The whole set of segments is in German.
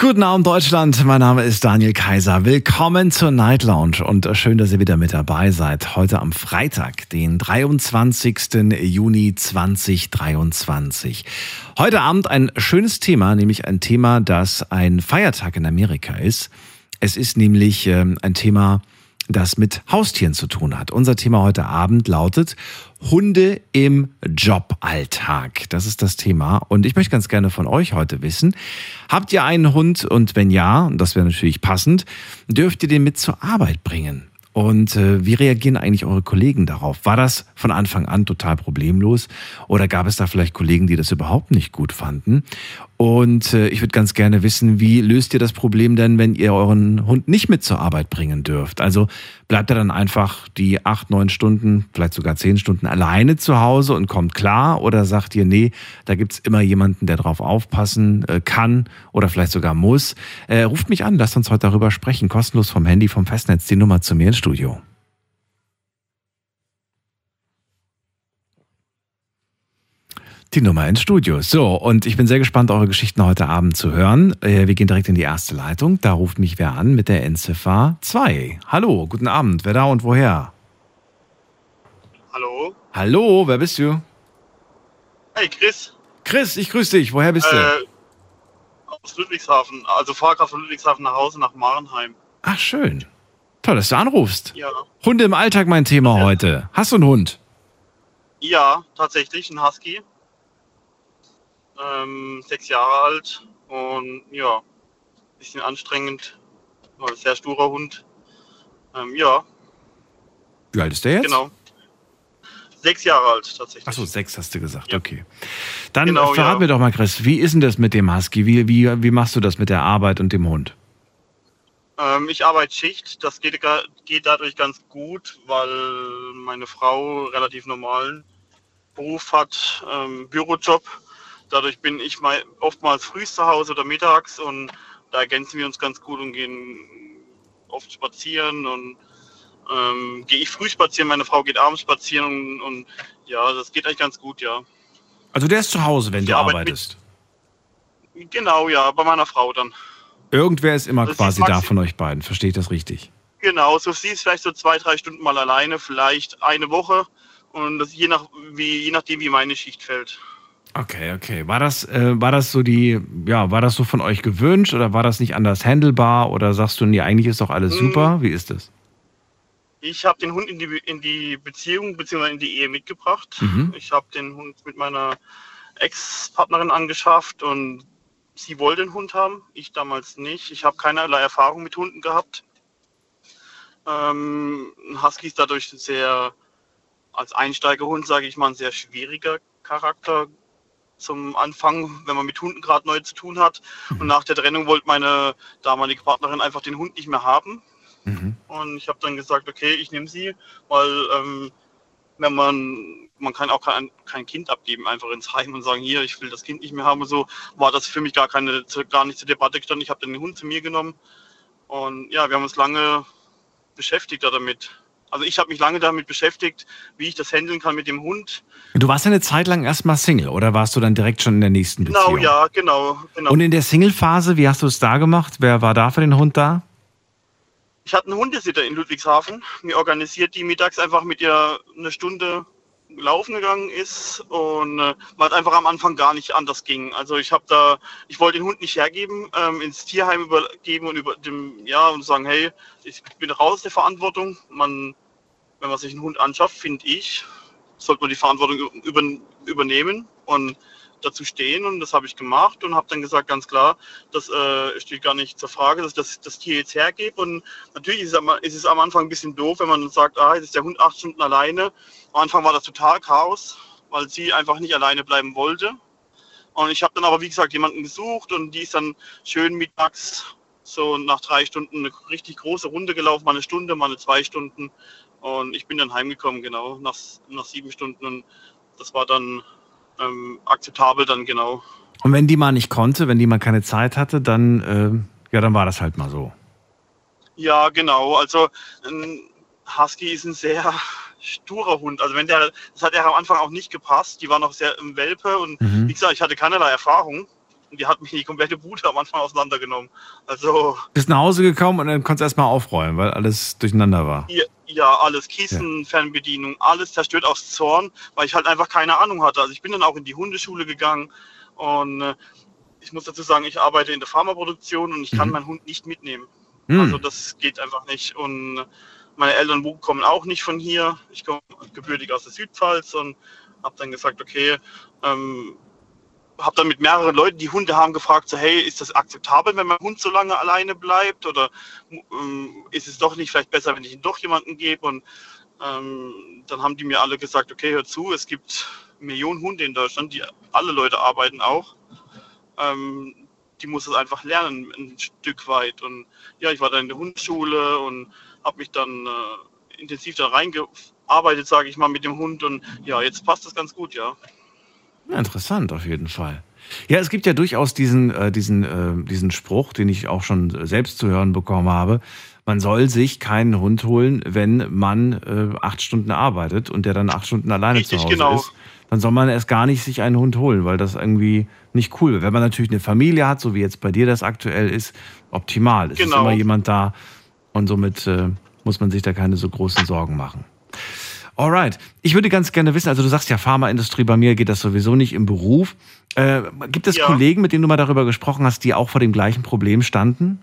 Guten Abend Deutschland, mein Name ist Daniel Kaiser. Willkommen zur Night Lounge und schön, dass ihr wieder mit dabei seid. Heute am Freitag, den 23. Juni 2023. Heute Abend ein schönes Thema, nämlich ein Thema, das ein Feiertag in Amerika ist. Es ist nämlich äh, ein Thema, das mit Haustieren zu tun hat. Unser Thema heute Abend lautet Hunde im Joballtag. Das ist das Thema. Und ich möchte ganz gerne von euch heute wissen, habt ihr einen Hund? Und wenn ja, und das wäre natürlich passend, dürft ihr den mit zur Arbeit bringen? Und äh, wie reagieren eigentlich eure Kollegen darauf? War das von Anfang an total problemlos? Oder gab es da vielleicht Kollegen, die das überhaupt nicht gut fanden? Und äh, ich würde ganz gerne wissen, wie löst ihr das Problem denn, wenn ihr euren Hund nicht mit zur Arbeit bringen dürft? Also bleibt er dann einfach die acht, neun Stunden, vielleicht sogar zehn Stunden alleine zu Hause und kommt klar? Oder sagt ihr, nee, da gibt's immer jemanden, der drauf aufpassen äh, kann oder vielleicht sogar muss? Äh, ruft mich an, lasst uns heute darüber sprechen. Kostenlos vom Handy, vom Festnetz, die Nummer zu mir ins Studio. Die Nummer ins Studio. So, und ich bin sehr gespannt, eure Geschichten heute Abend zu hören. Äh, wir gehen direkt in die erste Leitung. Da ruft mich wer an mit der Endziffer 2. Hallo, guten Abend. Wer da und woher? Hallo? Hallo, wer bist du? Hey, Chris. Chris, ich grüße dich. Woher bist du? Äh, aus Ludwigshafen. Also Fahrkraft von Ludwigshafen nach Hause nach Marenheim. Ach, schön. Toll, dass du anrufst. Ja. Hunde im Alltag mein Thema heute. Hast du einen Hund? Ja, tatsächlich, ein Husky. Ähm, sechs Jahre alt und ja, bisschen anstrengend. Aber sehr sturer Hund. Ähm, ja, Wie alt ist der jetzt? genau. Sechs Jahre alt tatsächlich. Ach so, sechs hast du gesagt. Ja. Okay. Dann Genau, verrat ja. mir doch mal, Chris, wie ist denn das mit dem Husky? Wie, wie, wie machst du das mit der Arbeit und dem Hund? Ähm, ich arbeite Schicht. Das geht, geht dadurch ganz gut, weil meine Frau relativ normalen Beruf hat, ähm, Bürojob. Dadurch bin ich mal oftmals früh zu Hause oder mittags und da ergänzen wir uns ganz gut und gehen oft spazieren und ähm, gehe ich früh spazieren, meine Frau geht abends spazieren und, und ja, das geht eigentlich ganz gut, ja. Also der ist zu Hause, wenn Die du Arbeit arbeitest. Genau, ja, bei meiner Frau dann. Irgendwer ist immer Das ist quasi da maxi- von euch beiden. Verstehe ich das richtig? Genau, so sie ist vielleicht so zwei, drei Stunden mal alleine, vielleicht eine Woche. Und das je nach wie je nachdem wie meine Schicht fällt. Okay, okay. War das, äh, war das so die, ja, war das so von euch gewünscht oder war das nicht anders handelbar oder sagst du, nee, eigentlich ist doch alles Hm. super? Wie ist das? Ich habe den Hund in die, in die Beziehung bzw. in die Ehe mitgebracht. Mhm. Ich habe den Hund mit meiner Ex-Partnerin angeschafft und sie wollte den Hund haben, ich damals nicht. Ich habe keinerlei Erfahrung mit Hunden gehabt. Ähm, ein Husky ist dadurch sehr, als Einsteigerhund, sage ich mal, ein sehr schwieriger Charakter zum Anfang, wenn man mit Hunden gerade neu zu tun hat. Und nach der Trennung wollte meine damalige Partnerin einfach den Hund nicht mehr haben. Mhm. Und ich habe dann gesagt, okay, ich nehme sie, weil ähm, wenn man, man kann auch kein, kein Kind abgeben, einfach ins Heim und sagen, hier, ich will das Kind nicht mehr haben und so, war das für mich gar keine, gar nicht zur Debatte gestanden. Ich habe dann den Hund zu mir genommen und ja, wir haben uns lange beschäftigt da damit. Also ich habe mich lange damit beschäftigt, wie ich das handeln kann mit dem Hund. Du warst eine Zeit lang erstmal Single oder warst du dann direkt schon in der nächsten Beziehung? Genau, ja, genau, genau. Und in der Single-Phase, wie hast du es da gemacht? Wer war da für den Hund da? Ich hatte einen Hundesitter in Ludwigshafen. Mir organisiert, die mittags einfach mit ihr eine Stunde laufen gegangen ist und äh, weil es einfach am Anfang gar nicht anders ging. Also ich habe da, ich wollte den Hund nicht hergeben, ähm, ins Tierheim übergeben und über dem, ja, und sagen, hey, ich bin raus der Verantwortung. Man, wenn man sich einen Hund anschafft, finde ich, sollte man die Verantwortung über, übernehmen und dazu stehen und das habe ich gemacht und habe dann gesagt, ganz klar, das äh, steht gar nicht zur Frage, dass ich das, das Tier jetzt hergebe. Und natürlich ist es, am, ist es am Anfang ein bisschen doof, wenn man sagt, ah, jetzt ist der Hund acht Stunden alleine. Am Anfang war das total Chaos, weil sie einfach nicht alleine bleiben wollte. Und ich habe dann aber, wie gesagt, jemanden gesucht und die ist dann schön mittags so nach drei Stunden eine richtig große Runde gelaufen, mal eine Stunde, mal eine zwei Stunden. Und ich bin dann heimgekommen, genau, nach, nach sieben Stunden. Und das war dann ähm, akzeptabel dann genau. Und wenn die mal nicht konnte, wenn die mal keine Zeit hatte, dann Ja, dann war das halt mal so. Ja, genau. Also ein Husky ist ein sehr sturer Hund. Also wenn der, das hat ja am Anfang auch nicht gepasst. Die war noch sehr im Welpe und Mhm. wie gesagt, ich hatte keinerlei Erfahrung. Und die hat mich die komplette Bude am Anfang auseinandergenommen. Also Bist nach Hause gekommen und dann konntest du erstmal aufräumen, weil alles durcheinander war. ja, ja alles, Kissen, Fernbedienung, alles zerstört aus Zorn, weil ich halt einfach keine Ahnung hatte. Also ich bin dann auch in die Hundeschule gegangen und äh, ich muss dazu sagen, ich arbeite in der Pharmaproduktion und ich kann Mhm. meinen Hund nicht mitnehmen. Hm. Also das geht einfach nicht. Und meine Eltern kommen auch nicht von hier. Ich komme gebürtig aus der Südpfalz und habe dann gesagt, okay, ähm, habe dann mit mehreren Leuten, die Hunde haben, gefragt, so hey, ist das akzeptabel, wenn mein Hund so lange alleine bleibt oder ähm, ist es doch nicht vielleicht besser, wenn ich ihn doch jemanden gebe? Und ähm, dann haben die mir alle gesagt, okay, hör zu, es gibt Millionen Hunde in Deutschland, die alle Leute arbeiten auch. Ähm, die muss es einfach lernen ein Stück weit. Und ja, ich war dann in der Hundeschule und habe mich dann äh, intensiv da reingearbeitet, sage ich mal, mit dem Hund. Und ja, jetzt passt das ganz gut, ja. Interessant auf jeden Fall. Ja, es gibt ja durchaus diesen, äh, diesen, äh, diesen Spruch, den ich auch schon selbst zu hören bekommen habe. Man soll sich keinen Hund holen, wenn man äh, acht Stunden arbeitet und der dann acht Stunden alleine Richtig, zu Hause genau. ist. Dann soll man erst gar nicht sich einen Hund holen, weil das irgendwie nicht cool wird. Wenn man natürlich eine Familie hat, so wie jetzt bei dir das aktuell ist, optimal. Es ist Genau. immer jemand da und somit äh, muss man sich da keine so großen Sorgen machen. Alright. Ich würde ganz gerne wissen, also du sagst ja Pharmaindustrie, bei mir geht das sowieso nicht im Beruf. Äh, gibt es Ja. Kollegen, mit denen du mal darüber gesprochen hast, die auch vor dem gleichen Problem standen?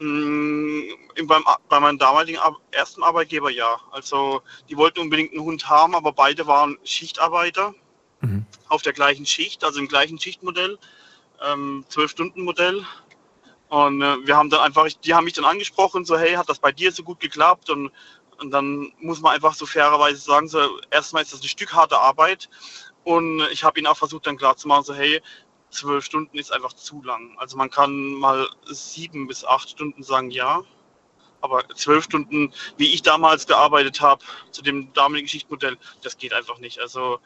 Mm, Beim, bei meinem damaligen ersten Arbeitgeber ja. Also die wollten unbedingt einen Hund haben, aber beide waren Schichtarbeiter Mhm. auf der gleichen Schicht, also im gleichen Schichtmodell, ähm, 12-Stunden-Modell. Und äh, wir haben dann einfach, die haben mich dann angesprochen, so hey, hat das bei dir so gut geklappt? Und, und dann muss man einfach so fairerweise sagen, so erstmal ist das ein Stück harte Arbeit. Und ich habe ihnen auch versucht dann klarzumachen, so hey, zwölf Stunden ist einfach zu lang. Also man kann mal sieben bis acht Stunden sagen, ja. Aber zwölf Stunden, wie ich damals gearbeitet habe, zu dem damaligen Schichtmodell, das geht einfach nicht. Also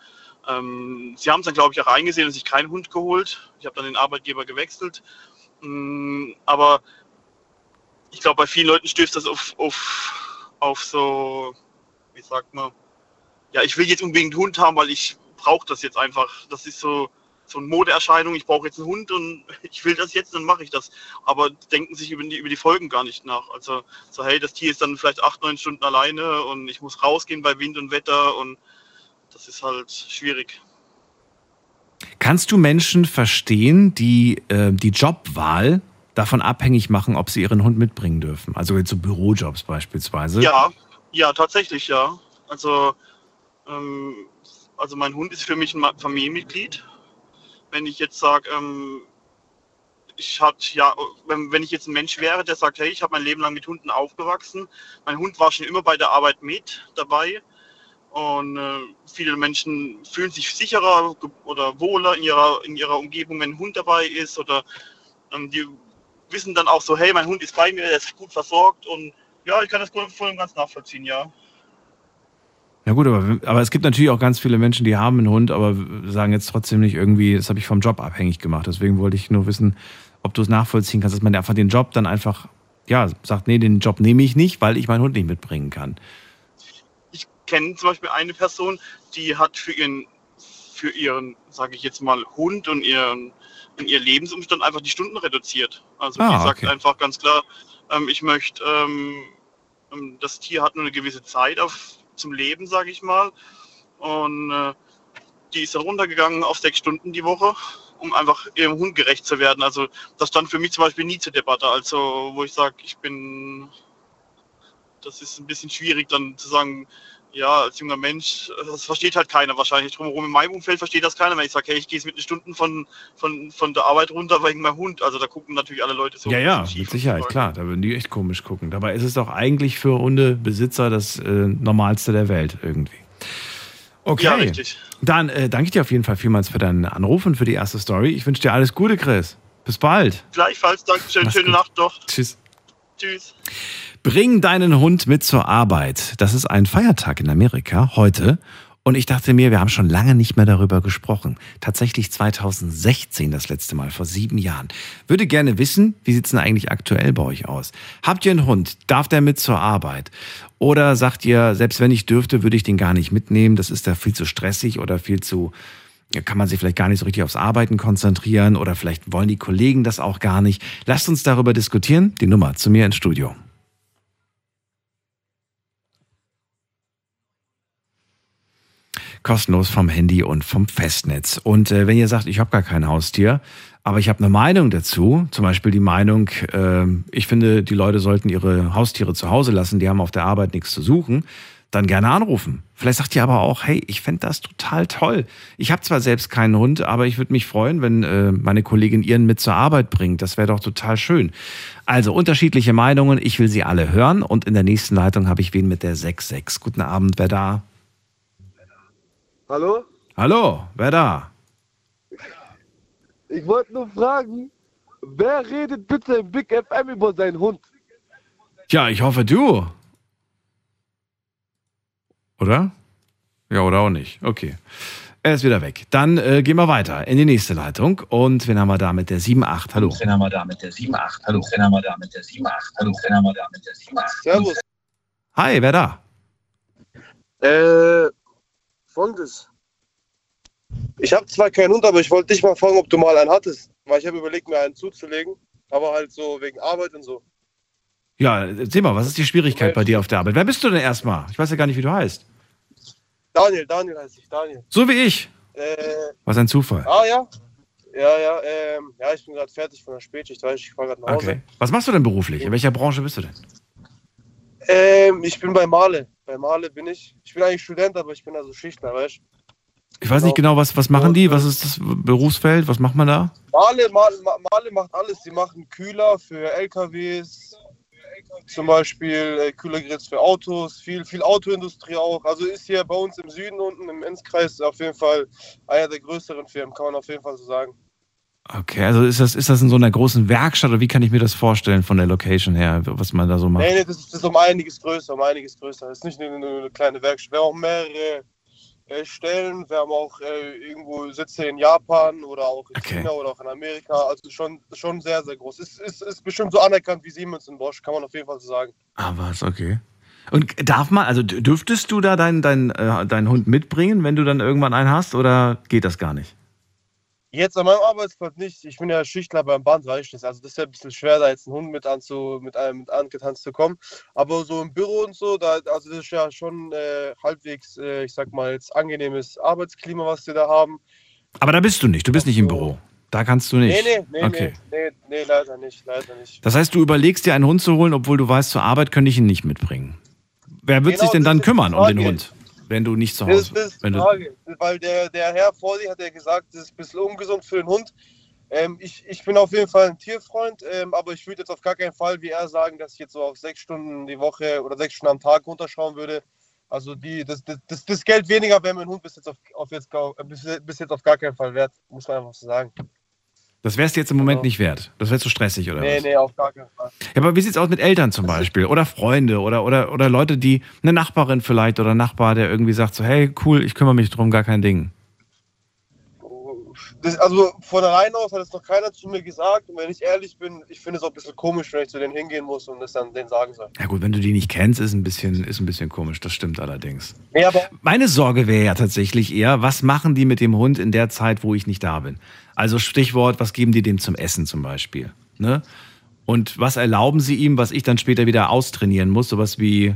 ähm, sie haben es dann, glaube ich, auch eingesehen und sich keinen Hund geholt. Ich habe dann den Arbeitgeber gewechselt. Mm, aber ich glaube, bei vielen Leuten stößt das auf, auf, auf so, wie sagt man, ja, ich will jetzt unbedingt einen Hund haben, weil ich brauche das jetzt einfach. Das ist so, so eine Modeerscheinung, ich brauche jetzt einen Hund und ich will das jetzt, dann mache ich das. Aber denken sich über die, über die Folgen gar nicht nach. Also so, hey, das Tier ist dann vielleicht acht, neun Stunden alleine und ich muss rausgehen bei Wind und Wetter und das ist halt schwierig. Kannst du Menschen verstehen, die äh, die Jobwahl davon abhängig machen, ob sie ihren Hund mitbringen dürfen? Also jetzt so Bürojobs beispielsweise. Ja, ja, tatsächlich, ja. Also, ähm, also mein Hund ist für mich ein Familienmitglied. Wenn ich jetzt sage, ähm, ich hat ja, wenn, wenn ich jetzt ein Mensch wäre, der sagt, hey, ich habe mein Leben lang mit Hunden aufgewachsen, mein Hund war schon immer bei der Arbeit mit dabei und äh, viele Menschen fühlen sich sicherer oder wohler in ihrer in ihrer Umgebung, wenn ein Hund dabei ist oder ähm, die wissen dann auch so, hey, mein Hund ist bei mir, der ist gut versorgt und ja, ich kann das voll und ganz nachvollziehen, ja. Ja gut, aber, aber es gibt natürlich auch ganz viele Menschen, die haben einen Hund, aber sagen jetzt trotzdem nicht irgendwie, das habe ich vom Job abhängig gemacht. Deswegen wollte ich nur wissen, ob du es nachvollziehen kannst, dass man einfach den Job dann einfach, ja, sagt, nee, den Job nehme ich nicht, weil ich meinen Hund nicht mitbringen kann. Ich kenne zum Beispiel eine Person, die hat für ihren, für ihren, sage ich jetzt mal, Hund und ihren, und ihr Lebensumstand einfach die Stunden reduziert. Also Ah, die sagt okay. einfach ganz klar, ähm, ich möchte, ähm, ähm, das Tier hat nur eine gewisse Zeit auf, zum Leben, sage ich mal. Und äh, die ist dann runtergegangen auf sechs Stunden die Woche, um einfach ihrem Hund gerecht zu werden. Also das stand für mich zum Beispiel nie zur Debatte. Also wo ich sage, ich bin, das ist ein bisschen schwierig dann zu sagen, ja, als junger Mensch, das versteht halt keiner wahrscheinlich. Drumherum in meinem Umfeld versteht das keiner, wenn ich sage, hey, ich gehe jetzt mit den Stunden von, von, von der Arbeit runter wegen meinem Hund. Also da gucken natürlich alle Leute so. ja, ja, mit Sicherheit, klar. Da würden die echt komisch gucken. Dabei ist es doch eigentlich für Hundebesitzer das äh, Normalste der Welt irgendwie. Okay. Ja, richtig. Dann äh, danke ich dir auf jeden Fall vielmals für deinen Anruf und für die erste Story. Ich wünsche dir alles Gute, Chris. Bis bald. Gleichfalls, Dankeschön, Mach's schöne gut. Nacht doch. Tschüss. Tschüss. Bring deinen Hund mit zur Arbeit. Das ist ein Feiertag in Amerika heute. Und ich dachte mir, wir haben schon lange nicht mehr darüber gesprochen. Tatsächlich 2016 das letzte Mal, vor sieben Jahren. Würde gerne wissen, wie sieht's denn eigentlich aktuell bei euch aus? Habt ihr einen Hund? Darf der mit zur Arbeit? Oder sagt ihr, selbst wenn ich dürfte, würde ich den gar nicht mitnehmen? Das ist da viel zu stressig oder viel zu, kann man sich vielleicht gar nicht so richtig aufs Arbeiten konzentrieren oder vielleicht wollen die Kollegen das auch gar nicht. Lasst uns darüber diskutieren. Die Nummer zu mir ins Studio. Kostenlos vom Handy und vom Festnetz. Und äh, wenn ihr sagt, ich habe gar kein Haustier, aber ich habe eine Meinung dazu, zum Beispiel die Meinung, äh, ich finde, die Leute sollten ihre Haustiere zu Hause lassen, die haben auf der Arbeit nichts zu suchen, dann gerne anrufen. Vielleicht sagt ihr aber auch, hey, ich fände das total toll. Ich habe zwar selbst keinen Hund, aber ich würde mich freuen, wenn äh, meine Kollegin ihren mit zur Arbeit bringt. Das wäre doch total schön. Also unterschiedliche Meinungen, ich will sie alle hören und in der nächsten Leitung habe ich wen mit der 66. Guten Abend, wer da? Hallo? Hallo, wer da? Ich wollte nur fragen, wer redet bitte im Big FM über seinen Hund? Tja, ich hoffe du. Oder? Ja, oder auch nicht. Okay. Er ist wieder weg. Dann äh, gehen wir weiter in die nächste Leitung. Und wen haben wir da mit der 7.8? Hallo. Wen haben wir da mit der 7.8? Hallo. Wen haben wir da mit der 7.8? Hallo. Wen haben wir da mit der 7.8? Servus. Hi, wer da? Äh, folgendes. Ich habe zwar keinen Hund, aber ich wollte dich mal fragen, ob du mal einen hattest. Weil ich habe überlegt, mir einen zuzulegen. Aber halt so wegen Arbeit und so. Ja, erzähl mal, was ist die Schwierigkeit bei dir auf der Arbeit? Wer bist du denn erstmal? Ich weiß ja gar nicht, wie du heißt. Daniel, Daniel heißt ich, Daniel. So wie ich. Äh, Was ein Zufall. ah ja. Ja, ja, ähm, ja, ich bin gerade fertig von der Spätschicht, weiß ich, ich fahre gerade nach Hause. Okay. Was machst du denn beruflich? In welcher Branche bist du denn? Ähm, ich bin bei Male. Bei Male bin ich. Ich bin eigentlich Student, aber ich bin also Schichtler, weißt du? Ich weiß nicht genau, was, was machen die? Was ist das Berufsfeld? Was macht man da? Male, Male, Male macht alles. Die machen Kühler für LKWs, zum Beispiel äh, Kühlergeräte für Autos, viel, viel Autoindustrie auch. Also ist hier bei uns im Süden unten im Enzkreis auf jeden Fall einer der größeren Firmen, kann man auf jeden Fall so sagen. Okay, also ist das, ist das in so einer großen Werkstatt oder wie kann ich mir das vorstellen von der Location her, was man da so macht? Nee, nee, das ist, das ist um einiges größer, um einiges größer. Das ist nicht nur eine, eine kleine Werkstatt. Wir haben auch mehrere äh, Stellen. Wir haben auch äh, irgendwo Sitze in Japan oder auch in Okay. China oder auch in Amerika. Also schon, schon sehr, sehr groß. Ist, ist, ist bestimmt so anerkannt wie Siemens in Bosch, kann man auf jeden Fall so sagen. Ah, was, okay. Und darf man, also dürftest du da deinen dein, äh, deinen Hund mitbringen, wenn du dann irgendwann einen hast, oder geht das gar nicht? Jetzt an meinem Arbeitsplatz nicht. Ich bin ja Schichtler beim das. Also das ist ja ein bisschen schwer, da jetzt einen Hund mit, anzu, mit einem mit angetanzt zu kommen. Aber so im Büro und so, da, also das ist ja schon äh, halbwegs, äh, ich sag mal, jetzt angenehmes Arbeitsklima, was wir da haben. Aber da bist du nicht, du bist nicht im Büro. Da kannst du nicht. Nee, nee, nee, okay. nee, nee, nee, leider nicht, leider nicht. Das heißt, du überlegst dir einen Hund zu holen, obwohl du weißt, zur Arbeit könnte ich ihn nicht mitbringen. Wer wird Genau, sich denn dann kümmern um den. Hund, wenn du nicht zu Das, Hause das bist? ist Wenn die Frage, weil der, der Herr vor dir hat ja gesagt, das ist ein bisschen ungesund für den Hund. Ähm, ich, ich bin auf jeden Fall ein Tierfreund, ähm, aber ich würde jetzt auf gar keinen Fall wie er sagen, dass ich jetzt so auf sechs Stunden die Woche oder sechs Stunden am Tag runterschauen würde. Also die, das, das, das, das Geld weniger wäre mein Hund bis jetzt auf, auf jetzt, bis jetzt auf gar keinen Fall wert, muss man einfach so sagen. Das wär's dir jetzt im Moment Genau. nicht wert. Das wäre zu stressig, oder Nee, was? nee, auf gar keinen Fall. Ja, aber wie sieht's aus mit Eltern zum Beispiel? Oder Freunde oder, oder, oder Leute, die, eine Nachbarin vielleicht oder Nachbar, der irgendwie sagt so, hey, cool, ich kümmere mich drum, gar kein Ding. Das, also von allein aus hat es noch keiner zu mir gesagt. Und wenn ich ehrlich bin, ich finde es auch ein bisschen komisch, wenn ich zu denen hingehen muss und das dann denen sagen soll. Ja gut, wenn du die nicht kennst, ist ein bisschen, ist ein bisschen komisch, das stimmt allerdings. Aber Meine Sorge wäre ja tatsächlich eher, was machen die mit dem Hund in der Zeit, wo ich nicht da bin? Also Stichwort, was geben die dem zum Essen zum Beispiel? Ne? Und was erlauben sie ihm, was ich dann später wieder austrainieren muss? Sowas wie,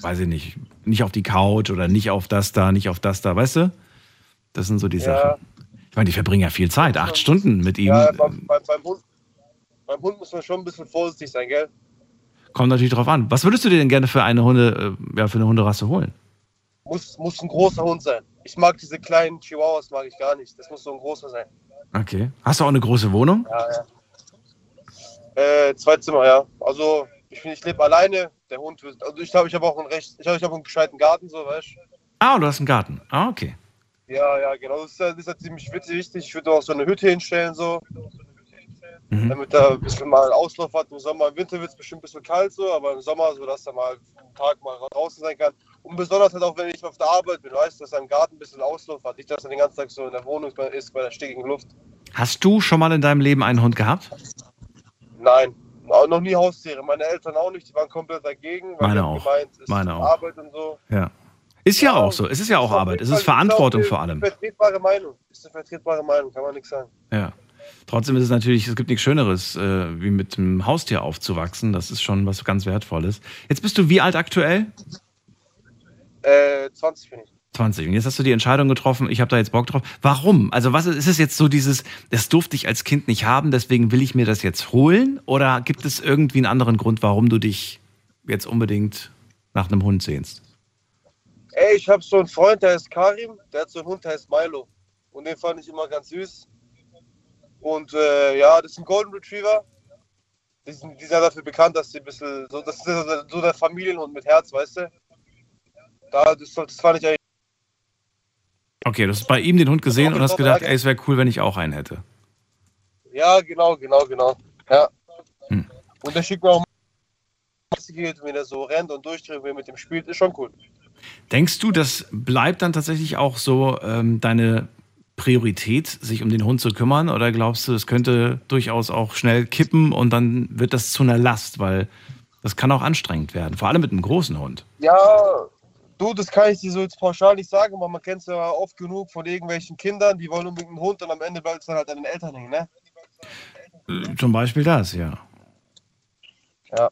weiß ich nicht, nicht auf die Couch oder nicht auf das da, nicht auf das da, weißt du? Das sind so die Ja. Sachen. Ich meine, die verbringen ja viel Zeit, acht Stunden mit ihm. ja, beim, beim, beim, Hund, beim Hund muss man schon ein bisschen vorsichtig sein, gell? Kommt natürlich drauf an. Was würdest du dir denn gerne für eine Hunde, äh, ja, für eine Hunderasse holen? Muss, muss ein großer Hund sein. Ich mag diese kleinen Chihuahuas, mag ich gar nicht. Das muss so ein großer sein. Okay. Hast du auch eine große Wohnung? Ja, ja. Äh, zwei Zimmer, ja. Also ich, bin- ich lebe alleine. Der Hund wird. Also ich glaube, ich habe auch einen recht. Ich habe ich hab einen gescheiten Garten, so, weißt du? Ah, du hast einen Garten. Ah, okay. Ja, ja, genau. Das ist, ja- das ist ja ziemlich witzig, wichtig. Ich würde auch so eine Hütte hinstellen, so. Mhm. Damit er ein bisschen mal Auslauf hat. Im Sommer, im Winter wird es bestimmt ein bisschen kalt, so, aber im Sommer, so dass er mal einen Tag mal draußen sein kann. Und besonders halt auch, wenn ich auf der Arbeit bin, weißt du, dass im Garten ein bisschen Auslauf hat. Nicht, dass er den ganzen Tag so in der Wohnung ist bei der stickigen Luft. Hast du schon mal in deinem Leben einen Hund gehabt? Nein, noch nie Haustiere. Meine Eltern auch nicht, die waren komplett dagegen. Meine auch. Gemeint, Meine ist auch. Arbeit und so. Ja. Ist ja auch so. Es ist ja auch Arbeit. Es ist Verantwortung ist vor allem. Eine vertretbare Meinung. Ist eine vertretbare Meinung, kann man nichts sagen. Ja. Trotzdem ist es natürlich, es gibt nichts Schöneres, äh, wie mit einem Haustier aufzuwachsen. Das ist schon was ganz Wertvolles. Jetzt bist du wie alt aktuell? Äh, 20 bin ich. 20. Und jetzt hast du die Entscheidung getroffen, ich habe da jetzt Bock drauf. Warum? Also was ist, ist es jetzt so dieses, das durfte ich als Kind nicht haben, deswegen will ich mir das jetzt holen? Oder gibt es irgendwie einen anderen Grund, warum du dich jetzt unbedingt nach einem Hund sehnst? Ey, ich habe so einen Freund, der heißt Karim, der hat so einen Hund, der heißt Milo. Und den fand ich immer ganz süß. Und äh, ja, das ist ein Golden Retriever. Die sind, die sind dafür bekannt, dass sie ein bisschen, so, das ist so der- so der Familienhund mit Herz, weißt du? Da, das, das fand ich eigentlich, Okay, du hast bei ihm den Hund gesehen und hast gedacht, ey, es wäre cool, wenn ich auch einen hätte. ja, genau, genau, genau. Ja. Hm. Und der schickt mir auch geht, wenn er so rennt und durchdreht, wenn er mit dem spielt, ist schon cool. Denkst du, das bleibt dann tatsächlich auch so ähm, deine Priorität, sich um den Hund zu kümmern? Oder glaubst du, es könnte durchaus auch schnell kippen und dann wird das zu einer Last? Weil das kann auch anstrengend werden, vor allem mit einem großen Hund. Ja, du, das kann ich dir so jetzt pauschal nicht sagen, aber man kennt es ja oft genug von irgendwelchen Kindern, die wollen unbedingt einen Hund und am Ende bleibt es dann halt an den Eltern hängen, ne? Äh, Zum Beispiel das, ja. Ja.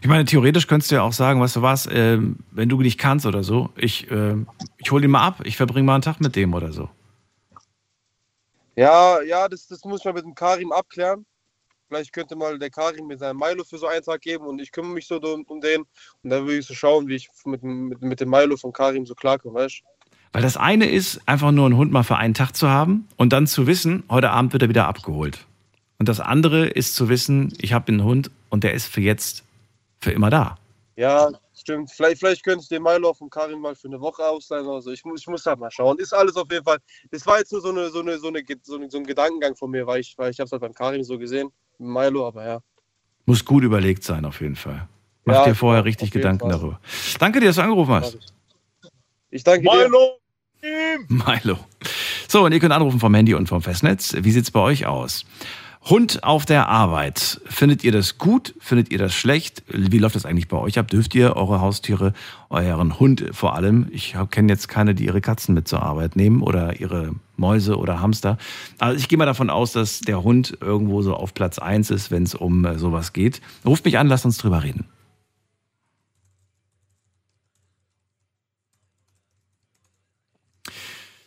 Ich meine, theoretisch könntest du ja auch sagen, weißt du was, ähm, wenn du nicht kannst oder so, ich, ähm, ich hole ihn mal ab, ich verbringe mal einen Tag mit dem oder so. Ja, ja, das, das muss ich mal mit dem Karim abklären. Vielleicht könnte mal der Karim mir seinen Milo für so einen Tag geben und ich kümmere mich so um, um den. Und dann würde ich so schauen, wie ich mit, dem- mit, mit dem Milo von Karim so klarkomme, weißt du? Weil das eine ist, einfach nur einen Hund mal für einen Tag zu haben und dann zu wissen, heute Abend wird er wieder abgeholt. Und das andere ist zu wissen, ich habe einen Hund und der ist für jetzt für immer da. Ja, stimmt. Vielleicht, vielleicht könnte ich den Milo von Karim mal für eine Woche ausleihen oder so. Ich, muss- ich muss da mal schauen. Ist alles auf jeden Fall. Das war jetzt nur so, eine, so, eine, so, eine, so, eine, so ein Gedankengang von mir, weil ich, weil ich habe es halt beim Karim so gesehen. Milo, aber ja. Muss gut überlegt sein, auf jeden Fall. Mach Ja, dir vorher richtig Gedanken Fall. darüber. Danke dir, dass du angerufen hast. Ich danke dir. Milo! Milo. So, und ihr könnt anrufen vom Handy und vom Festnetz. Wie sieht's bei euch aus? Hund auf der Arbeit. Findet ihr das gut? Findet ihr das schlecht? Wie läuft das eigentlich bei euch ab? Dürft ihr eure Haustiere, euren Hund vor allem, ich kenne jetzt keine, die ihre Katzen mit zur Arbeit nehmen oder ihre Mäuse oder Hamster. Also ich gehe mal davon aus, dass der Hund irgendwo so auf Platz eins ist, wenn es um äh, sowas geht. Ruft mich an, lasst uns drüber reden.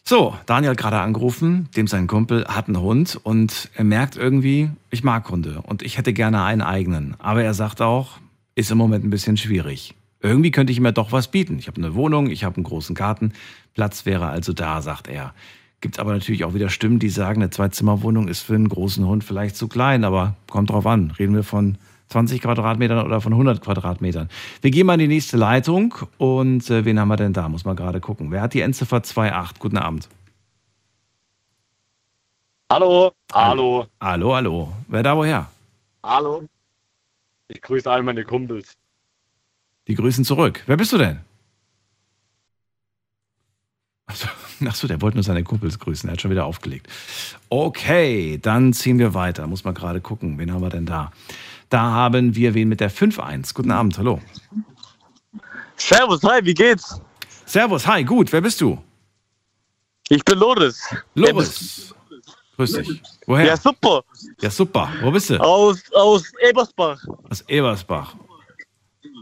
So, Daniel hat gerade angerufen, dem sein Kumpel hat einen Hund und er merkt irgendwie, ich mag Hunde und ich hätte gerne einen eigenen. Aber er sagt auch, ist im Moment ein bisschen schwierig. Irgendwie könnte ich ja doch was bieten. Ich habe eine Wohnung, ich habe einen großen Garten, Platz wäre also da, sagt er. Gibt aber natürlich auch wieder Stimmen, die sagen, eine Zwei-Zimmer-Wohnung ist für einen großen Hund vielleicht zu klein, aber kommt drauf an. Reden wir von 20 Quadratmetern oder von 100 Quadratmetern. Wir gehen mal in die nächste Leitung und äh, wen haben wir denn da? Muss man gerade gucken. Wer hat die Endziffer 28? Guten Abend. Hallo, hallo, Hallo, hallo. Wer da woher? hallo. Ich grüße all meine Kumpels. Die grüßen zurück. Wer bist du denn? Achso, Achso, der wollte nur seine Kumpels grüßen. Er hat schon wieder aufgelegt. Okay, dann ziehen wir weiter. Muss man gerade gucken. Wen haben wir denn da? Da haben wir wen mit der 5-1. Guten Abend, hallo. Servus, hi, wie geht's? Servus, hi, gut. Wer bist du? Ich bin Loris. Loris. Grüß dich. Woher? Ja, super. Ja, super. Wo bist du? Aus, aus Ebersbach. Aus Ebersbach.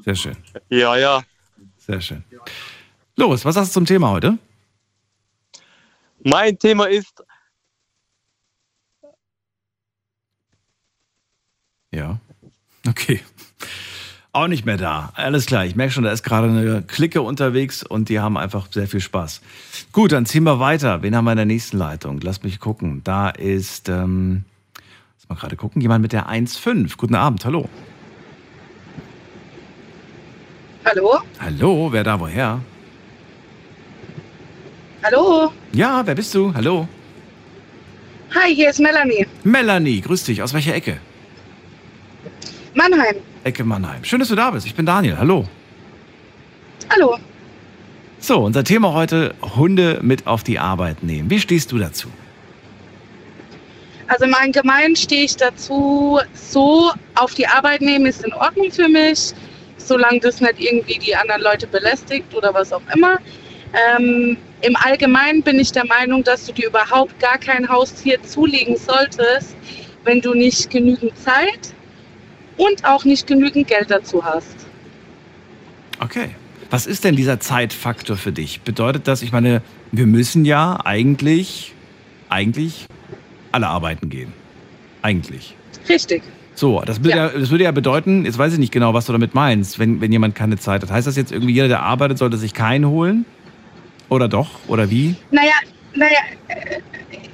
Sehr schön, Ja, ja. sehr schön. Loris, was hast du zum Thema heute? Mein Thema ist, Ja. Okay. Auch nicht mehr da. Alles klar. Ich merke schon, da ist gerade eine Clique unterwegs und die haben einfach sehr viel Spaß. Gut, dann ziehen wir weiter. Wen haben wir in der nächsten Leitung? Lass mich gucken. Da ist, ähm, lass mal gerade gucken, jemand mit der 1.5. Guten Abend, hallo. Hallo? Hallo, wer da woher? Hallo? Ja, wer bist du? Hallo. Hi, hier ist Melanie. Melanie, grüß dich. Aus welcher Ecke? Mannheim. Ecke Mannheim. Schön, dass du da bist. Ich bin Daniel. Hallo. Hallo. So, unser Thema heute, Hunde mit auf die Arbeit nehmen. Wie stehst du dazu? Also im Allgemeinen stehe ich dazu, so auf die Arbeit nehmen ist in Ordnung für mich, solange das nicht irgendwie die anderen Leute belästigt oder was auch immer. Ähm, Im Allgemeinen bin ich der Meinung, dass du dir überhaupt gar kein Haustier zulegen solltest, wenn du nicht genügend Zeit und auch nicht genügend Geld dazu hast. Okay. Was ist denn dieser Zeitfaktor für dich? Bedeutet das, ich meine, wir müssen ja eigentlich, eigentlich alle arbeiten gehen. Eigentlich. Richtig. So, das würde ja. Ja. das würde ja bedeuten, jetzt weiß ich nicht genau, was du damit meinst, wenn, wenn jemand keine Zeit hat. Heißt das jetzt irgendwie, jeder, der arbeitet, sollte sich keinen holen? Oder doch? Oder wie? Naja, naja,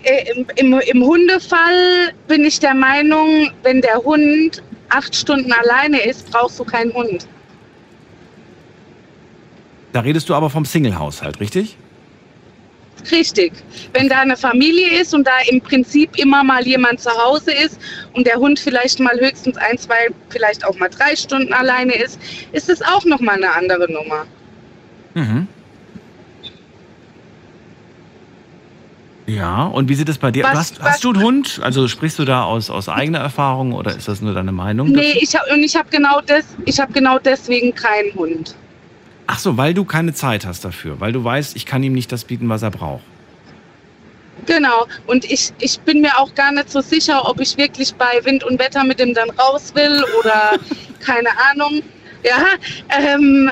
äh, im, im, im Hundefall bin ich der Meinung, wenn der Hund acht Stunden alleine ist, brauchst du keinen Hund. Da redest du aber vom Single-Haushalt, richtig? Richtig. Wenn da eine Familie ist und da im Prinzip immer mal jemand zu Hause ist und der Hund vielleicht mal höchstens ein, zwei, vielleicht auch mal drei Stunden alleine ist, ist es auch nochmal eine andere Nummer. Mhm. Ja, und wie sieht es bei dir? Was- du hast, was- hast du einen Hund? Also sprichst du da aus, aus eigener Erfahrung oder ist das nur deine Meinung? Nee, dazu? ich hab, und ich habe genau, des, ich hab genau deswegen keinen Hund. Ach so, weil du keine Zeit hast dafür, weil du weißt, ich kann ihm nicht das bieten, was er braucht. Genau. Und ich, ich bin mir auch gar nicht so sicher, ob ich wirklich bei Wind und Wetter mit dem dann raus will oder keine Ahnung. Ja. Ähm,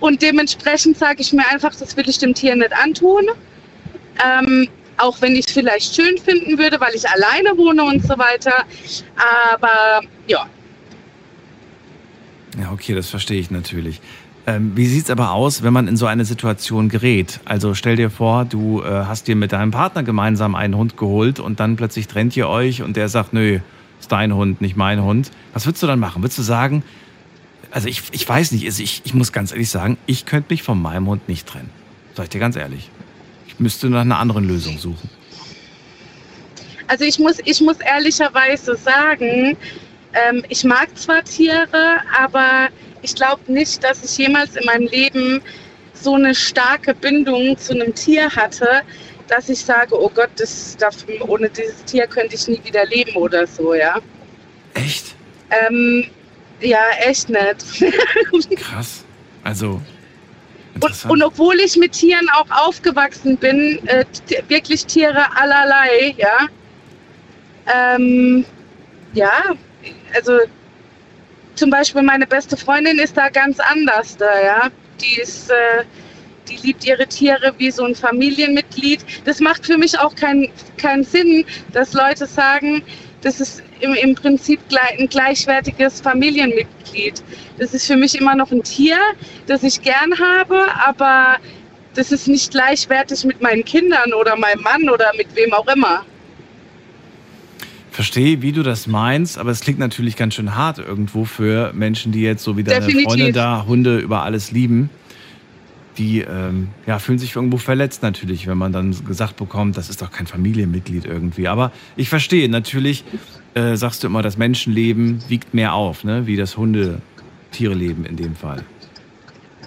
und dementsprechend sage ich mir einfach, das will ich dem Tier nicht antun. Ähm, auch wenn ich es vielleicht schön finden würde, weil ich alleine wohne und so weiter. Aber ja, Ja, okay, das verstehe ich natürlich. Ähm, wie sieht's aber aus, wenn man in so eine Situation gerät? Also stell dir vor, du äh, hast dir mit deinem Partner gemeinsam einen Hund geholt und dann plötzlich trennt ihr euch und der sagt, nö, ist dein Hund, nicht mein Hund. Was würdest du dann machen? Würdest du sagen, also ich, ich weiß nicht, also ich, ich muss ganz ehrlich sagen, ich könnte mich von meinem Hund nicht trennen. Sag ich dir ganz ehrlich. Müsste nach einer anderen Lösung suchen. Also ich muss, ich muss ehrlicherweise sagen, ähm, ich mag zwar Tiere, aber ich glaube nicht, dass ich jemals in meinem Leben so eine starke Bindung zu einem Tier hatte, dass ich sage, oh Gott, das, das, ohne dieses Tier könnte ich nie wieder leben oder so, ja. Echt? Ähm, ja, echt nicht. Krass. Also, Und, und obwohl ich mit Tieren auch aufgewachsen bin, äh, wirklich Tiere allerlei, ja. Ähm, ja, also zum Beispiel meine beste Freundin ist da ganz anders da, ja. Die ist, äh, die liebt ihre Tiere wie so ein Familienmitglied. Das macht für mich auch keinen keinen Sinn, dass Leute sagen, das ist im, im Prinzip gleich, ein gleichwertiges Familienmitglied. Das ist für mich immer noch ein Tier, das ich gern habe, aber das ist nicht gleichwertig mit meinen Kindern oder meinem Mann oder mit wem auch immer. verstehe, wie du das meinst, aber es klingt natürlich ganz schön hart irgendwo für Menschen, die jetzt so wie deine Definitiv. Freundin da Hunde über alles lieben. Die ähm, ja, fühlen sich irgendwo verletzt natürlich, wenn man dann gesagt bekommt, das ist doch kein Familienmitglied irgendwie. Aber ich verstehe, natürlich äh, sagst du immer, das Menschenleben wiegt mehr auf, ne? wie das Hunde-Tiere-Leben in dem Fall.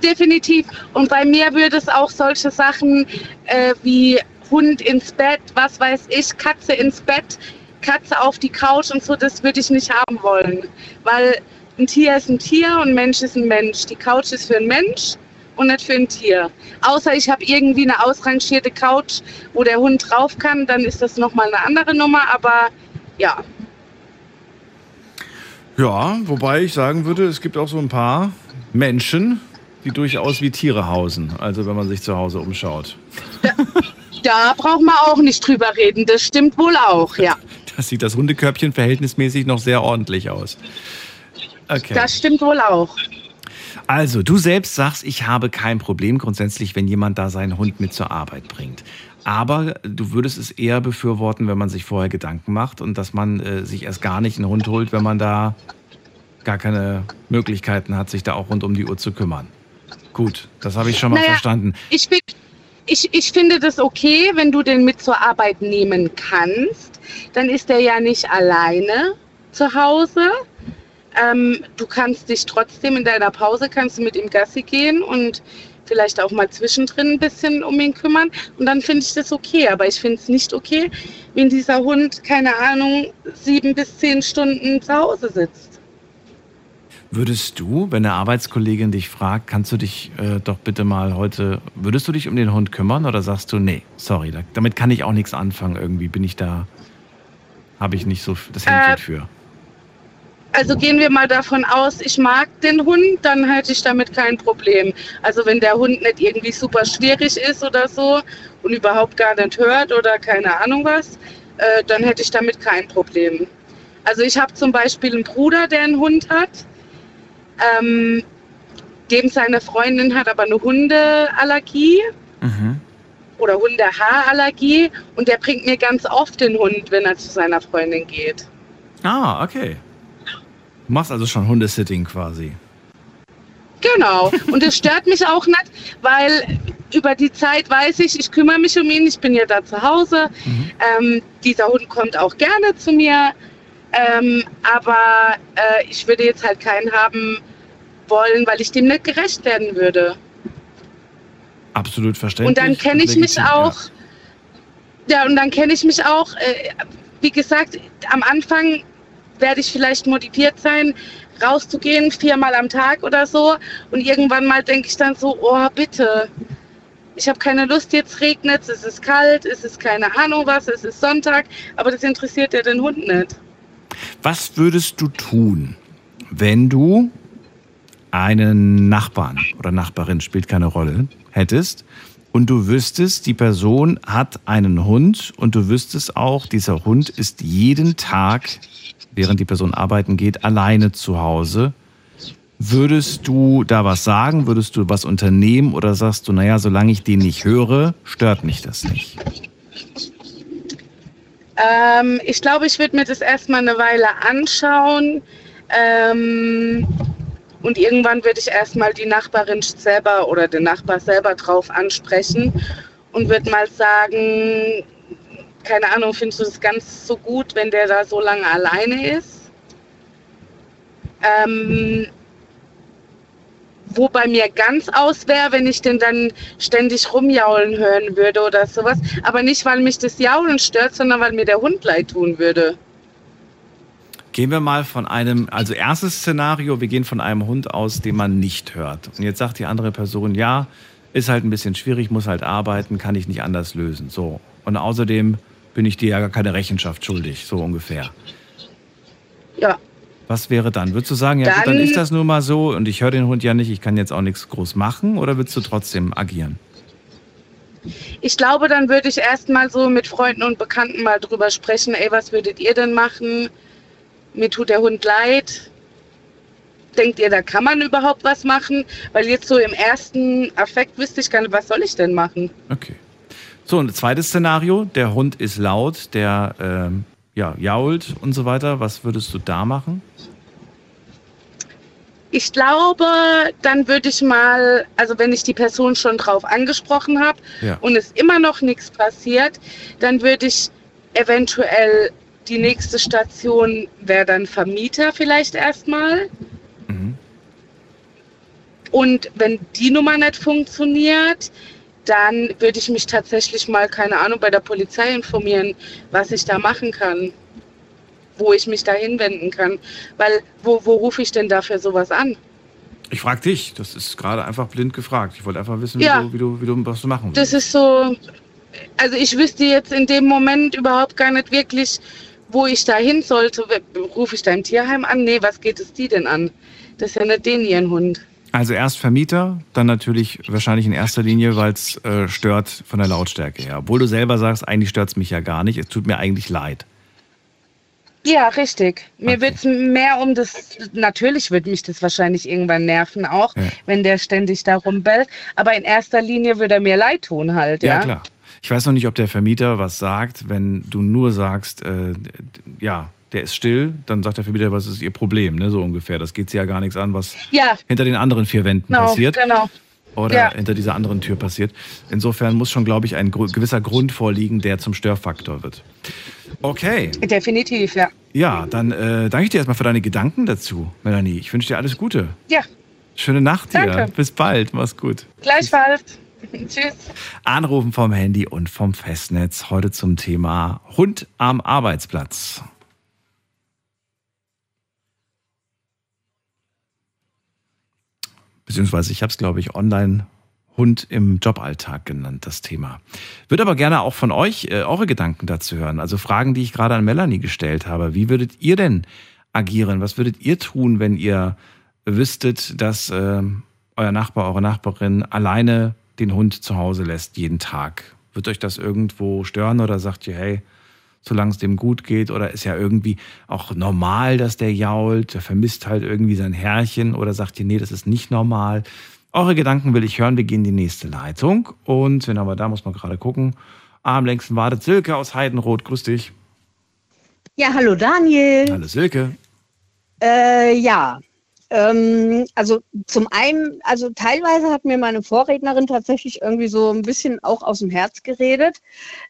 Definitiv. Und bei mir würde es auch solche Sachen äh, wie Hund ins Bett, was weiß ich, Katze ins Bett, Katze auf die Couch und so, das würde ich nicht haben wollen. Weil ein Tier ist ein Tier und ein Mensch ist ein Mensch. Die Couch ist für einen Mensch und nicht für ein Tier. Außer ich habe irgendwie eine ausrangierte Couch, wo der Hund drauf kann, dann ist das nochmal eine andere Nummer. Aber ja, Ja, wobei ich sagen würde, es gibt auch so ein paar Menschen, die durchaus wie Tiere hausen. Also wenn man sich zu Hause umschaut. da braucht man auch nicht drüber reden. Das stimmt wohl auch, ja. Da sieht das Hundekörbchen verhältnismäßig noch sehr ordentlich aus. Okay. Das stimmt wohl auch. Also, du selbst sagst, ich habe kein Problem grundsätzlich, wenn jemand da seinen Hund mit zur Arbeit bringt. Aber du würdest es eher befürworten, wenn man sich vorher Gedanken macht und dass man äh, sich erst gar nicht einen Hund holt, wenn man da gar keine Möglichkeiten hat, sich da auch rund um die Uhr zu kümmern. Gut, das habe ich schon mal Naja, verstanden. Ich, find, ich, ich finde das okay, wenn du den mit zur Arbeit nehmen kannst. Dann ist er ja nicht alleine zu Hause. Ähm, du kannst dich trotzdem in deiner Pause kannst du mit ihm Gassi gehen und vielleicht auch mal zwischendrin ein bisschen um ihn kümmern und dann finde ich das okay. Aber ich finde es nicht okay, wenn dieser Hund, keine Ahnung, sieben bis zehn Stunden zu Hause sitzt. Würdest du, wenn eine Arbeitskollegin dich fragt, kannst du dich äh, doch bitte mal heute, würdest du dich um den Hund kümmern oder sagst du, nee, sorry, da, damit kann ich auch nichts anfangen, irgendwie bin ich da, habe ich nicht so das Händchen Äh, für. Also gehen wir mal davon aus, ich mag den Hund, dann hätte ich damit kein Problem. Also wenn der Hund nicht irgendwie super schwierig ist oder so und überhaupt gar nicht hört oder keine Ahnung was, äh, dann hätte ich damit kein Problem. Also ich habe zum Beispiel einen Bruder, der einen Hund hat. Ähm, dem seine Freundin hat aber eine Hundeallergie Mhm. oder Hundehaarallergie und der bringt mir ganz oft den Hund, wenn er zu seiner Freundin geht. Ah, okay. Du machst also schon Hundesitting quasi. Genau. Und es stört mich auch nicht, weil über die Zeit weiß ich, ich kümmere mich um ihn, ich bin ja da zu Hause. Ähm, dieser Hund kommt auch gerne zu mir. Ähm, aber äh, ich würde jetzt halt keinen haben wollen, weil ich dem nicht gerecht werden würde. Absolut verständlich. Und dann kenne ich mich auch. Ja, und dann kenne ich mich auch. Äh, wie gesagt, am Anfang werde ich vielleicht motiviert sein, rauszugehen, viermal am Tag oder so. Und irgendwann mal denke ich dann so, oh bitte, ich habe keine Lust, jetzt regnet es, es ist kalt, es ist keine Ahnung was, es ist Sonntag, aber das interessiert ja den Hund nicht. Was würdest du tun, wenn du einen Nachbarn oder Nachbarin, spielt keine Rolle, hättest und du wüsstest, die Person hat einen Hund und du wüsstest auch, dieser Hund ist jeden Tag, während die Person arbeiten geht, alleine zu Hause. Würdest du da was sagen? Würdest du was unternehmen? Oder sagst du, naja, solange ich den nicht höre, stört mich das nicht? Ähm, ich glaube, ich würde mir das erstmal eine Weile anschauen. Ähm, und irgendwann würde ich erstmal die Nachbarin selber oder den Nachbar selber drauf ansprechen und würde mal sagen, keine Ahnung, findest du das ganz so gut, wenn der da so lange alleine ist? Ähm, wo bei mir ganz aus wäre, wenn ich den dann ständig rumjaulen hören würde oder sowas. Aber nicht, weil mich das Jaulen stört, sondern weil mir der Hund leid tun würde. Gehen wir mal von einem, also erstes Szenario, wir gehen von einem Hund aus, den man nicht hört. Und jetzt sagt die andere Person, ja, ist halt ein bisschen schwierig, muss halt arbeiten, kann ich nicht anders lösen. So. Und außerdem bin ich dir ja gar keine Rechenschaft schuldig, so ungefähr. Ja, Was wäre dann? Würdest du sagen, ja gut, dann Dann- ist das nur mal so und ich höre den Hund ja nicht, ich kann jetzt auch nichts groß machen oder würdest du trotzdem agieren? ich glaube, dann würde ich erstmal so mit Freunden und Bekannten mal drüber sprechen, ey, was würdet ihr denn machen? Mir tut der Hund leid. Denkt ihr, da kann man überhaupt was machen? Weil jetzt so im ersten Affekt wüsste ich gar nicht, was soll ich denn machen? Okay. So, und zweites Szenario, der Hund ist laut, der ähm, ja, jault und so weiter. Was würdest du da machen? Ich glaube, dann würde ich mal, also wenn ich die Person schon drauf angesprochen habe Ja. und es immer noch nichts passiert, dann würde ich eventuell die nächste Station wäre dann Vermieter vielleicht erstmal. Mhm. Und wenn die Nummer nicht funktioniert, dann würde ich mich tatsächlich mal, keine Ahnung, bei der Polizei informieren, was ich da machen kann, wo ich mich da hinwenden kann. Weil, wo, wo rufe ich denn dafür sowas an? Ich frage dich, das ist gerade einfach blind gefragt. Ich wollte einfach wissen, Ja. wie, du, wie, du, wie du was du machen Das willst. ist so, also ich wüsste jetzt in dem Moment überhaupt gar nicht wirklich, wo ich da hin sollte. Rufe ich da im Tierheim an? Nee, was geht es die denn an? Das ist ja nicht den ihren Hund. Also erst Vermieter, dann natürlich wahrscheinlich in erster Linie, weil es äh, stört von der Lautstärke her. Obwohl du selber sagst, eigentlich stört es mich ja gar nicht. Es tut mir eigentlich leid. Ja, richtig. Mir Okay. wird es mehr um das, natürlich würde mich das wahrscheinlich irgendwann nerven auch, Ja. wenn der ständig da rumbellt. Aber in erster Linie würde er mir leid tun halt, Ja, ja. klar. Ich weiß noch nicht, ob der Vermieter was sagt, wenn du nur sagst, äh, ja, der ist still, dann sagt der Vermieter, was ist ihr Problem, ne? so ungefähr. Das geht sie ja gar nichts an, was Ja, hinter den anderen vier Wänden genau, passiert genau. oder ja. hinter dieser anderen Tür passiert. Insofern muss schon, glaube ich, ein gewisser Grund vorliegen, der zum Störfaktor wird. Okay, Definitiv, ja. ja, dann äh, danke ich dir erstmal für deine Gedanken dazu, Melanie. Ich wünsche dir alles Gute. Ja, Schöne Nacht dir. Danke. Bis bald. Mach's gut. Gleichfalls. Tschüss. Anrufen vom Handy und vom Festnetz. Heute zum Thema Hund am Arbeitsplatz. Beziehungsweise ich habe es, glaube ich, online Hund im Joballtag genannt, das Thema. Würde aber gerne auch von euch äh, eure Gedanken dazu hören. Also Fragen, die ich gerade an Melanie gestellt habe. Wie würdet ihr denn agieren? Was würdet ihr tun, wenn ihr wüsstet, dass äh, euer Nachbar, eure Nachbarin alleine den Hund zu Hause lässt jeden Tag? Wird euch das irgendwo stören oder sagt ihr, hey, solange es dem gut geht oder ist ja irgendwie auch normal, dass der jault, der vermisst halt irgendwie sein Herrchen oder sagt ihr, nee, das ist nicht normal. Eure Gedanken will ich hören. Wir gehen in die nächste Leitung. Und wenn aber da muss man gerade gucken. Am längsten wartet Silke aus Heidenroth. Grüß dich. Ja, hallo Daniel. Hallo Silke. Äh, ja, ähm, also zum einen, also teilweise hat mir meine Vorrednerin tatsächlich irgendwie so ein bisschen auch aus dem Herz geredet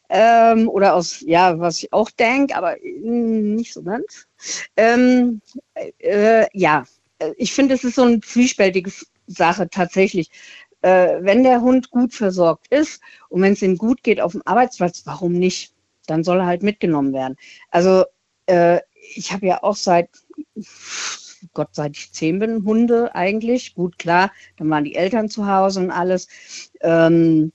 ähm, oder aus, ja, was ich auch denke, aber nicht so ganz. Ähm, äh, ja, ich finde, es ist so ein zwiespältiges Sache tatsächlich. Äh, wenn der Hund gut versorgt ist und wenn es ihm gut geht auf dem Arbeitsplatz, warum nicht? Dann soll er halt mitgenommen werden. Also äh, ich habe ja auch seit Gott seit ich zehn bin, Hunde eigentlich. Gut, klar, dann waren die Eltern zu Hause und alles. Ähm,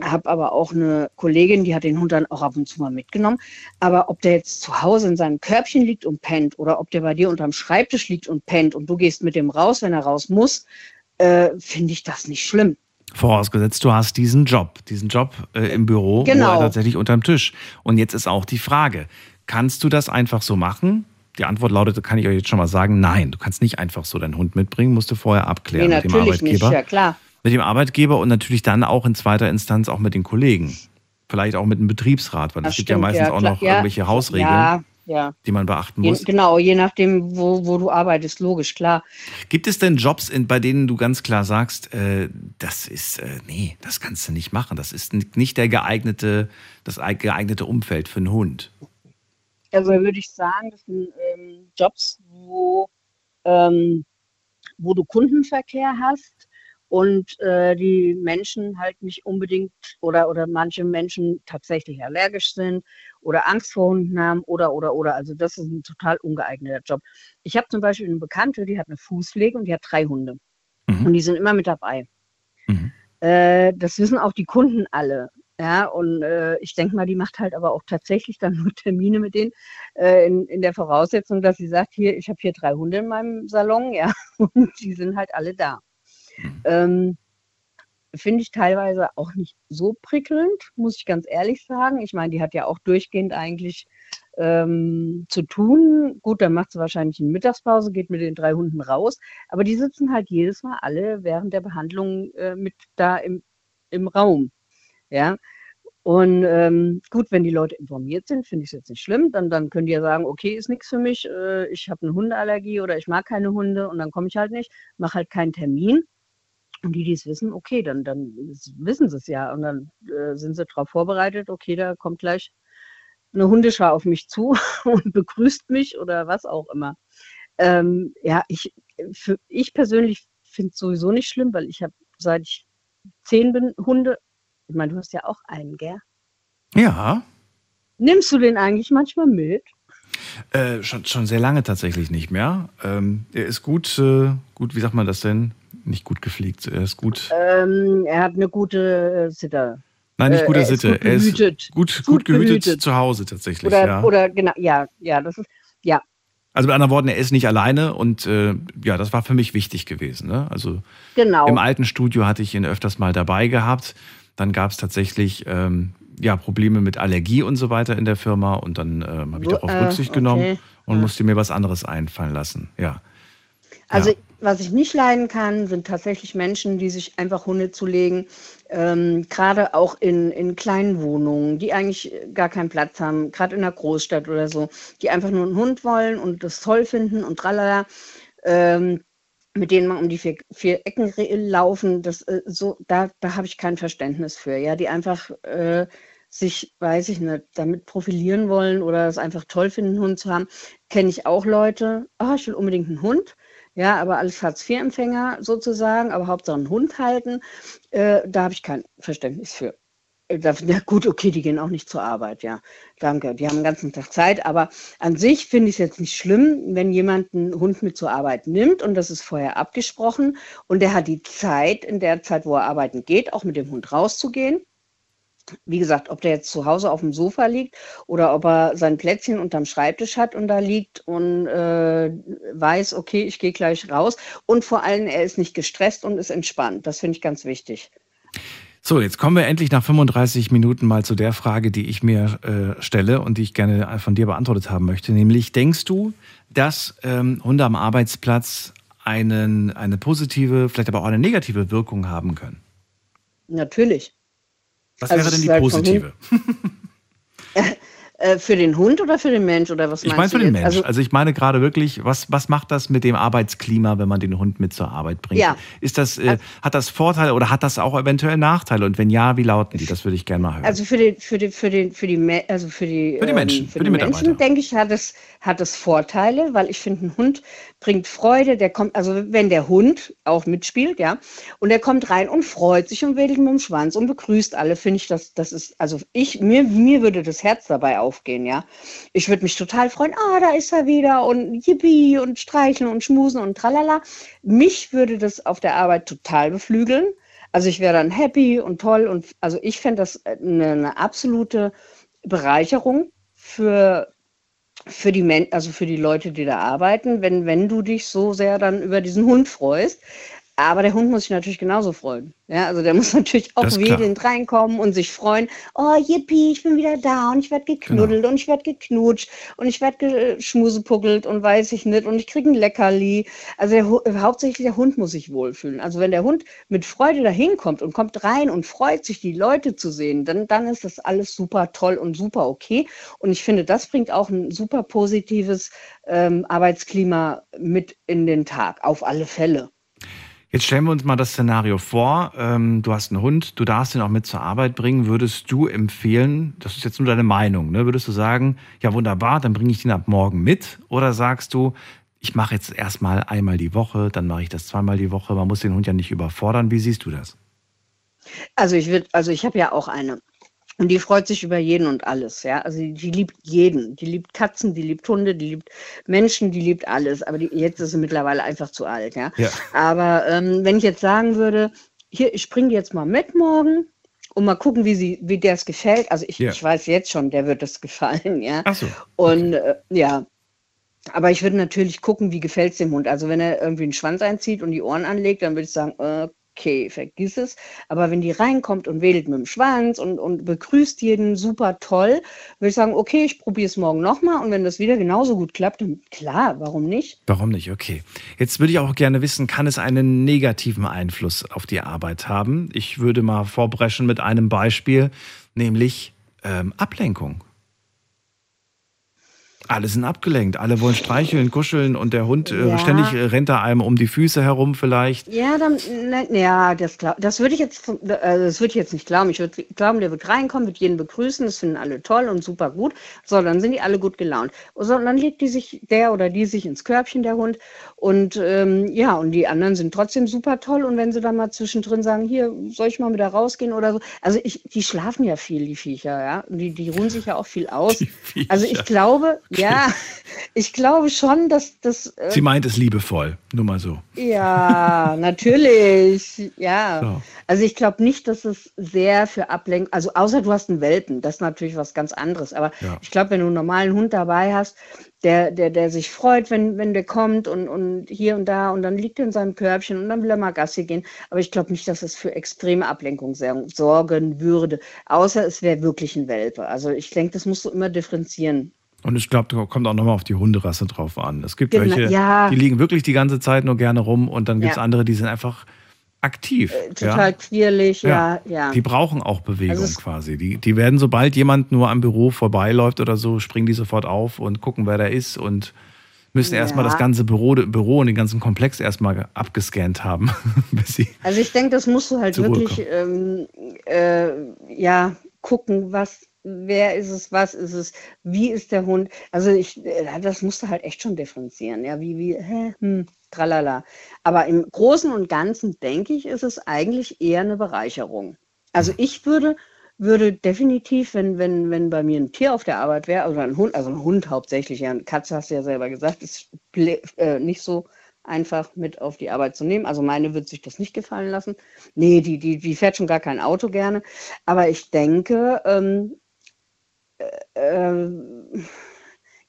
habe aber auch eine Kollegin, die hat den Hund dann auch ab und zu mal mitgenommen. Aber ob der jetzt zu Hause in seinem Körbchen liegt und pennt oder ob der bei dir unterm Schreibtisch liegt und pennt und du gehst mit dem raus, wenn er raus muss, äh, finde ich das nicht schlimm. Vorausgesetzt, du hast diesen Job, diesen Job äh, im Büro Genau. oder tatsächlich unterm Tisch. Und jetzt ist auch die Frage, kannst du das einfach so machen? Die Antwort lautete, kann ich euch jetzt schon mal sagen, nein, du kannst nicht einfach so deinen Hund mitbringen, musst du vorher abklären nee, mit dem natürlich nicht, Arbeitgeber. ja klar. Mit dem Arbeitgeber und natürlich dann auch in zweiter Instanz auch mit den Kollegen. Vielleicht auch mit dem Betriebsrat, weil Das es gibt ja meistens ja, auch noch irgendwelche Hausregeln, Ja, ja. die man beachten Je, muss. genau, je nachdem, wo, wo du arbeitest, logisch, klar. Gibt es denn Jobs, in, bei denen du ganz klar sagst, äh, das ist, äh, nee, das kannst du nicht machen. Das ist nicht der geeignete, das ei- geeignete Umfeld für einen Hund. Also würde ich sagen, das sind ähm, Jobs, wo, ähm, wo du Kundenverkehr hast und äh, die Menschen halt nicht unbedingt oder, oder manche Menschen tatsächlich allergisch sind oder Angst vor Hunden haben oder, oder, oder. Also das ist ein total ungeeigneter Job. Ich habe zum Beispiel eine Bekannte, die hat eine Fußpflege und die hat drei Hunde. Mhm. Und die sind immer mit dabei. Mhm. Äh, das wissen auch die Kunden alle. Ja, und äh, ich denke mal, die macht halt aber auch tatsächlich dann nur Termine mit denen äh, in, in der Voraussetzung, dass sie sagt, hier, ich habe hier drei Hunde in meinem Salon, ja, und die sind halt alle da. Ähm, Finde ich teilweise auch nicht so prickelnd, muss ich ganz ehrlich sagen. Ich meine, die hat ja auch durchgehend eigentlich ähm, zu tun. Gut, dann macht sie wahrscheinlich eine Mittagspause, geht mit den drei Hunden raus. Aber die sitzen halt jedes Mal alle während der Behandlung äh, mit da im, im Raum. Ja. Und ähm, gut, wenn die Leute informiert sind, finde ich es jetzt nicht schlimm. Dann, dann können die ja sagen, okay, ist nichts für mich, äh, ich habe eine Hundeallergie oder ich mag keine Hunde und dann komme ich halt nicht, mache halt keinen Termin. Und die, die es wissen, okay, dann, dann wissen sie es ja. Und dann äh, sind sie darauf vorbereitet, okay, da kommt gleich eine Hundeschar auf mich zu und begrüßt mich oder was auch immer. Ähm, ja, ich, für, ich persönlich finde es sowieso nicht schlimm, weil ich habe, seit ich zehn bin, Hunde. Ich meine, du hast ja auch einen, gell? Ja, Nimmst du den eigentlich manchmal mit? äh, schon, schon sehr lange tatsächlich nicht mehr. Ähm, er ist gut, äh, gut, wie sagt man das denn? Nicht gut gepflegt, er ist gut. Ähm, er hat eine gute äh, Sitter. Nein, nicht äh, gute er ist Sitte. gut er ist gut, gut, Gut gehütet behütet. zu Hause tatsächlich. Oder, ja. oder genau, ja, ja, das ist, ja. Also mit anderen Worten, er ist nicht alleine und äh, ja, das war für mich wichtig gewesen. Ne? Also Genau. im alten Studio hatte ich ihn öfters mal dabei gehabt. Dann gab es tatsächlich ähm, ja, Probleme mit Allergie und so weiter in der Firma und dann ähm, habe ich So, darauf äh, Rücksicht genommen okay. und musste mir was anderes einfallen lassen. Ja. Also Ja. was ich nicht leiden kann, sind tatsächlich Menschen, die sich einfach Hunde zulegen, ähm, gerade auch in, in kleinen Wohnungen, die eigentlich gar keinen Platz haben, gerade in einer Großstadt oder so, die einfach nur einen Hund wollen und das toll finden und tralala. Ähm, mit denen man um die vier, vier Ecken laufen, das äh, so, da, da habe ich kein Verständnis für, ja, die einfach äh, sich, weiß ich nicht, damit profilieren wollen oder es einfach toll finden, einen Hund zu haben. Kenne ich auch Leute, ah, ich will unbedingt einen Hund. ja, aber als Hartz-IV-Empfänger sozusagen, aber Hauptsache einen Hund halten, äh, da habe ich kein Verständnis für. Äh, Na gut, okay, die gehen auch nicht zur Arbeit, ja. Danke, die haben den ganzen Tag Zeit. Aber an sich finde ich es jetzt nicht schlimm, wenn jemand einen Hund mit zur Arbeit nimmt und das ist vorher abgesprochen und der hat die Zeit, in der Zeit, wo er arbeiten geht, auch mit dem Hund rauszugehen. Wie gesagt, ob der jetzt zu Hause auf dem Sofa liegt oder ob er sein Plätzchen unterm Schreibtisch hat und da liegt und äh, weiß, okay, ich gehe gleich raus. Und vor allem, er ist nicht gestresst und ist entspannt. Das finde ich ganz wichtig. So, jetzt kommen wir endlich nach 35 Minuten mal zu der Frage, die ich mir äh, stelle und die ich gerne von dir beantwortet haben möchte. Nämlich, denkst du, dass ähm, Hunde am Arbeitsplatz einen, eine positive, vielleicht aber auch eine negative Wirkung haben können? Natürlich. Was Also wäre denn die halt positive? Äh, für den Hund oder für den Mensch oder was Ich meinst meine für den jetzt? Mensch. Also, Also, ich meine gerade wirklich, was, was macht das mit dem Arbeitsklima, wenn man den Hund mit zur Arbeit bringt? Ja. Ist das, äh, hat das Vorteile oder hat das auch eventuell Nachteile? Und wenn ja, wie lauten die? Das würde ich gerne mal hören. also für den, für die, für den, für die, also für die, Für die Menschen, für für die. Menschen, denke ich, hat es, hat es Vorteile, weil ich finde, ein Hund bringt Freude, der kommt, also wenn der Hund auch mitspielt, ja, und der kommt rein und freut sich und wedelt mit dem Schwanz und begrüßt alle, finde ich, das, das ist, also ich, mir, mir würde das Herz dabei aufgehen, ja. Ich würde mich total freuen, ah, da ist er wieder und yippie und streicheln und schmusen und tralala. Mich würde das auf der Arbeit total beflügeln. Also ich wäre dann happy und toll und also ich fände das eine, eine absolute Bereicherung für, für die Men also für die Leute, die da arbeiten, wenn, wenn du dich so sehr dann über diesen Hund freust. Aber der Hund muss sich natürlich genauso freuen. Ja, also der muss natürlich auch wedelnd reinkommen und sich freuen. Oh, yippie, ich bin wieder da und ich werde geknuddelt Genau. und ich werde geknutscht und ich werde geschmusepuckelt und weiß ich nicht und ich kriege ein Leckerli. Also der, hauptsächlich der Hund muss sich wohlfühlen. Also wenn der Hund mit Freude dahin kommt und kommt rein und freut sich, die Leute zu sehen, dann, dann ist das alles super toll und super okay. Und ich finde, das bringt auch ein super positives ähm, Arbeitsklima mit in den Tag, auf alle Fälle. Jetzt stellen wir uns mal das Szenario vor. Ähm, du hast einen Hund, du darfst ihn auch mit zur Arbeit bringen. Würdest du empfehlen, das ist jetzt nur deine Meinung, ne? würdest du sagen, ja wunderbar, dann bringe ich den ab morgen mit? Oder sagst du, ich mache jetzt erstmal einmal die Woche, dann mache ich das zweimal die Woche. Man muss den Hund ja nicht überfordern. Wie siehst du das? Also ich würde, also ich habe ja auch eine. Und die freut sich über jeden und alles, ja. Also die, die liebt jeden. Die liebt Katzen, die liebt Hunde, die liebt Menschen, die liebt alles. Aber die, jetzt ist sie mittlerweile einfach zu alt, ja. Ja. Aber ähm, wenn ich jetzt sagen würde, hier, ich bringe jetzt mal mit morgen und mal gucken, wie sie, wie der es gefällt. Also ich, Ja. ich weiß jetzt schon, der wird es gefallen, ja. Ach so. Und äh, ja, aber ich würde natürlich gucken, wie gefällt es dem Hund. Also wenn er irgendwie einen Schwanz einzieht und die Ohren anlegt, dann würde ich sagen, okay, vergiss es. Aber wenn die reinkommt und wedelt mit dem Schwanz und, und begrüßt jeden super toll, würde ich sagen, okay, ich probiere es morgen nochmal. Und wenn das wieder genauso gut klappt, dann klar, warum nicht? Warum nicht? Okay. Jetzt würde ich auch gerne wissen, kann es einen negativen Einfluss auf die Arbeit haben? Ich würde mal vorbrechen mit einem Beispiel, nämlich ähm, Ablenkung. Alle sind abgelenkt, alle wollen streicheln, kuscheln und der Hund äh, Ja. ständig äh, rennt da einem um die Füße herum vielleicht. Ja, dann, ne, ja, das, das würde ich jetzt, äh, das würde ich jetzt nicht glauben. Ich würde glauben, der wird reinkommen, wird jeden begrüßen, das finden alle toll und super gut. So, dann sind die alle gut gelaunt. So, und dann legt die sich, der oder die sich ins Körbchen, der Hund. Und ähm, ja, und die anderen sind trotzdem super toll. Und wenn sie dann mal zwischendrin sagen, hier, soll ich mal wieder rausgehen oder so. Also ich, die schlafen ja viel, die Viecher, ja. Die, die ruhen sich ja auch viel aus. Also ich glaube, ja, ich glaube schon, dass das. Äh, Sie meint es liebevoll, nur mal so. ja, natürlich. Ja. So. Also ich glaube nicht, dass es sehr für Ablenkung, also außer du hast einen Welpen, das ist natürlich was ganz anderes. Aber Ja. ich glaube, wenn du einen normalen Hund dabei hast, der, der, der sich freut, wenn, wenn der kommt und, und hier und da und dann liegt er in seinem Körbchen und dann will er mal Gassi gehen. Aber ich glaube nicht, dass es für extreme Ablenkung sorgen würde, außer es wäre wirklich ein Welpe. Also ich denke, das musst du immer differenzieren. Und ich glaube, da kommt auch nochmal auf die Hunderasse drauf an. Es gibt Genau, welche, ja. die liegen wirklich die ganze Zeit nur gerne rum und dann gibt es Ja. andere, die sind einfach aktiv. Total quirlig, ja, Ja. ja. Die brauchen auch Bewegung Also quasi. Die, die werden, sobald jemand nur am Büro vorbeiläuft oder so, springen die sofort auf und gucken, wer da ist und müssen erstmal Ja. das ganze Büro, Büro und den ganzen Komplex erstmal abgescannt haben, bis sie. Also ich denke, das musst du halt wirklich ähm, äh, ja gucken, was wer ist es, was ist es, wie ist der Hund. Also ich, äh, das musst du halt echt schon differenzieren. Ja, wie, wie, hä, hm, tralala. Aber im Großen und Ganzen, denke ich, ist es eigentlich eher eine Bereicherung. Also ich würde, würde definitiv, wenn, wenn, wenn bei mir ein Tier auf der Arbeit wäre, also ein Hund, also ein Hund hauptsächlich, ja, eine Katze hast du ja selber gesagt, ist äh, nicht so einfach mit auf die Arbeit zu nehmen. Also meine wird sich das nicht gefallen lassen. Nee, die, die, die fährt schon gar kein Auto gerne. Aber ich denke, ähm, äh, äh,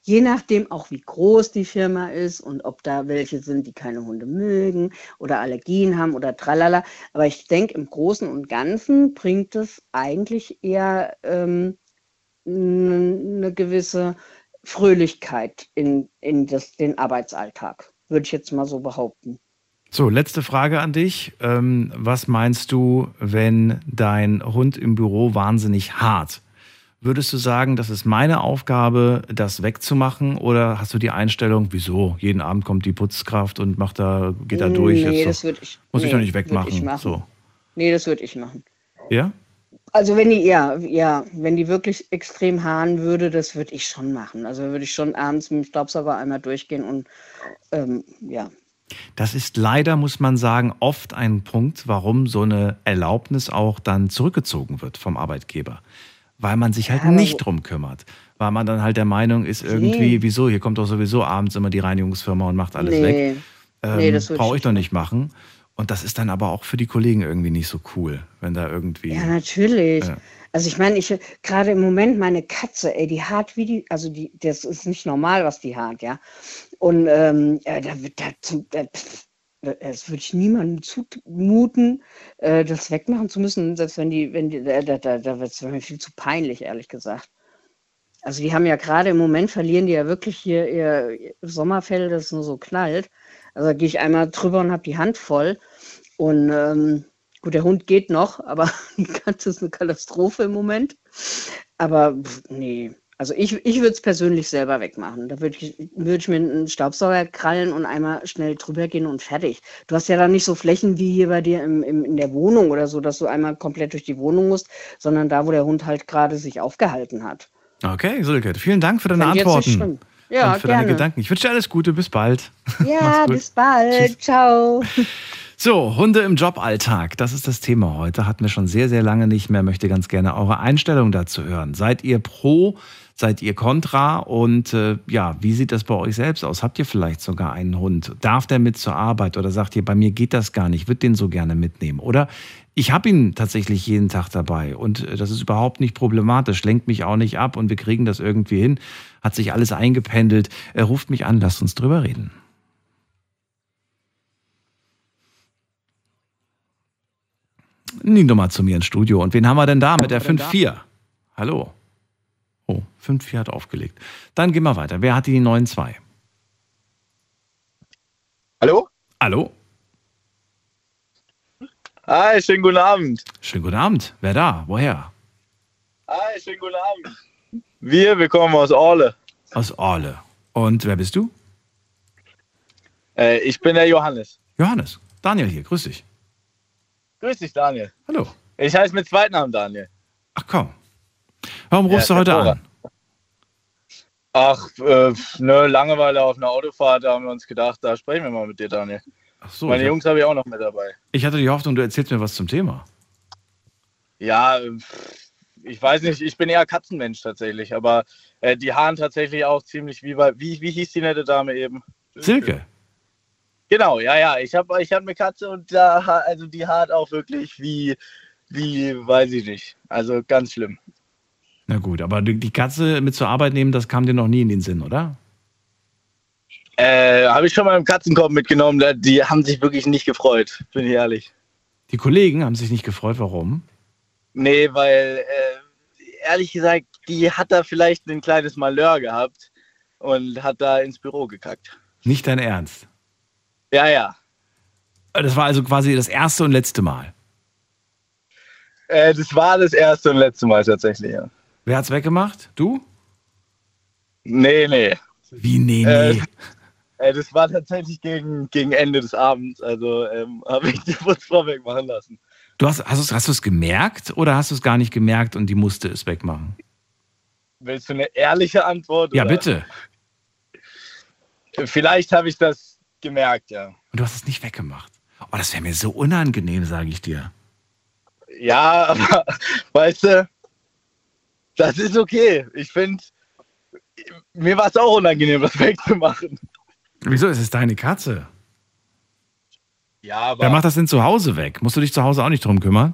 je nachdem auch wie groß die Firma ist und ob da welche sind, die keine Hunde mögen oder Allergien haben oder tralala. Aber ich denke, im Großen und Ganzen bringt es eigentlich eher ähm, eine gewisse Fröhlichkeit in, in das, den Arbeitsalltag würde ich jetzt mal so behaupten. So, letzte Frage an dich. Ähm, was meinst du, wenn dein Hund im Büro wahnsinnig hart? Würdest du sagen, das ist meine Aufgabe, das wegzumachen? Oder hast du die Einstellung, wieso? Jeden Abend kommt die Putzkraft und macht da, geht da durch. Nee, das würde ich. Muss nee, ich doch nicht wegmachen. Ich machen. So. Nee, das würde ich machen. Ja? Also wenn die, ja, ja, wenn die wirklich extrem haaren würde, das würde ich schon machen. Also würde ich schon abends mit dem Staubsauger einmal durchgehen und ähm, ja. Das ist leider, muss man sagen, oft ein Punkt, warum so eine Erlaubnis auch dann zurückgezogen wird vom Arbeitgeber. Weil man sich halt Ja, nicht drum kümmert. Weil man dann halt der Meinung ist, irgendwie, Nee. wieso, hier kommt doch sowieso abends immer die Reinigungsfirma und macht alles Nee. weg. Nee, Ähm, das würd ich Brauche ich doch nicht machen. Und das ist dann aber auch für die Kollegen irgendwie nicht so cool, wenn da irgendwie. Ja, natürlich. Ja. Also ich meine, ich gerade im Moment meine Katze, ey, die hart wie die, also die, das ist nicht normal, was die hart, ja. Und ähm, ja, da wird da, da, pff, das würde ich niemandem zumuten, äh, das wegmachen zu müssen, selbst wenn die, wenn die, da, da, da, wird es mir viel zu peinlich, ehrlich gesagt. Also die haben ja gerade im Moment verlieren die ja wirklich hier ihr, Sommerfell, das nur so knallt. Also gehe ich einmal drüber und habe die Hand voll. Und ähm, gut, der Hund geht noch, aber die Katze ist eine Katastrophe im Moment. Aber nee, also ich, ich würde es persönlich selber wegmachen. Da würde ich, würd ich mir einen Staubsauger krallen und einmal schnell drüber gehen und fertig. Du hast ja dann nicht so Flächen wie hier bei dir im, im, in der Wohnung oder so, dass du einmal komplett durch die Wohnung musst, sondern da, wo der Hund halt gerade sich aufgehalten hat. Okay, Silke, vielen Dank für deine Fänd ich jetzt nicht Antworten. Ja, und für gerne. deine Gedanken. Ich wünsche dir alles Gute, bis bald. Ja, bis bald. Ciao. So, Hunde im Joballtag, das ist das Thema heute. Hatten wir schon sehr, sehr lange nicht mehr. Möchte ganz gerne eure Einstellung dazu hören. Seid ihr pro, seid ihr kontra? Und äh, ja, wie sieht das bei euch selbst aus? Habt ihr vielleicht sogar einen Hund? Darf der mit zur Arbeit? Oder sagt ihr, bei mir geht das gar nicht, würde den so gerne mitnehmen? Oder ich habe ihn tatsächlich jeden Tag dabei und äh, das ist überhaupt nicht problematisch, lenkt mich auch nicht ab und wir kriegen das irgendwie hin. Hat sich alles eingependelt. Er ruft mich an, lasst uns drüber reden. Die Nummer zu mir ins Studio. Und wen haben wir denn da mit der 5-4? Hallo. Oh, 5-4 hat aufgelegt. Dann gehen wir weiter. Wer hat die 9-2? Hallo? Hallo? Hi, schönen guten Abend. Schönen guten Abend. Wer da? Woher? Hi, schönen guten Abend. Wir, wir kommen aus Orle. Aus Orle. Und wer bist du? Äh, ich bin der Johannes. Johannes. Daniel hier. Grüß dich. Grüß dich, Daniel. Hallo. Ich heiße mit Zweitnamen Daniel. Ach komm. Warum rufst Ja, du heute an? Ach, äh, ne, Langeweile auf einer Autofahrt, da haben wir uns gedacht, da sprechen wir mal mit dir, Daniel. Ach so. Meine Jungs habe ich auch noch mit dabei. ich hatte die Hoffnung, du erzählst mir was zum Thema. Ja, äh, ich weiß nicht, ich bin eher Katzenmensch tatsächlich, aber äh, die Haaren tatsächlich auch ziemlich wie bei, wie, wie hieß die nette Dame eben? Silke. Genau, ja, ja. Ich habe ich hab eine Katze und da, also die haart auch wirklich wie, wie, weiß ich nicht. Also ganz schlimm. Na gut, aber die Katze mit zur Arbeit nehmen, das kam dir noch nie in den Sinn, oder? Äh, habe ich schon mal im Katzenkorb mitgenommen. Die haben sich wirklich nicht gefreut, bin ich ehrlich. Die Kollegen haben sich nicht gefreut. Warum? Nee, weil, äh, ehrlich gesagt, die hat da vielleicht ein kleines Malheur gehabt und hat da ins Büro gekackt. Nicht dein Ernst. Ja, ja. Das war also quasi das erste und letzte Mal. Äh, das war das erste und letzte Mal tatsächlich, ja. Wer hat's weggemacht? Du? Nee, nee. Wie, nee, Äh, nee. Äh, das war tatsächlich gegen, gegen Ende des Abends. Also ähm, habe ich die Putzfrau wegmachen lassen. Du hast, hast, hast du es gemerkt oder hast du es gar nicht gemerkt und die musste es wegmachen? Willst du eine ehrliche Antwort? Ja, oder? bitte. Vielleicht habe ich das gemerkt, ja. Und du hast es nicht weggemacht. Oh, das wäre mir so unangenehm, sage ich dir. Ja, aber weißt du, das ist okay. Ich finde, mir war es auch unangenehm, das wegzumachen. Wieso ist es deine Katze? Ja, aber Wer macht das denn zu Hause weg? Musst du dich zu Hause auch nicht drum kümmern?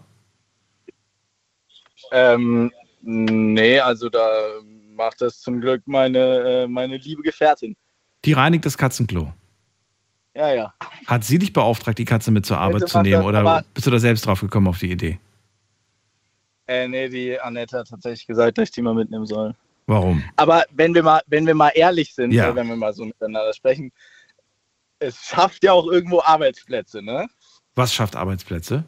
ähm, nee, also da macht das zum Glück meine, äh, meine liebe Gefährtin. Die reinigt das Katzenklo. Ja, ja. Hat sie dich beauftragt, die Katze mit zur Arbeit Bitte zu nehmen? das, Oder bist du da selbst drauf gekommen auf die Idee? Äh, nee, die Annette hat tatsächlich gesagt, dass ich die mal mitnehmen soll. Warum? Aber wenn wir mal, wenn wir mal ehrlich sind, Ja. äh, wenn wir mal so miteinander sprechen, es schafft ja auch irgendwo Arbeitsplätze, ne? Was schafft Arbeitsplätze?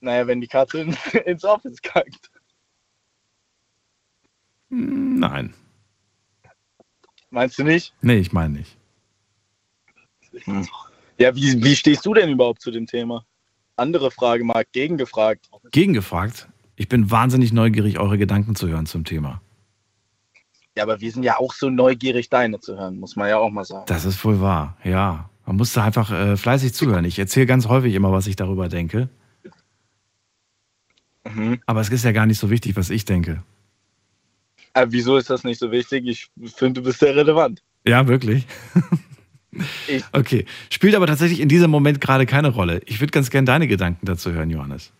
Naja, wenn die Katze in, ins Office kackt. Hm, Nein. Meinst du nicht? Nee, ich meine nicht. Ja, wie, wie stehst du denn überhaupt zu dem Thema? Andere Frage, Marc, gegengefragt. Gegengefragt. Ich bin wahnsinnig neugierig, eure Gedanken zu hören zum Thema. Ja, aber wir sind ja auch so neugierig, deine zu hören, muss man ja auch mal sagen. Das ist wohl wahr, ja. Man muss da einfach äh, fleißig zuhören. Ich erzähle ganz häufig immer, was ich darüber denke. Mhm. Aber es ist ja gar nicht so wichtig, was ich denke. Aber Äh, wieso ist das nicht so wichtig? Ich finde, du bist sehr relevant. Ja, wirklich. Ich- Okay. Spielt aber tatsächlich in diesem Moment gerade keine Rolle. Ich würde ganz gern deine Gedanken dazu hören, Johannes.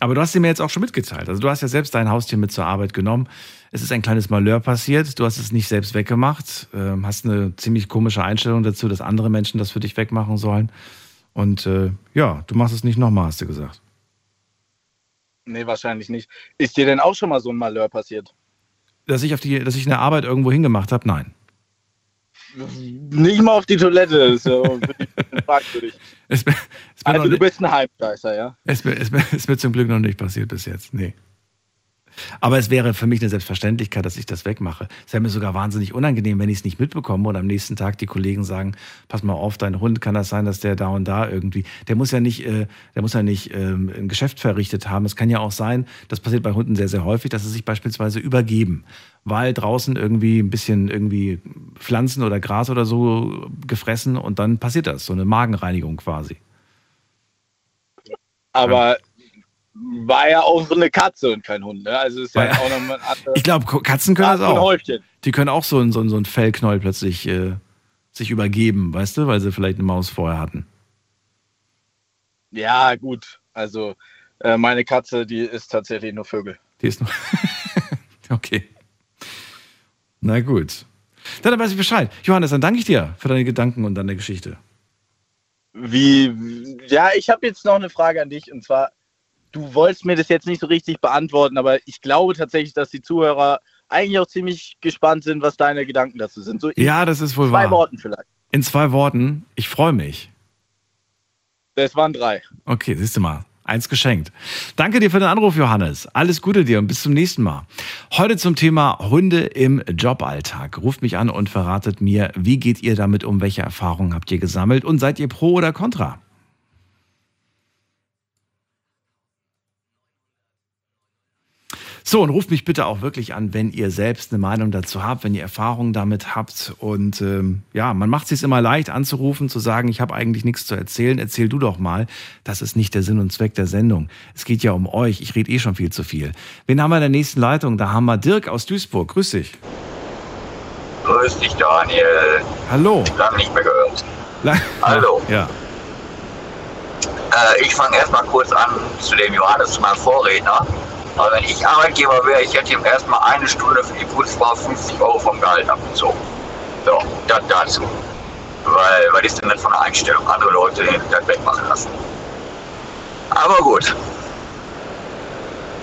Aber du hast sie mir jetzt auch schon mitgeteilt. Also du hast ja selbst dein Haustier mit zur Arbeit genommen. Es ist ein kleines Malheur passiert. Du hast es nicht selbst weggemacht. Ähm, hast eine ziemlich komische Einstellung dazu, dass andere Menschen das für dich wegmachen sollen. Und äh, ja, du machst es nicht nochmal, hast du gesagt. Nee, wahrscheinlich nicht. Ist dir denn auch schon mal so ein Malheur passiert? Dass ich auf die, dass ich eine Arbeit irgendwo hingemacht habe, nein. Nicht mal auf die Toilette, das ist ja fragwürdig. Es, mir Also du bist ein Heimscheißer, ja? Es ist, mir, ist mir zum Glück noch nicht passiert bis jetzt. Nee. Aber es wäre für mich eine Selbstverständlichkeit, dass ich das wegmache. Es wäre mir sogar wahnsinnig unangenehm, wenn ich es nicht mitbekomme und am nächsten Tag die Kollegen sagen, pass mal auf, dein Hund kann das sein, dass der da und da irgendwie, der muss ja nicht, äh, der muss ja nicht ähm, ein Geschäft verrichtet haben. Es kann ja auch sein, das passiert bei Hunden sehr, sehr häufig, dass sie sich beispielsweise übergeben, weil draußen irgendwie ein bisschen irgendwie Pflanzen oder Gras oder so gefressen und dann passiert das, so eine Magenreinigung quasi. Aber war ja auch eine Katze und kein Hund, ne? Also ist ja, War ja- auch nochmal Ich glaube, Katzen können das auch. Häufchen. Die können auch so ein, so so ein Fellknäuel plötzlich äh, sich übergeben, weißt du, weil sie vielleicht eine Maus vorher hatten. Ja, gut. Also äh, meine Katze, die ist tatsächlich nur Vögel. Die ist noch. okay. Na gut. Dann weiß ich Bescheid. Johannes, dann danke ich dir für deine Gedanken und deine Geschichte. Wie, ja, ich habe jetzt noch eine Frage an dich und zwar, du wolltest mir das jetzt nicht so richtig beantworten, aber ich glaube tatsächlich, dass die Zuhörer eigentlich auch ziemlich gespannt sind, was deine Gedanken dazu sind. So in Ja, das ist wohl zwei wahr. Worten vielleicht. In zwei Worten, ich freue mich. Das waren drei. Okay, siehst du mal. Eins geschenkt. Danke dir für den Anruf, Johannes. Alles Gute dir und bis zum nächsten Mal. Heute zum Thema Hunde im Joballtag. Ruft mich an und verratet mir, wie geht ihr damit um? Welche Erfahrungen habt ihr gesammelt? Und seid ihr pro oder contra? So, und ruft mich bitte auch wirklich an, wenn ihr selbst eine Meinung dazu habt, wenn ihr Erfahrungen damit habt. Und ähm, ja, man macht es sich immer leicht anzurufen, zu sagen, ich habe eigentlich nichts zu erzählen, erzähl du doch mal. Das ist nicht der Sinn und Zweck der Sendung. Es geht ja um euch. Ich rede eh schon viel zu viel. Wen haben wir in der nächsten Leitung? Da haben wir Dirk aus Duisburg. Grüß dich. Grüß dich, Daniel. Hallo. Lange nicht mehr gehört. La- Hallo. Ja. Äh, ich fange erstmal kurz an zu dem Johannes, zu meinem Vorredner. Aber wenn ich Arbeitgeber wäre, ich hätte ihm erstmal eine Stunde für die Putzfrau 50 Euro vom Gehalt abgezogen. So, das dazu. Weil, was ist denn das von einer Einstellung? Andere Leute das wegmachen lassen. Aber gut.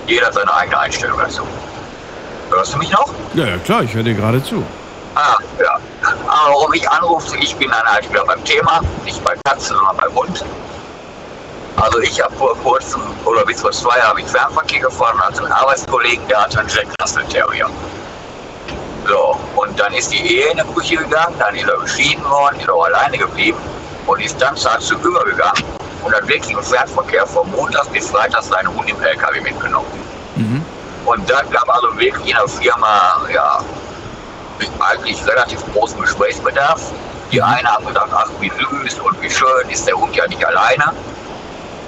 Jeder hat seine eigene Einstellung dazu. Hörst du mich noch? Ja, ja, klar, ich höre dir gerade zu. Ah, ja. Aber warum ich anrufe, ich bin dann halt wieder beim Thema, nicht bei Katzen, sondern beim Hund. Also ich habe vor kurzem, oder bis vor zwei Jahren, habe ich Fernverkehr gefahren und hatte einen Arbeitskollegen, der hatte einen Jack Russell Terrier. So, und dann ist die Ehe in die Brüche gegangen, dann ist er geschieden worden, ist auch alleine geblieben und ist dann zu übergegangen und hat wirklich im Fernverkehr von Montags bis Freitags seinen Hund im LKW mitgenommen. Mhm. Und dann gab also wirklich in der Firma, ja, eigentlich relativ großen Gesprächsbedarf. Die eine haben gedacht, ach, wie süß und wie schön ist der Hund ja nicht alleine.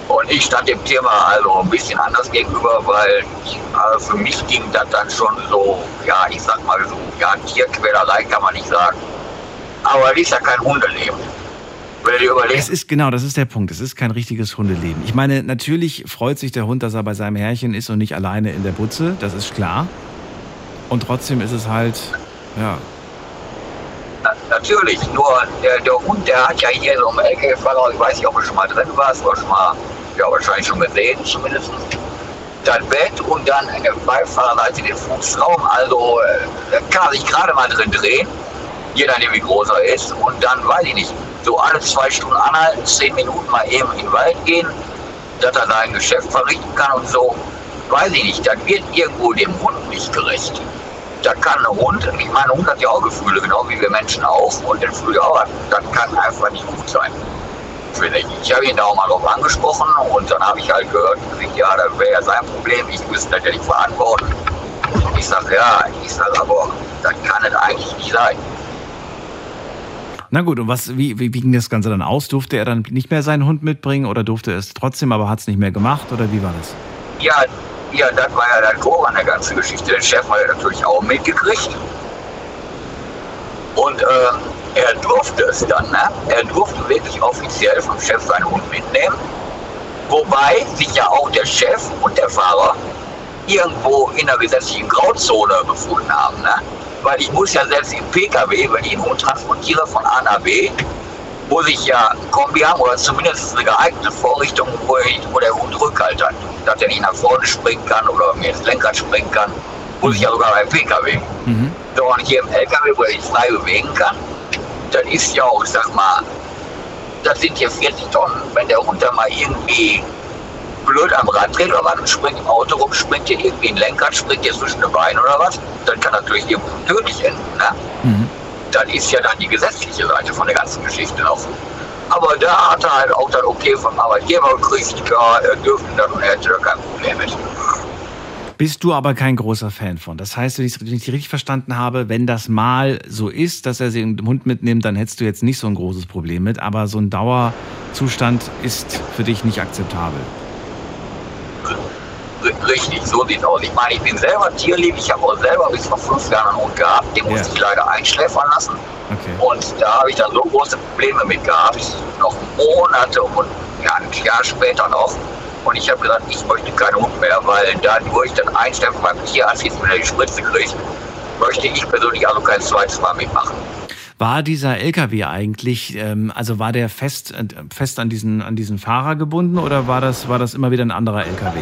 Und ich stand dem Thema also ein bisschen anders gegenüber, weil also für mich ging das dann schon so, ja, ich sag mal so, ja, Tierquälerei kann man nicht sagen. Aber das ist ja kein Hundeleben. Es ist genau, das ist der Punkt. Es ist kein richtiges Hundeleben. Ich meine, natürlich freut sich der Hund, dass er bei seinem Herrchen ist und nicht alleine in der Butze. Das ist klar. Und trotzdem ist es halt, ja, Na, natürlich, nur der, der Hund, der hat ja hier so einen LKW-Fahrer, ich weiß nicht, ob du schon mal drin warst oder schon mal, ja, wahrscheinlich schon gesehen zumindest. Das Bett und dann eine Beifahrerseite den Fußraum, also äh, kann sich gerade mal drin drehen, je nachdem wie groß er ist. Und dann, weiß ich nicht, so alle zwei Stunden anhalten, zehn Minuten mal eben in den Wald gehen, dass er sein Geschäft verrichten kann und so. Weiß ich nicht, das wird irgendwo dem Hund nicht gerecht. Da kann ein Hund, ich meine, ein Hund hat ja auch Gefühle, genau wie wir Menschen auch, und den Gefühle auch, das kann einfach nicht gut sein. Ich. Habe ihn da auch mal drauf angesprochen und dann habe ich halt gehört, ja, das wäre ja sein Problem, ich müsste das ja nicht verantworten. Ich sage, ja, ich sage aber, das kann es eigentlich nicht sein. Na gut, und was, wie, wie, wie ging das Ganze dann aus? Durfte er dann nicht mehr seinen Hund mitbringen oder durfte er es trotzdem, aber hat es nicht mehr gemacht oder wie war das? Ja, ja, das war ja der Tor an der ganzen Geschichte. Der Chef hat ja natürlich auch mitgekriegt. Und äh, er durfte es dann, ne? Er durfte wirklich offiziell vom Chef seinen Hund mitnehmen. Wobei sich ja auch der Chef und der Fahrer irgendwo in der gesetzlichen Grauzone befunden haben, ne? Weil ich muss ja selbst im Pkw, wenn ich einen Hund transportiere von A nach B, muss ich ja ein Kombi haben oder zumindest eine geeignete Vorrichtung, wo, ich, wo der Hund Rückhalt hat. Dass er nicht nach vorne springen kann oder mir ins Lenkrad springen kann. Muss ich ja sogar beim Pkw. So, und hier im LKW, wo er sich frei bewegen kann, das ist ja auch, sag mal, das sind hier 40 Tonnen. Wenn der da mal irgendwie blöd am Rad dreht oder was, springt im Auto rum, springt hier irgendwie ein Lenkrad, springt hier zwischen den Beinen oder was, dann kann natürlich irgendwo tödlich enden. Ne? Das ist ja dann die gesetzliche Seite von der ganzen Geschichte noch. Aber da hat er halt auch das Okay vom Arbeitgeber gekriegt, ja, er dürfte das und er hätte da kein Problem mit. Bist du aber kein großer Fan von. Das heißt, wenn ich es richtig verstanden habe, wenn das mal so ist, dass er den Hund mitnimmt, dann hättest du jetzt nicht so ein großes Problem mit. Aber so ein Dauerzustand ist für dich nicht akzeptabel. Richtig, so sieht aus. Ich meine, ich bin selber tierlieb, ich habe auch selber bis vor fünf Jahren einen Hund gehabt, den musste Ja. ich leider einschläfern lassen. Okay. Und da habe ich dann so große Probleme mit gehabt, noch Monate und ja, ein Jahr später noch. Und ich habe gesagt, ich möchte keinen Hund mehr, weil dadurch dann Einstempel beim Tierarzt jetzt wieder die Spritze kriegt, möchte ich persönlich also kein zweites Mal mitmachen. War dieser LKW eigentlich, ähm, also war der fest, äh, fest an, diesen, an diesen Fahrer gebunden oder war das, war das immer wieder ein anderer LKW?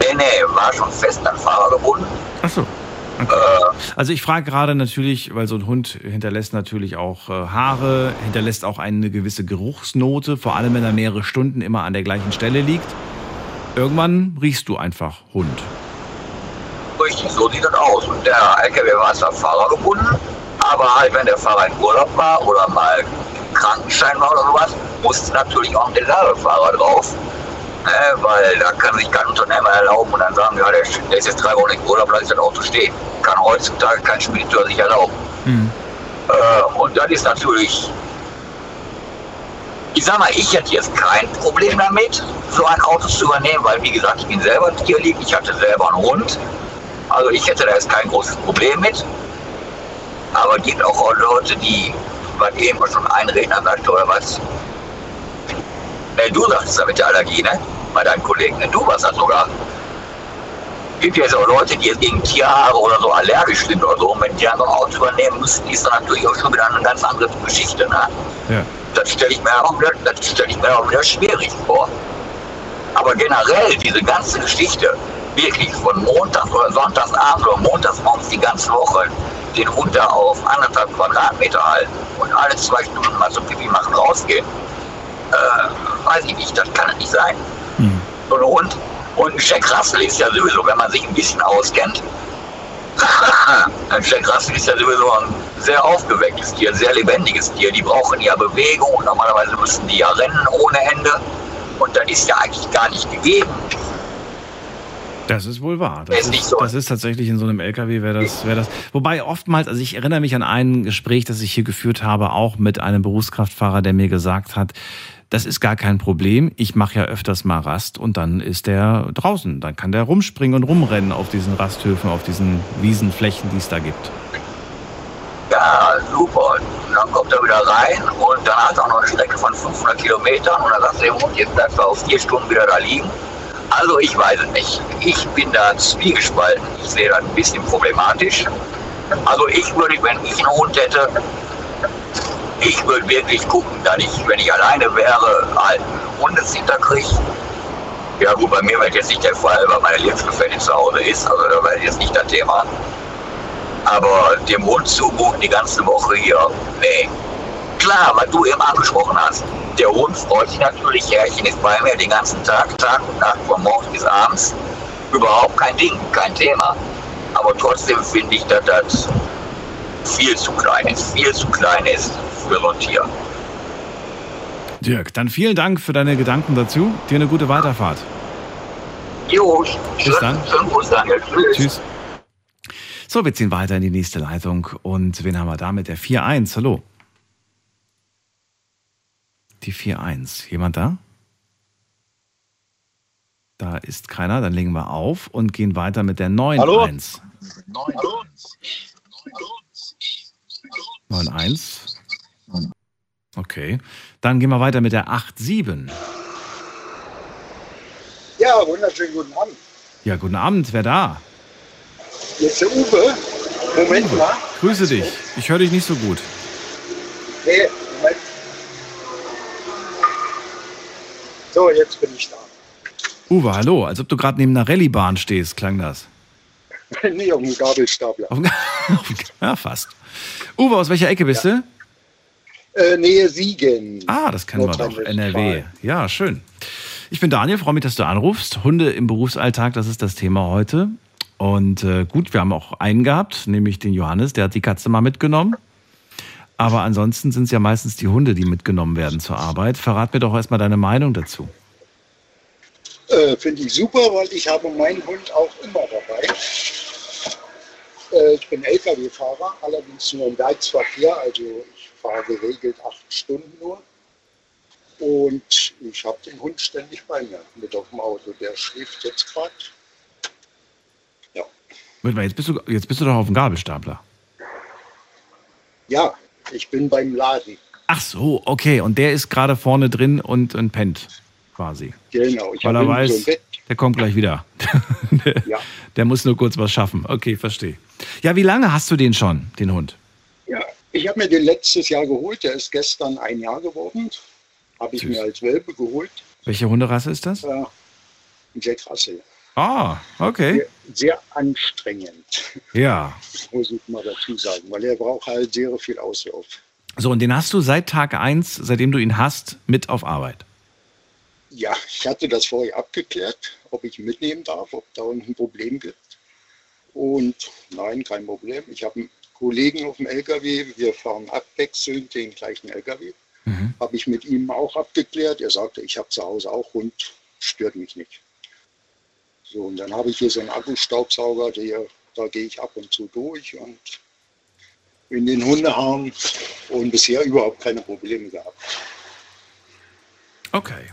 Nee, nee, war schon fest an Fahrer gebunden. Ach so. Okay. Also ich frage gerade natürlich, weil so ein Hund hinterlässt natürlich auch äh, Haare, hinterlässt auch eine gewisse Geruchsnote, vor allem wenn er mehrere Stunden immer an der gleichen Stelle liegt. Irgendwann riechst du einfach Hund. Richtig, so sieht das aus. Und der LKW war zwar Fahrer gebunden, aber halt, wenn der Fahrer in Urlaub war oder mal Krankenschein war oder sowas, musste natürlich auch der Ladefahrer drauf. Äh, weil da kann sich kein Unternehmer erlauben und dann sagen, ja, der, der ist jetzt drei Wochen im Urlaub, lass ich das Auto stehen. Kann heutzutage kein Spediteur sich erlauben. Äh, und das ist natürlich, ich sag mal, ich hätte jetzt kein Problem damit, so ein Auto zu übernehmen, weil wie gesagt, ich bin selber tierlieb, ich hatte selber einen Hund. Also ich hätte da jetzt kein großes Problem mit. Aber es gibt auch Leute, die, was eben schon ein Redner sagte oder was. Ne, du sagst es ja mit der Allergie, ne? Bei deinen Kollegen, ne? Du warst das sogar. gibt ja jetzt auch Leute, die jetzt gegen Tierhaare oder so allergisch sind oder so. Und wenn die dann so ein Auto übernehmen müssen, ist dann natürlich auch schon wieder eine ganz andere Geschichte, ne? Ja. Das stelle ich, mir auch wieder- das stell ich mir auch wieder schwierig vor. Aber generell diese ganze Geschichte, wirklich von Montags oder Sonntagsabend oder Montagsmorgens die ganze Woche, den da auf anderthalb Quadratmeter halten und alle zwei Stunden mal zum Pipi machen rausgehen, äh, weiß ich nicht, das kann nicht sein. So ein Hund. Und ein Jack Russell ist ja sowieso, wenn man sich ein bisschen auskennt, ein Jack Russell ist ja sowieso ein sehr aufgewecktes Tier, ein sehr lebendiges Tier. Die brauchen ja Bewegung und normalerweise müssen die ja rennen ohne Ende. Und das ist ja eigentlich gar nicht gegeben. Das ist wohl wahr. Das ist, das ist tatsächlich in so einem LKW wäre das, wäre das. Wobei oftmals, also ich erinnere mich an ein Gespräch, das ich hier geführt habe, auch mit einem Berufskraftfahrer, der mir gesagt hat, das ist gar kein Problem. Ich mache ja öfters mal Rast und dann ist der draußen. Dann kann der rumspringen und rumrennen auf diesen Rasthöfen, auf diesen Wiesenflächen, die es da gibt. Ja, super. Und dann kommt er wieder rein und dann hat er auch noch eine Strecke von 500 Kilometern und dann sagt er, Hund, jetzt bleibst du auf vier Stunden wieder da liegen. Also ich weiß es nicht. Ich bin da zwiegespalten. Ich sehe das ein bisschen problematisch. Also ich würde, wenn ich einen Hund hätte, ich würde wirklich gucken, dass ich, wenn ich alleine wäre, halt einen Hundesitter kriege. Ja gut, bei mir wäre jetzt nicht der Fall, weil meine Lebensgefährtin zu Hause ist. Also da wäre jetzt nicht das Thema. Aber dem Hund zumuten die ganze Woche hier, nee. Klar, was du eben angesprochen hast. Der Hund freut sich natürlich, Herrchen ist bei mir den ganzen Tag, Tag und Nacht, von morgens bis abends. Überhaupt kein Ding, kein Thema. Aber trotzdem finde ich, dass das viel zu klein ist, viel zu klein ist Tier. Dirk, dann vielen Dank für deine Gedanken dazu. Dir eine gute Weiterfahrt. Jo, Bis dann. schönen. Tschüss. Tschüss. So, wir ziehen weiter in die nächste Leitung. Und wen haben wir da mit der 4-1? Hallo. Die 4-1. Jemand da? Da ist keiner. Dann legen wir auf und gehen weiter mit der 9-1. 9-1. Okay. Dann gehen wir weiter mit der 8-7. Ja, wunderschönen guten Abend. Ja, guten Abend. Wer da? Jetzt der Uwe. Moment mal. Grüße dich. Ich höre dich nicht so gut. Nee, Moment. So, jetzt bin ich da. Uwe, hallo. Als ob du gerade neben einer Rallye-Bahn stehst, klang das. nee, auf dem Gabelstapler. Ja, fast. Uwe, aus welcher Ecke bist du? Äh, Nähe Siegen. Ah, das kennen wir doch. NRW. Ja, schön. Ich bin Daniel, freue mich, dass du anrufst. Hunde im Berufsalltag, das ist das Thema heute. Und äh, gut, wir haben auch einen gehabt, nämlich den Johannes, der hat die Katze mal mitgenommen. Aber ansonsten sind es ja meistens die Hunde, die mitgenommen werden zur Arbeit. Verrat mir doch erstmal deine Meinung dazu. Äh, Finde ich super, weil ich habe meinen Hund auch immer dabei. Äh, ich bin Lkw-Fahrer, allerdings nur im Werksverkehr, also fahre geregelt acht Stunden nur. Und ich habe den Hund ständig bei mir mit auf dem Auto. Der schläft jetzt gerade. Warte mal, Jetzt bist, du, jetzt bist du doch auf dem Gabelstapler. Ja, ich bin beim Laden. Ach so, okay. Und der ist gerade vorne drin und, und pennt quasi. Genau, ich Weil er so weiß, Bett. der kommt gleich wieder. der, Ja. der muss nur kurz was schaffen. Okay, verstehe. Ja, wie lange hast du den schon, den Hund? Ich habe mir den letztes Jahr geholt. Der ist gestern ein Jahr geworden. Habe ich Süß. mir als Welpe geholt. Welche Hunderasse ist das? Äh, Jack Russell. Ah, okay. Sehr, sehr anstrengend, Ja. muss ich mal dazu sagen, weil er braucht halt sehr viel Auslauf. So, und den hast du seit Tag 1, seitdem du ihn hast, mit auf Arbeit. Ja, ich hatte das vorher abgeklärt, ob ich ihn mitnehmen darf, ob da ein Problem gibt. Und nein, kein Problem. Ich habe einen Kollegen auf dem LKW, wir fahren abwechselnd den gleichen LKW. Habe ich mit ihm auch abgeklärt. Er sagte, ich habe zu Hause auch Hund, stört mich nicht. So, und dann habe ich hier so einen Akkustaubsauger, der, da gehe ich ab und zu durch und in den Hundeharm und bisher überhaupt keine Probleme gehabt. Okay.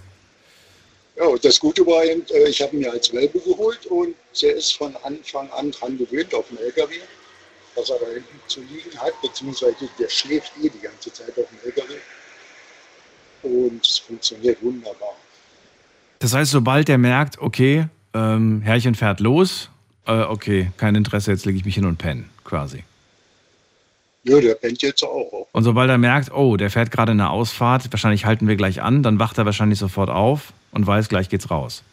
Ja, und das Gute war eben, äh, ich habe ihn mir als Welpe geholt und der ist von Anfang an dran gewöhnt auf dem LKW, dass er da hinten zu liegen hat, beziehungsweise der schläft eh die ganze Zeit auf dem LKW. Und es funktioniert wunderbar. Das heißt, sobald er merkt, okay, ähm, Herrchen fährt los, äh, okay, kein Interesse, jetzt lege ich mich hin und penne, quasi. Ja, der pennt jetzt auch. Und sobald er merkt, oh, der fährt gerade eine Ausfahrt, wahrscheinlich halten wir gleich an, dann wacht er wahrscheinlich sofort auf und weiß, gleich geht's raus.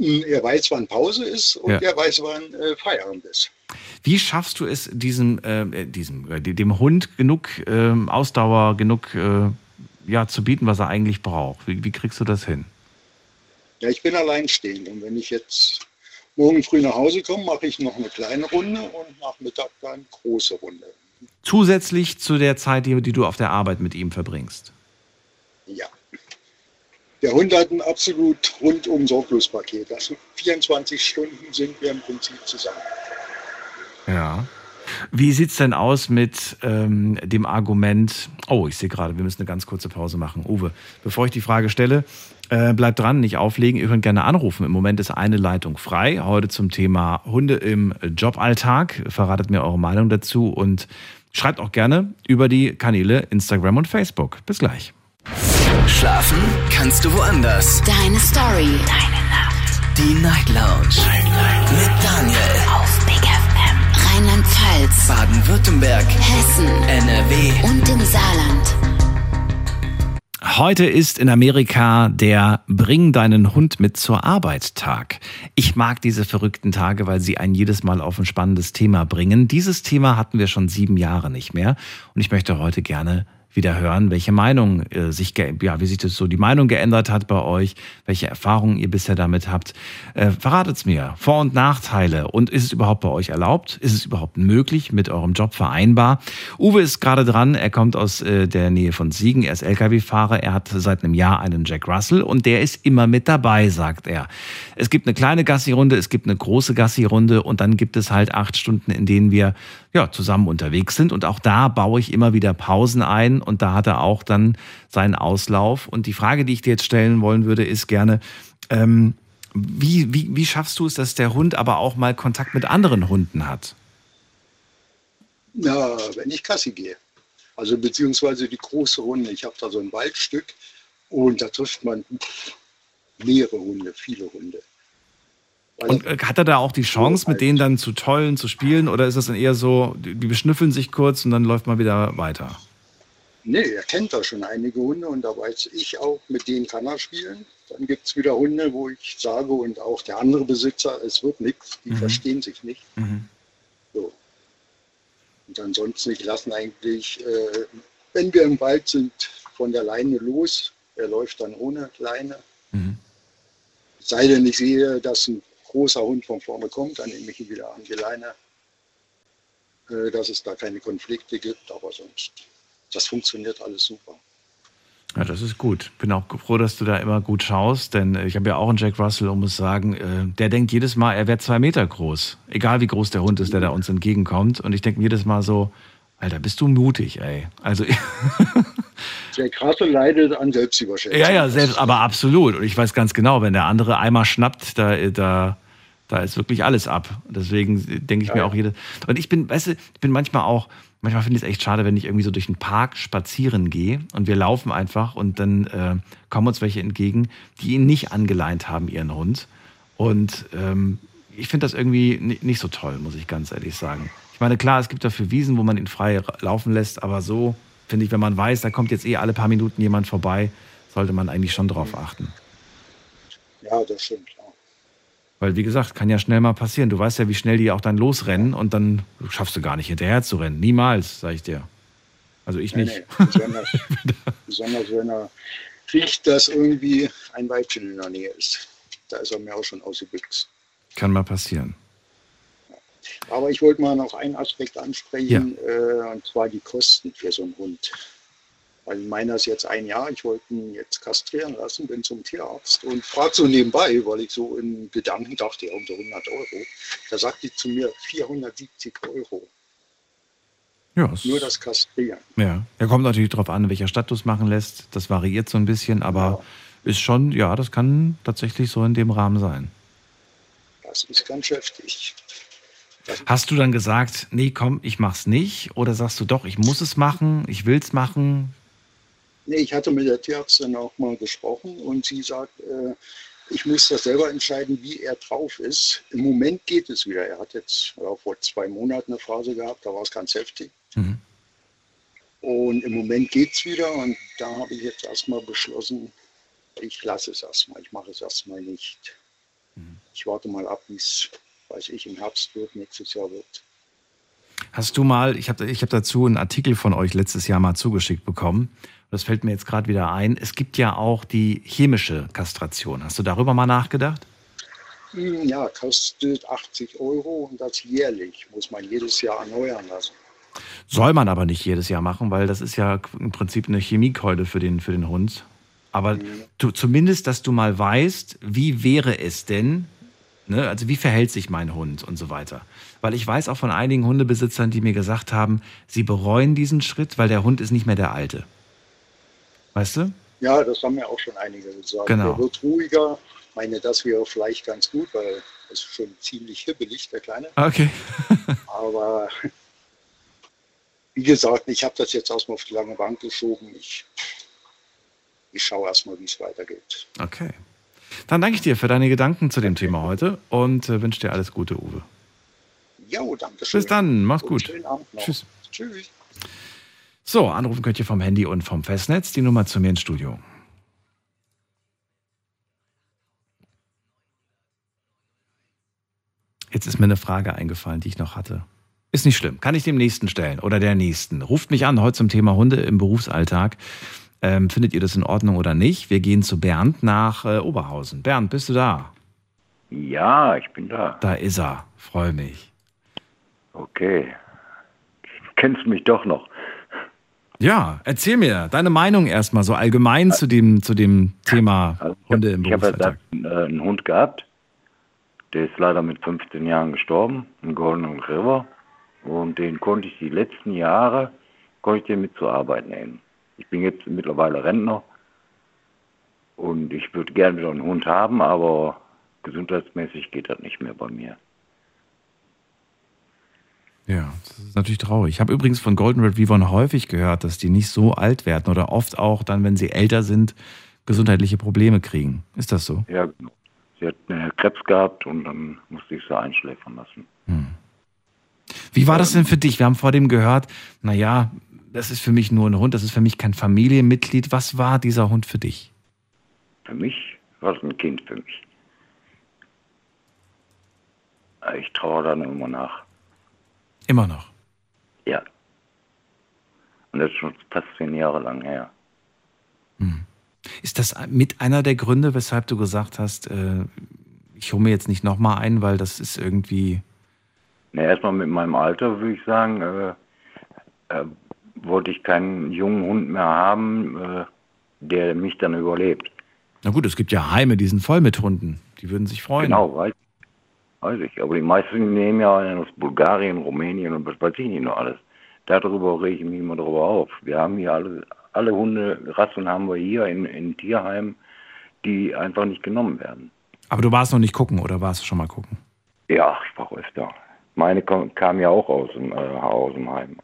Er weiß, wann Pause ist und Ja. er weiß, wann äh, Feierabend ist. Wie schaffst du es, diesem, äh, diesem, äh, dem Hund genug ähm, Ausdauer, genug äh, ja, zu bieten, was er eigentlich braucht? Wie, wie kriegst du das hin? Ja, ich bin alleinstehend und wenn ich jetzt morgen früh nach Hause komme, mache ich noch eine kleine Runde und nach Mittag dann eine große Runde. Zusätzlich zu der Zeit, die, die du auf der Arbeit mit ihm verbringst. Ja. Der Hund hat ein absolut rundum sorglos Paket. Also 24 Stunden sind wir im Prinzip zusammen. Ja. Wie sieht's denn aus mit ähm, dem Argument? Oh, ich sehe gerade, wir müssen eine ganz kurze Pause machen. Uwe, bevor ich die Frage stelle, äh, bleibt dran, nicht auflegen. Ihr könnt gerne anrufen. Im Moment ist eine Leitung frei. Heute zum Thema Hunde im Joballtag. Verratet mir eure Meinung dazu und schreibt auch gerne über die Kanäle Instagram und Facebook. Bis gleich. Schlafen kannst du woanders. Deine Story. Deine Nacht. Die Night Lounge. Night, Night. Mit Daniel. Auf Big FM. Rheinland-Pfalz. Baden-Württemberg. Hessen. NRW. Und im Saarland. Heute ist in Amerika der Bring deinen Hund mit zur Arbeit Tag. Ich mag diese verrückten Tage, weil sie einen jedes Mal auf ein spannendes Thema bringen. Dieses Thema hatten wir schon sieben Jahre nicht mehr und ich möchte heute gerne wieder hören, welche Meinung äh, sich, ja, wie sich das so die Meinung geändert hat bei euch, welche Erfahrungen ihr bisher damit habt. Äh, verratet's mir. Vor- und Nachteile. Und ist es überhaupt bei euch erlaubt? Ist es überhaupt möglich, mit eurem Job vereinbar? Uwe ist gerade dran. Er kommt aus äh, der Nähe von Siegen. Er ist Lkw-Fahrer. Er hat seit einem Jahr einen Jack Russell und der ist immer mit dabei, sagt er. Es gibt eine kleine Gassi-Runde, es gibt eine große Gassi-Runde und dann gibt es halt acht Stunden, in denen wir ja, zusammen unterwegs sind. Und auch da baue ich immer wieder Pausen ein und da hat er auch dann seinen Auslauf. Und die Frage, die ich dir jetzt stellen wollen würde, ist gerne, ähm, wie, wie, wie schaffst du es, dass der Hund aber auch mal Kontakt mit anderen Hunden hat? Na, wenn ich Kassi gehe. Also beziehungsweise die große Runde. Ich habe da so ein Waldstück und da trifft man mehrere Hunde, viele Hunde. Und äh, hat er da auch die Chance, mit denen dann zu tollen, zu spielen? Oder ist das dann eher so, die beschnüffeln sich kurz und dann läuft man wieder weiter? Nee, er kennt da schon einige Hunde und da weiß ich auch, mit denen kann er spielen. Dann gibt es wieder Hunde, wo ich sage und auch der andere Besitzer, es wird nichts, die Mhm. verstehen sich nicht. Mhm. So. Und ansonsten, ich lasse eigentlich, äh, wenn wir im Wald sind, von der Leine los. Er läuft dann ohne Leine. Mhm. Es sei denn, ich sehe, dass ein großer Hund von vorne kommt, dann nehme ich ihn wieder an die Leine, äh, dass es da keine Konflikte gibt, aber sonst, das funktioniert alles super. Ja, das ist gut. Bin auch froh, dass du da immer gut schaust, denn ich habe ja auch einen Jack Russell und muss sagen, äh, der denkt jedes Mal, er wäre zwei Meter groß. Egal wie groß der Hund ist, der da uns entgegenkommt. Und ich denke jedes Mal so, Alter, bist du mutig, ey. Also, Jack Russell leidet an Selbstüberschätzung. ja, ja, selbst, aber absolut. Und ich weiß ganz genau, wenn der andere einmal schnappt, da, da, da ist wirklich alles ab. Deswegen denke ich mir auch jede. Und ich bin, weißt du, ich bin manchmal auch, manchmal finde ich es echt schade, wenn ich irgendwie so durch den Park spazieren gehe und wir laufen einfach und dann äh, kommen uns welche entgegen, die ihn nicht angeleint haben, ihren Hund. Und ähm, ich finde das irgendwie ni- nicht so toll, muss ich ganz ehrlich sagen. Ich meine, klar, es gibt dafür Wiesen, wo man ihn frei laufen lässt, aber so finde ich, wenn man weiß, da kommt jetzt eh alle paar Minuten jemand vorbei, sollte man eigentlich schon drauf achten. Ja, das stimmt. Ja. Weil, wie gesagt, kann ja schnell mal passieren. Du weißt ja, wie schnell die auch dann losrennen und dann schaffst du gar nicht hinterher zu rennen. Niemals, sag ich dir. Also ich Nee, nicht. nee, besonders, besonders wenn er riecht, dass irgendwie ein Weibchen in der Nähe ist. Da ist er mir auch schon ausgebüxt. Kann mal passieren. Aber ich wollte mal noch einen Aspekt ansprechen, äh, und zwar die Kosten für so einen Hund. Weil meiner ist jetzt ein Jahr, ich wollte ihn jetzt kastrieren lassen, bin zum Tierarzt und frage so nebenbei, weil ich so in Gedanken dachte, ja, um so 100 Euro. Da sagt die zu mir 470 Euro. Ja, Nur das Kastrieren. Ja, er kommt natürlich darauf an, in welcher Stadt du es machen lässt. Das variiert so ein bisschen, aber ist schon, ja, das kann tatsächlich so in dem Rahmen sein. Das ist ganz heftig. Hast du dann gesagt, nee, komm, ich mach's nicht? Oder sagst du doch, ich muss es machen, ich will's machen? Nee, ich hatte mit der Tierärztin auch mal gesprochen und sie sagt, äh, ich muss das selber entscheiden, wie er drauf ist. Im Moment geht es wieder. Er hat jetzt ja, vor zwei Monaten eine Phase gehabt, da war es ganz heftig. Mhm. Und im Moment geht es wieder und da habe ich jetzt erstmal beschlossen, ich lasse es erstmal, ich mache es erstmal nicht. Ich warte mal ab, wie es, weiß ich, im Herbst wird, nächstes Jahr wird. Hast du mal, ich habe ich hab dazu einen Artikel von euch letztes Jahr mal zugeschickt bekommen. Das fällt mir jetzt gerade wieder ein. Es gibt ja auch die chemische Kastration. Hast du darüber mal nachgedacht? Hm, Ja, kostet 80 Euro und das jährlich, muss man jedes Jahr erneuern lassen. Soll man aber nicht jedes Jahr machen, weil das ist ja im Prinzip eine Chemiekeule für den, für den Hund. Aber du, zumindest, dass du mal weißt, wie wäre es denn, ne? also wie verhält sich mein Hund und so weiter. Weil ich weiß auch von einigen Hundebesitzern, die mir gesagt haben, sie bereuen diesen Schritt, weil der Hund ist nicht mehr der alte. Weißt du? Ja, das haben ja auch schon einige gesagt. Genau. Er wird ruhiger. Ich meine, das wäre vielleicht ganz gut, weil er ist schon ziemlich hibbelig, der Kleine. Okay. Aber wie gesagt, ich habe das jetzt erstmal auf die lange Bank geschoben. Ich, ich schaue erstmal, wie es weitergeht. Okay. Dann danke ich dir für deine Gedanken zu dem Thema heute und äh, wünsche dir alles Gute, Uwe. Jo, danke schön. Bis dann, mach's Und gut. Schönen Abend noch. Tschüss. Tschüss. So, anrufen könnt ihr vom Handy und vom Festnetz. Die Nummer zu mir ins Studio. Jetzt ist mir eine Frage eingefallen, die ich noch hatte. Ist nicht schlimm. Kann ich dem nächsten stellen oder der nächsten. Ruft mich an heute zum Thema Hunde im Berufsalltag. Ähm, findet ihr das in Ordnung oder nicht? Wir gehen zu Bernd nach äh, Oberhausen. Bernd, bist du da? Ja, ich bin da. Da ist er. Freue mich. Okay. Kennst mich doch noch. Ja, erzähl mir deine Meinung erstmal so allgemein zu dem, zu dem Thema Hunde im Ich habe Berufsalltag. da, äh, einen Hund gehabt. Der ist leider mit 15 Jahren gestorben, einen Golden River. Und den konnte ich die letzten Jahre, konnte ich den mit zur Arbeit nehmen. Ich bin jetzt mittlerweile Rentner und ich würde gerne wieder einen Hund haben, aber gesundheitsmäßig geht das nicht mehr bei mir. Ja, das ist natürlich traurig. Ich habe übrigens von Golden Retrievern häufig gehört, dass die nicht so alt werden oder oft auch dann, wenn sie älter sind, gesundheitliche Probleme kriegen. Ist das so? Ja, genau. Sie hat äh, Krebs gehabt und dann musste ich sie einschläfern lassen. Wie war das denn für dich? Wir haben vor dem gehört, naja, das ist für mich nur ein Hund, das ist für mich kein Familienmitglied. Was war dieser Hund für dich? Für mich war es ein Kind für mich. Ich traue dann immer nach. Immer noch. Ja. Und das ist schon fast zehn Jahre lang her. Ist das mit einer der Gründe, weshalb du gesagt hast, äh, ich hole mir jetzt nicht nochmal ein, weil das ist irgendwie. Na, erstmal mit meinem Alter würde ich sagen, äh, äh, wollte ich keinen jungen Hund mehr haben, äh, der mich dann überlebt. Na gut, es gibt ja Heime, die sind voll mit Hunden. Die würden sich freuen. Genau, weiß, weiß ich. Aber die meisten nehmen ja einen aus Bulgarien, Rumänien und was weiß ich nicht noch alles. Darüber rege ich mich immer darüber auf. Wir haben hier alle, alle Hunderassen haben wir hier in, in Tierheimen, die einfach nicht genommen werden. Aber du warst noch nicht gucken oder warst du schon mal gucken? Ja, ich war öfter. Meine kam, kam ja auch aus dem, äh, aus dem Heim.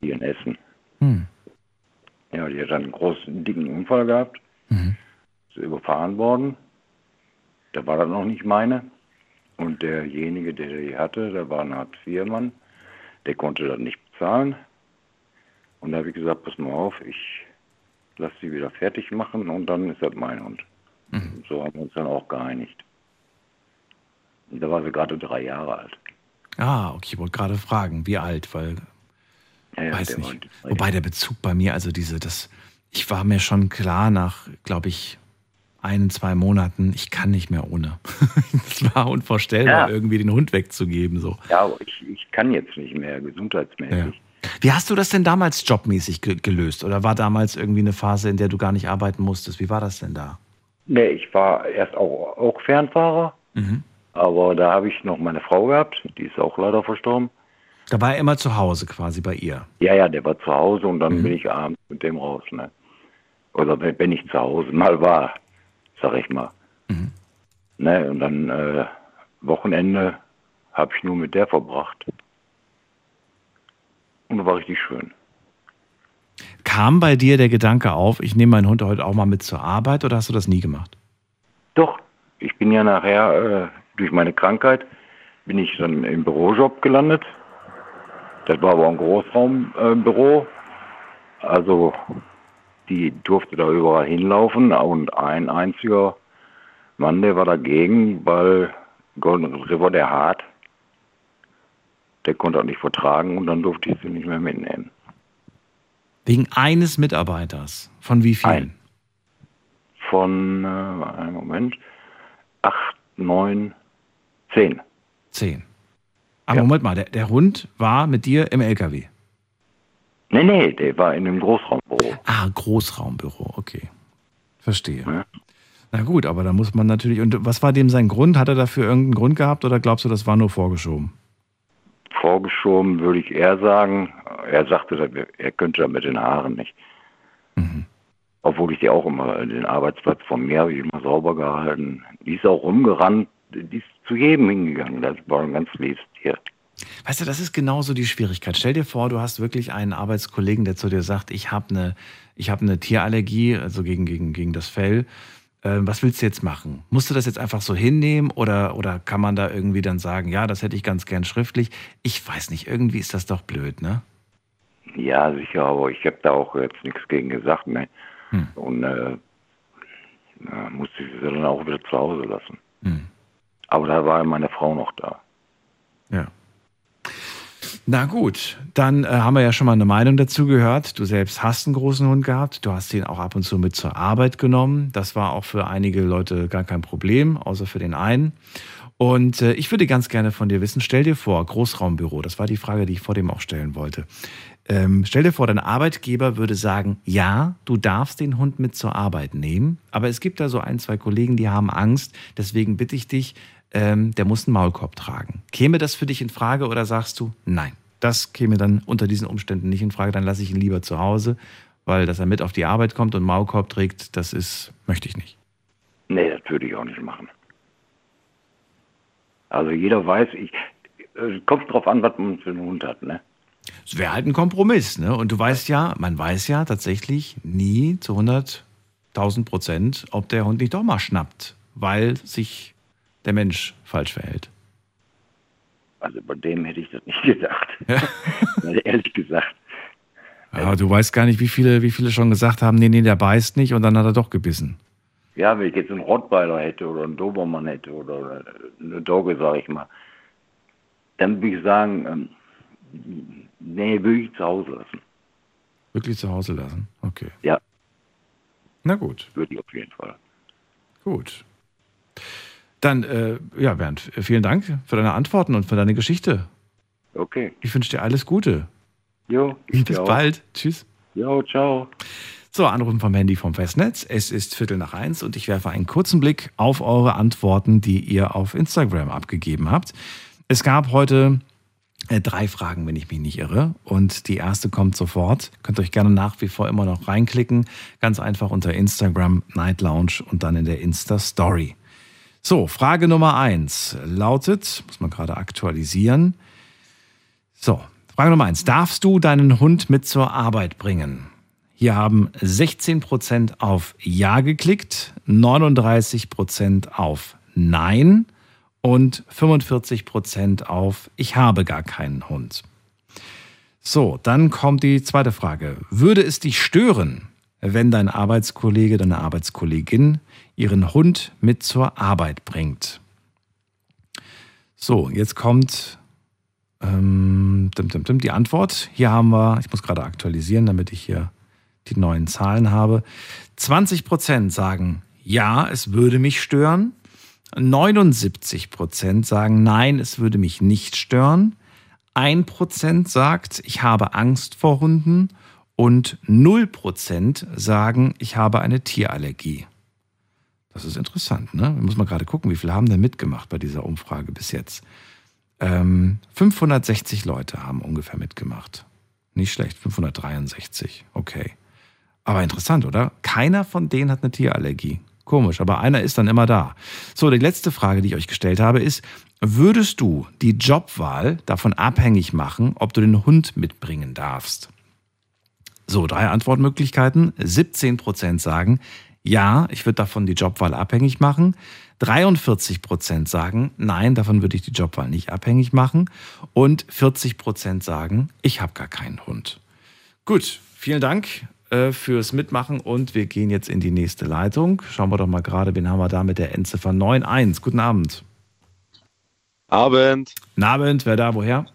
Hier in Essen. Hm. Ja, die hat einen großen, dicken Unfall gehabt. Ist überfahren worden. Da war das noch nicht meine. Und derjenige, der die hatte, der war ein Hartz-IV-Mann. Der konnte das nicht bezahlen. Und da habe ich gesagt, pass mal auf, ich lasse sie wieder fertig machen und dann ist das mein Hund. So haben wir uns dann auch geeinigt. Und da war sie gerade drei Jahre alt. Ah, okay, ich wollte gerade fragen, wie alt, weil Ja, ja, weiß der nicht. Wobei der Bezug bei mir, also diese, das, ich war mir schon klar nach, glaube ich, ein, zwei Monaten, ich kann nicht mehr ohne. Es war unvorstellbar, Ja. irgendwie den Hund wegzugeben. So. Ja, aber ich, ich kann jetzt nicht mehr gesundheitsmäßig. Wie hast du das denn damals jobmäßig ge gelöst? Oder war damals irgendwie eine Phase, in der du gar nicht arbeiten musstest? Wie war das denn da? Nee, ich war erst auch, auch Fernfahrer, Mhm. aber da habe ich noch meine Frau gehabt, die ist auch leider verstorben. Da war er immer zu Hause quasi bei ihr. Ja, ja, der war zu Hause und dann bin ich abends mit dem raus, ne? Oder wenn, wenn ich zu Hause mal war, sag ich mal. Ne, und dann äh, Wochenende habe ich nur mit der verbracht. Und war richtig schön. Kam bei dir der Gedanke auf, ich nehme meinen Hund heute auch mal mit zur Arbeit oder hast du das nie gemacht? Doch, ich bin ja nachher äh, durch meine Krankheit bin ich dann im Bürojob gelandet. Das war aber ein Großraumbüro. Büro. also die durfte da überall hinlaufen und ein einziger Mann, der war dagegen, weil Golden River, der hart, der konnte auch nicht vertragen und dann durfte ich sie nicht mehr mitnehmen. Wegen eines Mitarbeiters. Von wie vielen? Von, äh, einen Moment, acht, neun, zehn. Zehn. Aber Moment mal, der, der Hund war mit dir im LKW. Nee, nee, der war in einem Großraumbüro. Ah, Großraumbüro, okay. Verstehe. Ja. Na gut, aber da muss man natürlich. Und was war dem sein Grund? Hat er dafür irgendeinen Grund gehabt oder glaubst du, das war nur vorgeschoben? Vorgeschoben würde ich eher sagen. Er sagte, er könnte mit den Haaren nicht. Mhm. Obwohl ich die auch immer, den Arbeitsplatz von mir habe ich immer sauber gehalten. Die ist auch rumgerannt, die ist zu jedem hingegangen. Das war ein ganz liebes Tier. Weißt du, das ist genauso die Schwierigkeit. Stell dir vor, du hast wirklich einen Arbeitskollegen, der zu dir sagt, ich habe eine, hab eine Tierallergie, also gegen, gegen, gegen das Fell. Ähm, was willst du jetzt machen? Musst du das jetzt einfach so hinnehmen oder, oder kann man da irgendwie dann sagen, ja, das hätte ich ganz gern schriftlich? Ich weiß nicht, irgendwie ist das doch blöd, ne? Ja, sicher, aber ich habe da auch jetzt nichts gegen gesagt. Ne? Hm. Und äh, musste ich sie dann auch wieder zu Hause lassen. Hm. Aber da war meine Frau noch da. Ja. Na gut, dann äh, haben wir ja schon mal eine Meinung dazu gehört. Du selbst hast einen großen Hund gehabt. Du hast ihn auch ab und zu mit zur Arbeit genommen. Das war auch für einige Leute gar kein Problem, außer für den einen. Und äh, ich würde ganz gerne von dir wissen, stell dir vor, Großraumbüro, das war die Frage, die ich vor dem auch stellen wollte. Ähm, stell dir vor, dein Arbeitgeber würde sagen, ja, du darfst den Hund mit zur Arbeit nehmen, aber es gibt da so ein, zwei Kollegen, die haben Angst, deswegen bitte ich dich, ähm, der muss einen Maulkorb tragen. Käme das für dich in Frage oder sagst du, nein, das käme dann unter diesen Umständen nicht in Frage, dann lasse ich ihn lieber zu Hause, weil dass er mit auf die Arbeit kommt und Maulkorb trägt, das ist, möchte ich nicht. Nee, das würde ich auch nicht machen. Also jeder weiß, ich, äh, kommt drauf an, was man für einen Hund hat, ne? Es wäre halt ein Kompromiss, ne? Und du weißt ja, man weiß ja tatsächlich nie zu 100.000 Prozent, ob der Hund nicht doch mal schnappt, weil sich der Mensch falsch verhält. Also bei dem hätte ich das nicht gedacht. Ja. Ehrlich gesagt. Ja, du weißt gar nicht, wie viele, wie viele schon gesagt haben, nee, nee, der beißt nicht und dann hat er doch gebissen. Ja, wenn ich jetzt einen Rottweiler hätte oder einen Dobermann hätte oder eine Dogge, sage ich mal, dann würde ich sagen, ähm, nee, würde ich zu Hause lassen. Wirklich zu Hause lassen? Okay. Ja. Na gut. Würde ich auf jeden Fall. Gut. Dann, äh, ja, Bernd, vielen Dank für deine Antworten und für deine Geschichte. Okay. Ich wünsche dir alles Gute. Jo. Bis bald. Tschüss. Jo, ciao. So, Anrufen vom Handy vom Festnetz. Es ist Viertel nach eins und ich werfe einen kurzen Blick auf eure Antworten, die ihr auf Instagram abgegeben habt. Es gab heute äh, drei Fragen, wenn ich mich nicht irre. Und die erste kommt sofort. Könnt euch gerne nach wie vor immer noch reinklicken. Ganz einfach unter Instagram Night Lounge und dann in der Insta Story. So, Frage Nummer eins lautet, muss man gerade aktualisieren. So, Frage Nummer eins. Darfst du deinen Hund mit zur Arbeit bringen? Hier haben 16% auf Ja geklickt, 39% auf Nein und 45% auf Ich habe gar keinen Hund. So, dann kommt die zweite Frage. Würde es dich stören, wenn dein Arbeitskollege, deine Arbeitskollegin ihren Hund mit zur Arbeit bringt. So, jetzt kommt ähm, die Antwort. Hier haben wir, ich muss gerade aktualisieren, damit ich hier die neuen Zahlen habe. 20 Prozent sagen, ja, es würde mich stören. 79 Prozent sagen, nein, es würde mich nicht stören. Ein Prozent sagt, ich habe Angst vor Hunden. Und 0 Prozent sagen, ich habe eine Tierallergie. Das ist interessant, ne? Muss man gerade gucken, wie viele haben denn mitgemacht bei dieser Umfrage bis jetzt. Ähm, 560 Leute haben ungefähr mitgemacht. Nicht schlecht, 563. Okay. Aber interessant, oder? Keiner von denen hat eine Tierallergie. Komisch, aber einer ist dann immer da. So, die letzte Frage, die ich euch gestellt habe, ist, würdest du die Jobwahl davon abhängig machen, ob du den Hund mitbringen darfst? So, drei Antwortmöglichkeiten. 17 Prozent sagen, ja, ich würde davon die Jobwahl abhängig machen. 43 Prozent sagen, nein, davon würde ich die Jobwahl nicht abhängig machen. Und 40 Prozent sagen, ich habe gar keinen Hund. Gut, vielen Dank äh, fürs Mitmachen und wir gehen jetzt in die nächste Leitung. Schauen wir doch mal gerade, wen haben wir da mit der Endziffer 91. Guten Abend. Abend. Guten Abend, wer da, woher?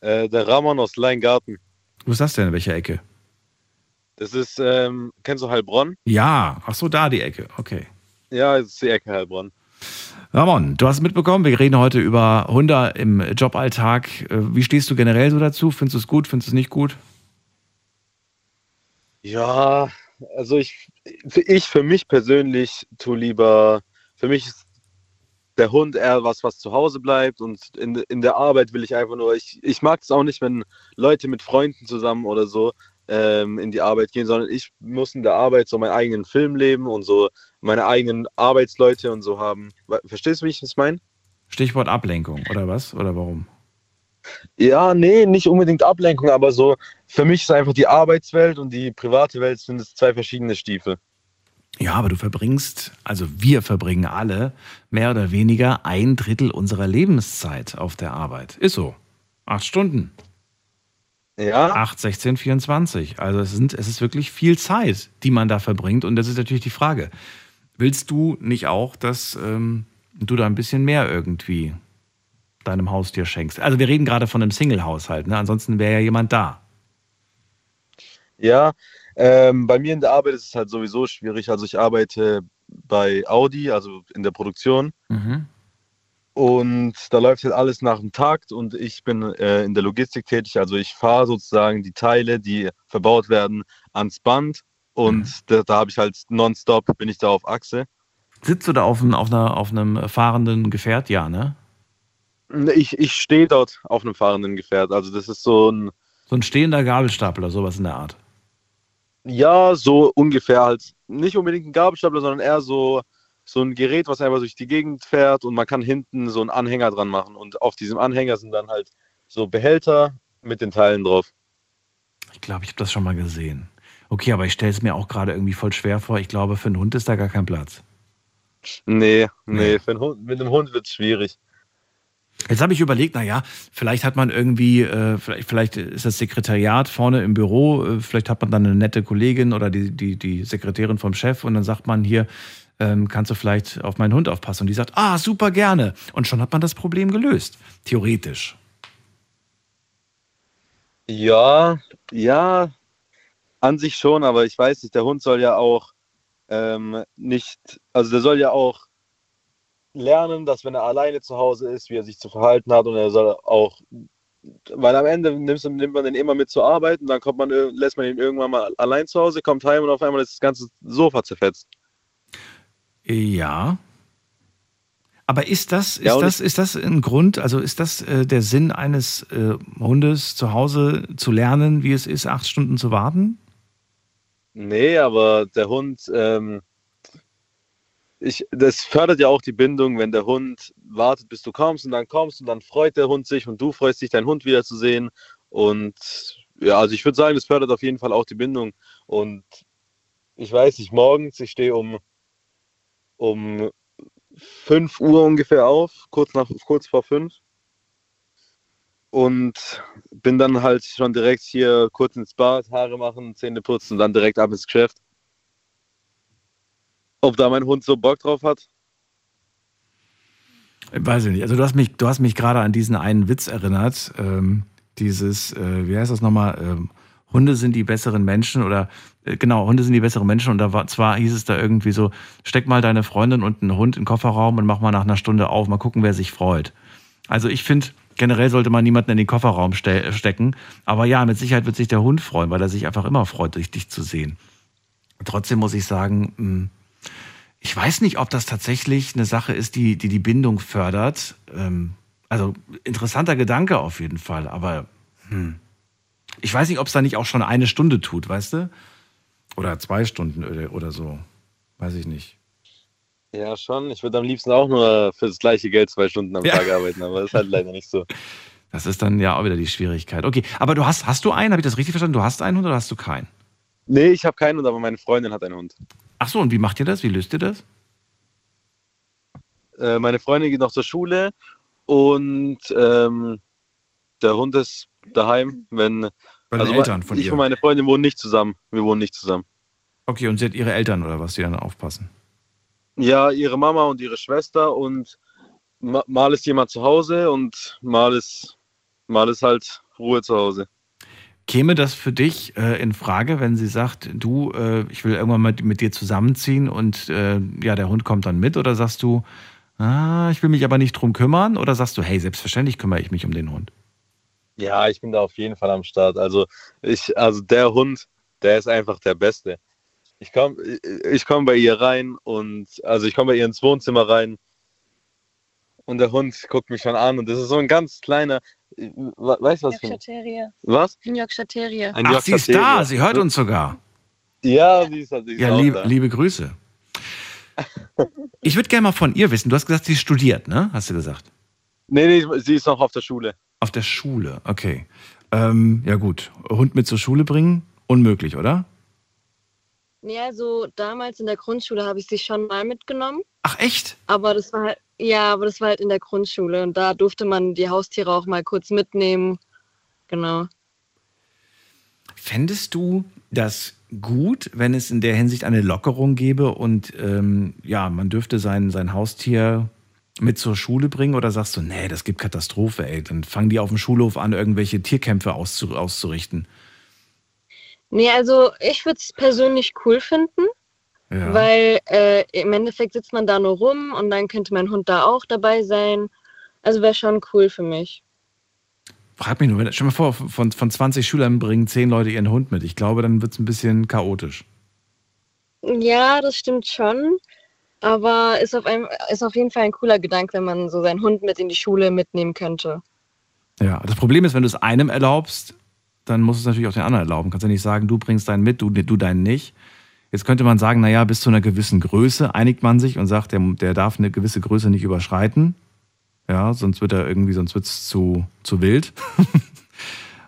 Äh, der Ramon aus Leingarten. Wo ist das denn? In welcher Ecke? Das ist, ähm, kennst du Heilbronn? Ja, ach so, da die Ecke, okay. Ja, das ist die Ecke Heilbronn. Ramon, du hast mitbekommen, wir reden heute über Hunde im Joballtag. Äh, wie stehst du generell so dazu? Findest du es gut, findest du es nicht gut? Ja, also ich, für ich für mich persönlich tue lieber, für mich ist der Hund eher was, was zu Hause bleibt und in, in der Arbeit will ich einfach nur, ich, ich mag es auch nicht, wenn Leute mit Freunden zusammen oder so ähm, in die Arbeit gehen, sondern ich muss in der Arbeit so meinen eigenen Film leben und so meine eigenen Arbeitsleute und so haben. Verstehst du, wie ich das meine? Stichwort Ablenkung, oder was? Oder warum? Ja, nee, nicht unbedingt Ablenkung, aber so, für mich ist einfach die Arbeitswelt und die private Welt sind es zwei verschiedene Stiefel. Ja, aber du verbringst, also wir verbringen alle mehr oder weniger ein Drittel unserer Lebenszeit auf der Arbeit. Ist so. Acht Stunden. Ja. 8, 16, 24. Also es, sind, es ist wirklich viel Zeit, die man da verbringt. Und das ist natürlich die Frage. Willst du nicht auch, dass ähm, du da ein bisschen mehr irgendwie deinem Haustier schenkst? Also wir reden gerade von einem Single-Haushalt, ne? Ansonsten wäre ja jemand da. Ja, ähm, bei mir in der Arbeit ist es halt sowieso schwierig. Also ich arbeite bei Audi, also in der Produktion. Mhm. Und da läuft halt alles nach dem Takt und ich bin äh, in der Logistik tätig. Also ich fahre sozusagen die Teile, die verbaut werden, ans Band und Mhm. da, da habe ich halt nonstop, bin ich da auf Achse. Sitzt du da auf, einem- auf, einer, auf einem fahrenden Gefährt? Ja, ne? Ich, ich stehe dort auf einem fahrenden Gefährt. Also das ist so ein, So ein stehender Gabelstapler, sowas in der Art. ja, so ungefähr halt, nicht unbedingt ein Gabelstapler, sondern eher so, so ein Gerät, was einfach durch die Gegend fährt und man kann hinten so einen Anhänger dran machen. Und auf diesem Anhänger sind dann halt so Behälter mit den Teilen drauf. Ich glaube, ich habe das schon mal gesehen. Okay, aber ich stelle es mir auch gerade irgendwie voll schwer vor. Ich glaube, für einen Hund ist da gar kein Platz. Nee, nee, für einen Hund, mit einem Hund wird es schwierig. Jetzt habe ich überlegt, naja, vielleicht hat man irgendwie, äh, vielleicht, vielleicht ist das Sekretariat vorne im Büro, äh, vielleicht hat man dann eine nette Kollegin oder die, die, die Sekretärin vom Chef und dann sagt man hier, ähm, kannst du vielleicht auf meinen Hund aufpassen? Und die sagt, ah, super gerne. Und schon hat man das Problem gelöst. Theoretisch. Ja, ja, an sich schon, aber ich weiß nicht, der Hund soll ja auch ähm, nicht, also der soll ja auch lernen, dass wenn er alleine zu Hause ist, wie er sich zu verhalten hat und er soll auch, weil am Ende nimmst, du- nimmt man den immer mit zur Arbeit und dann kommt man, lässt man ihn irgendwann mal allein zu Hause, kommt heim und auf einmal ist das ganze Sofa zerfetzt. Ja. Aber ist das, ist Ja, das, ist das ein Grund, also ist das äh, der Sinn eines äh, Hundes zu Hause zu lernen, wie es ist, acht Stunden zu warten? Nee, aber der Hund, ähm, ich, das fördert ja auch die Bindung, wenn der Hund wartet, bis du kommst und dann kommst und dann freut der Hund sich und du freust dich, deinen Hund wiederzusehen. Und ja, also ich würde sagen, das fördert auf jeden Fall auch die Bindung. Und ich weiß nicht, morgens, ich stehe um, um 5 Uhr ungefähr auf, kurz, nach, kurz vor 5. Und bin dann halt schon direkt hier kurz ins Bad, Haare machen, Zähne putzen und dann direkt ab ins Geschäft. Ob da mein Hund so Bock drauf hat? Weiß ich nicht. Also du hast mich, du hast mich gerade an diesen einen Witz erinnert. Ähm, dieses, äh, wie heißt das nochmal? Ähm, Hunde sind die besseren Menschen oder äh, genau, Hunde sind die besseren Menschen und da war zwar hieß es da irgendwie so, steck mal deine Freundin und einen Hund in den Kofferraum und mach mal nach einer Stunde auf, mal gucken, wer sich freut. Also ich finde, generell sollte man niemanden in den Kofferraum ste stecken, aber ja, mit Sicherheit wird sich der Hund freuen, weil er sich einfach immer freut, dich, dich zu sehen. Trotzdem muss ich sagen, mh, ich weiß nicht, ob das tatsächlich eine Sache ist, die die, die Bindung fördert. Ähm, also interessanter Gedanke auf jeden Fall, aber hm. Ich weiß nicht, ob es da nicht auch schon eine Stunde tut, weißt du? Oder zwei Stunden oder, oder so. Weiß ich nicht. Ja, schon. Ich würde am liebsten auch nur für das gleiche Geld zwei Stunden am Ja. Tag arbeiten, aber das ist halt leider nicht so. Das ist dann ja auch wieder die Schwierigkeit. Okay, aber du hast, hast du einen? Habe ich das richtig verstanden? Du hast einen Hund oder hast du keinen? Nee, ich habe keinen Hund, aber meine Freundin hat einen Hund. Ach so, und wie macht ihr das? Wie löst ihr das? Äh, meine Freundin geht noch zur Schule und ähm, der Hund ist daheim, wenn. Bei den also Eltern von ich ihr? und meine Freundin wohnen nicht zusammen. Wir wohnen nicht zusammen. Okay, und sie hat ihre Eltern oder was, die dann aufpassen? Ja, ihre Mama und ihre Schwester und ma- mal ist jemand zu Hause und mal ist, mal ist halt Ruhe zu Hause. Käme das für dich äh, in Frage, wenn sie sagt, du, äh, ich will irgendwann mit, mit dir zusammenziehen und äh, ja, der Hund kommt dann mit? Oder sagst du, ah, ich will mich aber nicht drum kümmern? Oder sagst du, hey, selbstverständlich kümmere ich mich um den Hund? Ja, ich bin da auf jeden Fall am Start. Also ich, also der Hund, der ist einfach der Beste. Ich komme ich komm bei ihr rein und also ich komme bei ihr ins Wohnzimmer rein und der Hund guckt mich schon an und das ist so ein ganz kleiner, we- weißt du was? Yorkshire Terrier. was? Ein Yorkshire Terrier. Ein Ach, sie ist Yorkshire da, Terrier. sie hört uns sogar. Ja, sie ist, sie ist Ja, auch liebe, da. liebe Grüße. Ich würde gerne mal von ihr wissen. Du hast gesagt, sie studiert, ne? Hast du gesagt? Nee, nee, sie ist noch auf der Schule. Auf der Schule, okay. Ähm, ja gut, Hund mit zur Schule bringen, unmöglich, oder? Nee, also damals in der Grundschule habe ich sie schon mal mitgenommen. Ach echt? Aber das war halt, ja, aber das war halt in der Grundschule und da durfte man die Haustiere auch mal kurz mitnehmen. Genau. Fändest du das gut, wenn es in der Hinsicht eine Lockerung gäbe und ähm, ja, man dürfte sein, sein Haustier mit zur Schule bringen oder sagst du, nee, das gibt Katastrophe, ey, dann fangen die auf dem Schulhof an, irgendwelche Tierkämpfe auszu auszurichten. Nee, also ich würde es persönlich cool finden, Ja. weil äh, im Endeffekt sitzt man da nur rum und dann könnte mein Hund da auch dabei sein. Also wäre schon cool für mich. Frag mich nur, wenn- stell mal vor, von, von 20 Schülern bringen 10 Leute ihren Hund mit. Ich glaube, dann wird es ein bisschen chaotisch. Ja, das stimmt schon. Aber ist auf, einem, ist auf jeden Fall ein cooler Gedanke, wenn man so seinen Hund mit in die Schule mitnehmen könnte. Ja, das Problem ist, wenn du es einem erlaubst, dann musst du es natürlich auch den anderen erlauben. Kannst ja nicht sagen, du bringst deinen mit, du, du deinen nicht. Jetzt könnte man sagen, naja, bis zu einer gewissen Größe einigt man sich und sagt, der, der darf eine gewisse Größe nicht überschreiten. Ja, sonst wird er irgendwie, sonst wird es zu, zu wild.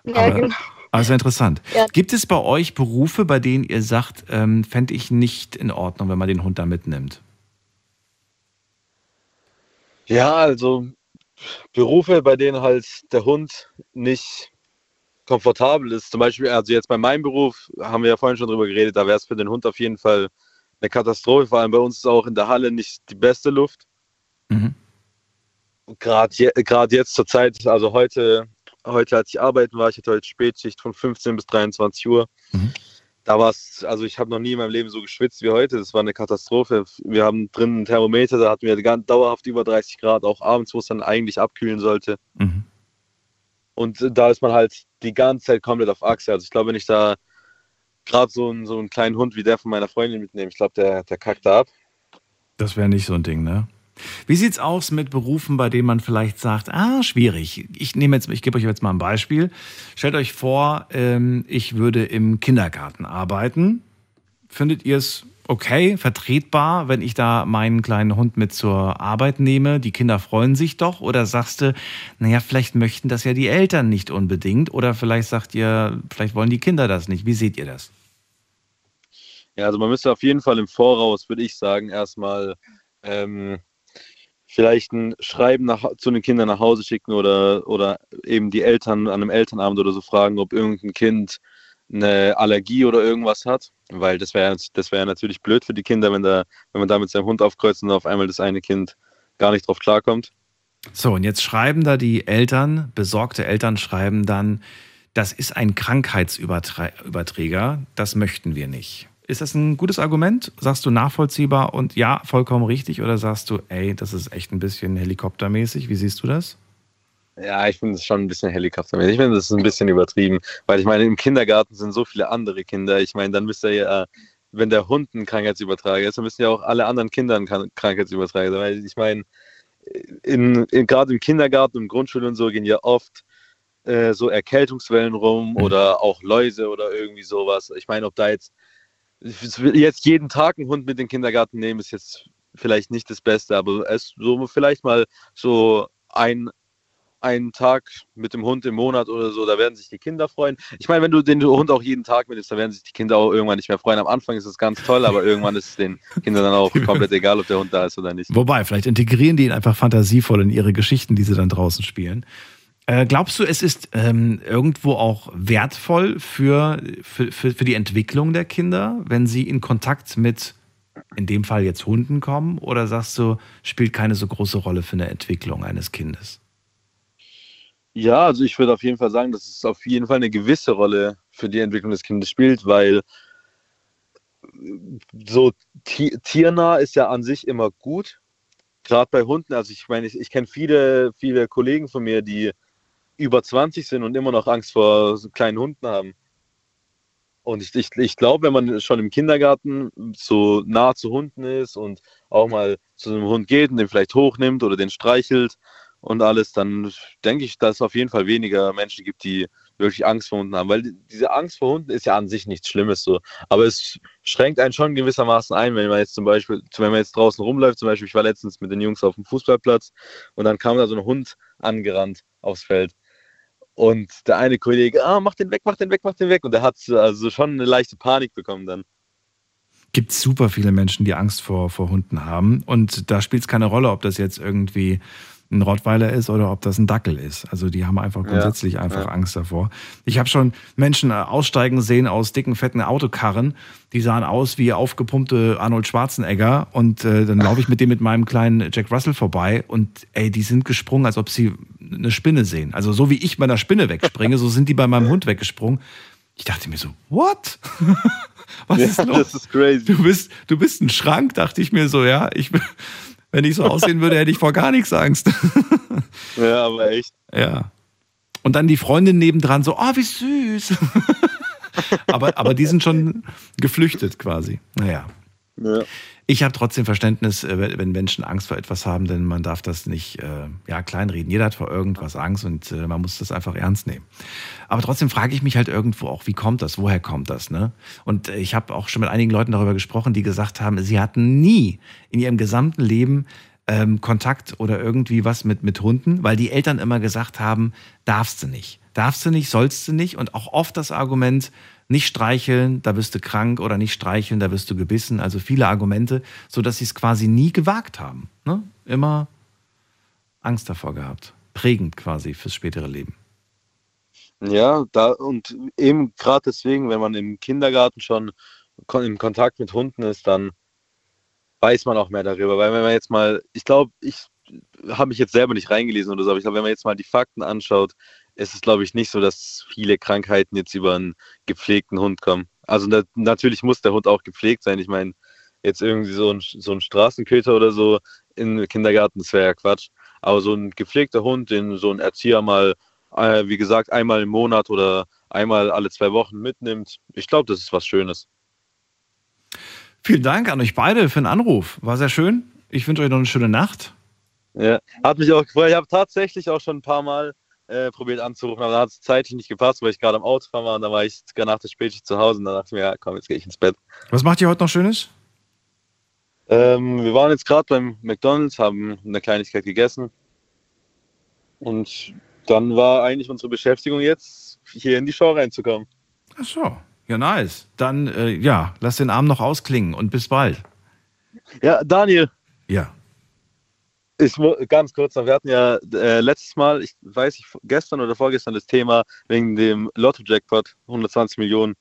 Ja, Aber, genau. ja interessant. Ja. Gibt es bei euch Berufe, bei denen ihr sagt, ähm, fände ich nicht in Ordnung, wenn man den Hund da mitnimmt? Ja, also Berufe, bei denen halt der Hund nicht komfortabel ist. Zum Beispiel, also jetzt bei meinem Beruf haben wir ja vorhin schon drüber geredet, da wäre es für den Hund auf jeden Fall eine Katastrophe. Vor allem bei uns ist auch in der Halle nicht die beste Luft. Mhm. Gerade je, jetzt zur Zeit, also heute, heute als ich arbeiten war, ich hatte heute Spätschicht von 15 bis 23 Uhr. Da war es, also ich habe noch nie in meinem Leben so geschwitzt wie heute. Das war eine Katastrophe. Wir haben drinnen ein Thermometer, da hatten wir ganz dauerhaft über 30 Grad, auch abends, wo es dann eigentlich abkühlen sollte. Mhm. Und da ist man halt die ganze Zeit komplett auf Achse. Also ich glaube, wenn ich da gerade so, einen- so einen kleinen Hund wie der von meiner Freundin mitnehme, ich glaube, der, der kackt da ab. Das wäre nicht so ein Ding, ne? Wie sieht's aus mit Berufen, bei denen man vielleicht sagt, ah, schwierig. Ich nehme jetzt, ich gebe euch jetzt mal ein Beispiel. Stellt euch vor, ähm, ich würde im Kindergarten arbeiten. Findet ihr es okay, vertretbar, wenn ich da meinen kleinen Hund mit zur Arbeit nehme? Die Kinder freuen sich doch. Oder sagst du, naja, vielleicht möchten das ja die Eltern nicht unbedingt. Oder vielleicht sagt ihr, vielleicht wollen die Kinder das nicht. Wie seht ihr das? Ja, also man müsste auf jeden Fall im Voraus, würde ich sagen, erstmal ähm, vielleicht ein Schreiben nach, zu den Kindern nach Hause schicken oder, oder eben die Eltern an einem Elternabend oder so fragen, ob irgendein Kind eine Allergie oder irgendwas hat, weil das wäre das wäre natürlich blöd für die Kinder, wenn da wenn man da mit seinem Hund aufkreuzt und auf einmal das eine Kind gar nicht drauf klarkommt. So, und jetzt schreiben da die Eltern, besorgte Eltern schreiben dann, das ist ein Krankheitsüberträger, das möchten wir nicht. Ist das ein gutes Argument? Sagst du nachvollziehbar und ja, vollkommen richtig? Oder sagst du, ey, das ist echt ein bisschen helikoptermäßig? Wie siehst du das? Ja, ich finde es schon ein bisschen helikoptermäßig. Ich finde, das ist ein bisschen übertrieben, weil ich meine, im Kindergarten sind so viele andere Kinder. Ich meine, dann müsste ja, wenn der Hund ein Krankheitsübertrager ist, dann müssen ja auch alle anderen Kinder ein Krank- Krankheitsübertrager sein. Weil ich meine, in, in, gerade im Kindergarten und Grundschule und so gehen ja oft äh, so Erkältungswellen rum oder auch Läuse oder irgendwie sowas. Ich meine, ob da jetzt jetzt jeden Tag einen Hund mit in den Kindergarten nehmen, ist jetzt vielleicht nicht das Beste, aber es so vielleicht mal so ein einen Tag mit dem Hund im Monat oder so, da werden sich die Kinder freuen. Ich meine, wenn du den Hund auch jeden Tag mitnimmst, da werden sich die Kinder auch irgendwann nicht mehr freuen. Am Anfang ist es ganz toll, aber irgendwann ist es den Kindern dann auch komplett egal, ob der Hund da ist oder nicht. Wobei, vielleicht integrieren die ihn einfach fantasievoll in ihre Geschichten, die sie dann draußen spielen. Äh, glaubst du, es ist ähm, irgendwo auch wertvoll für, für, für, für die Entwicklung der Kinder, wenn sie in Kontakt mit, in dem Fall jetzt Hunden kommen? Oder sagst du, spielt keine so große Rolle für eine Entwicklung eines Kindes? Ja, also ich würde auf jeden Fall sagen, dass es auf jeden Fall eine gewisse Rolle für die Entwicklung des Kindes spielt, weil so ti tiernah ist ja an sich immer gut. Gerade bei Hunden, also ich meine, ich, ich kenne viele, viele Kollegen von mir, die über 20 sind und immer noch Angst vor so kleinen Hunden haben. Und ich, ich, ich glaube, wenn man schon im Kindergarten so nah zu Hunden ist und auch mal zu einem Hund geht und den vielleicht hochnimmt oder den streichelt und alles, dann denke ich, dass es auf jeden Fall weniger Menschen gibt, die wirklich Angst vor Hunden haben. Weil diese Angst vor Hunden ist ja an sich nichts Schlimmes so. Aber es schränkt einen schon gewissermaßen ein, wenn man jetzt zum Beispiel, wenn man jetzt draußen rumläuft, zum Beispiel, ich war letztens mit den Jungs auf dem Fußballplatz und dann kam da so ein Hund angerannt aufs Feld. Und der eine Kollege, ah, mach den weg, mach den weg, mach den weg. Und der hat also schon eine leichte Panik bekommen dann. Gibt super viele Menschen, die Angst vor, vor Hunden haben. Und da spielt es keine Rolle, ob das jetzt irgendwie ein Rottweiler ist oder ob das ein Dackel ist. Also die haben einfach grundsätzlich ja, einfach ja. Angst davor. Ich habe schon Menschen äh, aussteigen sehen aus dicken, fetten Autokarren. Die sahen aus wie aufgepumpte Arnold Schwarzenegger. Und äh, dann laufe ich mit dem mit meinem kleinen Jack Russell vorbei und ey, die sind gesprungen, als ob sie eine Spinne sehen. Also so wie ich bei einer Spinne wegspringe, so sind die bei meinem Hund weggesprungen. Ich dachte mir so, what? Was ja, ist los? Das ist crazy. Du bist, du bist ein Schrank, dachte ich mir so, ja. Ich wenn ich so aussehen würde, hätte ich vor gar nichts Angst. Ja, aber echt. Ja. Und dann die Freundin nebendran so, oh, wie süß. aber, aber die sind schon geflüchtet quasi. Naja. Ja. Ich habe trotzdem Verständnis, äh, wenn Menschen Angst vor etwas haben, denn man darf das nicht äh, ja, kleinreden. Jeder hat vor irgendwas Angst und äh, man muss das einfach ernst nehmen. Aber trotzdem frage ich mich halt irgendwo auch, wie kommt das? Woher kommt das? Ne? Und ich habe auch schon mit einigen Leuten darüber gesprochen, die gesagt haben, sie hatten nie in ihrem gesamten Leben ähm, Kontakt oder irgendwie was mit, mit Hunden, weil die Eltern immer gesagt haben, darfst du nicht. Darfst du nicht, sollst du nicht. Und auch oft das Argument, nicht streicheln, da wirst du krank oder nicht streicheln, da wirst du gebissen. Also viele Argumente, sodass sie es quasi nie gewagt haben. Ne? Immer Angst davor gehabt. Prägend quasi fürs spätere Leben. Ja, da und eben gerade deswegen, wenn man im Kindergarten schon in Kontakt mit Hunden ist, dann weiß man auch mehr darüber. Weil wenn man jetzt mal, ich glaube, ich habe mich jetzt selber nicht reingelesen oder so, aber ich glaube, wenn man jetzt mal die Fakten anschaut, ist es, glaube ich, nicht so, dass viele Krankheiten jetzt über einen gepflegten Hund kommen. Also na natürlich muss der Hund auch gepflegt sein. Ich meine, jetzt irgendwie so ein, so ein Straßenköter oder so im Kindergarten, das wäre ja Quatsch. Aber so ein gepflegter Hund, den so ein Erzieher mal, äh, wie gesagt, einmal im Monat oder einmal alle zwei Wochen mitnimmt, ich glaube, das ist was Schönes. Vielen Dank an euch beide für den Anruf. War sehr schön. Ich wünsche euch noch eine schöne Nacht. Ja, hat mich auch gefreut. Ich habe tatsächlich auch schon ein paar Mal äh, probiert anzurufen, aber da hat es zeitlich nicht gepasst, weil ich gerade am Auto war und da war ich nach der Spätschicht zu Hause und dann dachte ich mir, ja, komm, jetzt gehe ich ins Bett. Was macht ihr heute noch Schönes? Ähm, wir waren jetzt gerade beim McDonalds, haben eine Kleinigkeit gegessen und dann war eigentlich unsere Beschäftigung jetzt, hier in die Show reinzukommen. Ach so, ja nice. Dann, äh, ja, lass den Abend noch ausklingen und bis bald. Ja, Daniel. Ja. Ich ganz kurz noch, wir hatten ja äh, letztes Mal, ich weiß nicht, gestern oder vorgestern das Thema wegen dem Lotto-Jackpot, 120 Millionen.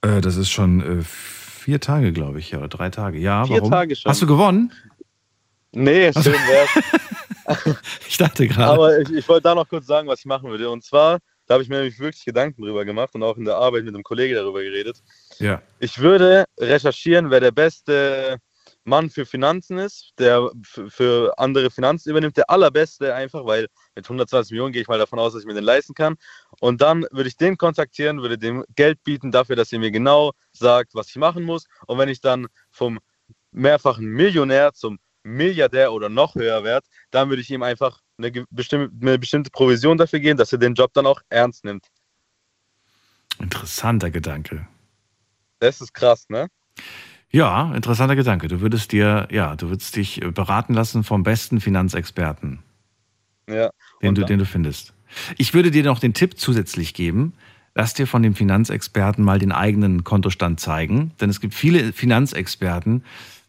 Äh, das ist schon äh, vier Tage, glaube ich, ja, oder drei Tage. Ja, vier warum? Tage schon. Hast du gewonnen? Nee, schön wär's. ich dachte gerade. Aber ich, ich wollte da noch kurz sagen, was ich machen würde. Und zwar, da habe ich mir nämlich wirklich Gedanken drüber gemacht und auch in der Arbeit mit einem Kollegen darüber geredet. Ja. Ich würde recherchieren, wer der beste Mann für Finanzen ist, der für andere Finanzen übernimmt, der allerbeste einfach, weil mit 120 Millionen gehe ich mal davon aus, dass ich mir den leisten kann. Und dann würde ich den kontaktieren, würde dem Geld bieten dafür, dass er mir genau sagt, was ich machen muss. Und wenn ich dann vom mehrfachen Millionär zum Milliardär oder noch höher werde, dann würde ich ihm einfach eine bestimmte, eine bestimmte Provision dafür geben, dass er den Job dann auch ernst nimmt. Interessanter Gedanke. Das ist krass, ne? Ja, interessanter Gedanke. Du würdest dir, ja, du würdest dich beraten lassen vom besten Finanzexperten. Ja. Den du, den du findest. Ich würde dir noch den Tipp zusätzlich geben, lass dir von dem Finanzexperten mal den eigenen Kontostand zeigen. Denn es gibt viele Finanzexperten,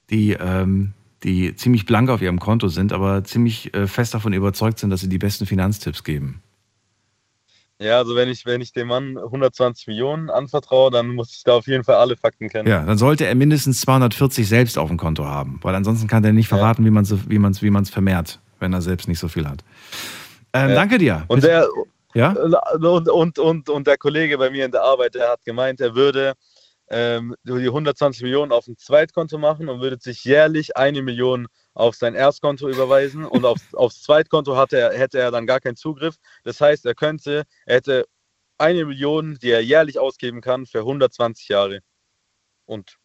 die, ähm, die ziemlich blank auf ihrem Konto sind, aber ziemlich äh, fest davon überzeugt sind, dass sie die besten Finanztipps geben. Ja, also wenn ich, wenn ich dem Mann 120 Millionen anvertraue, dann muss ich da auf jeden Fall alle Fakten kennen. Ja, dann sollte er mindestens 240 selbst auf dem Konto haben, weil ansonsten kann der nicht verraten, ja. wie man es wie man's, wie man's vermehrt, wenn er selbst nicht so viel hat. Ähm, ja. Danke dir. Und der, ja? und, und, und, und der Kollege bei mir in der Arbeit, der hat gemeint, er würde ähm, die 120 Millionen auf ein Zweitkonto machen und würde sich jährlich eine Million auf sein Erstkonto überweisen und auf, aufs Zweitkonto hatte er, hätte er dann gar keinen Zugriff. Das heißt, er könnte, er hätte eine Million, die er jährlich ausgeben kann für 120 Jahre. Und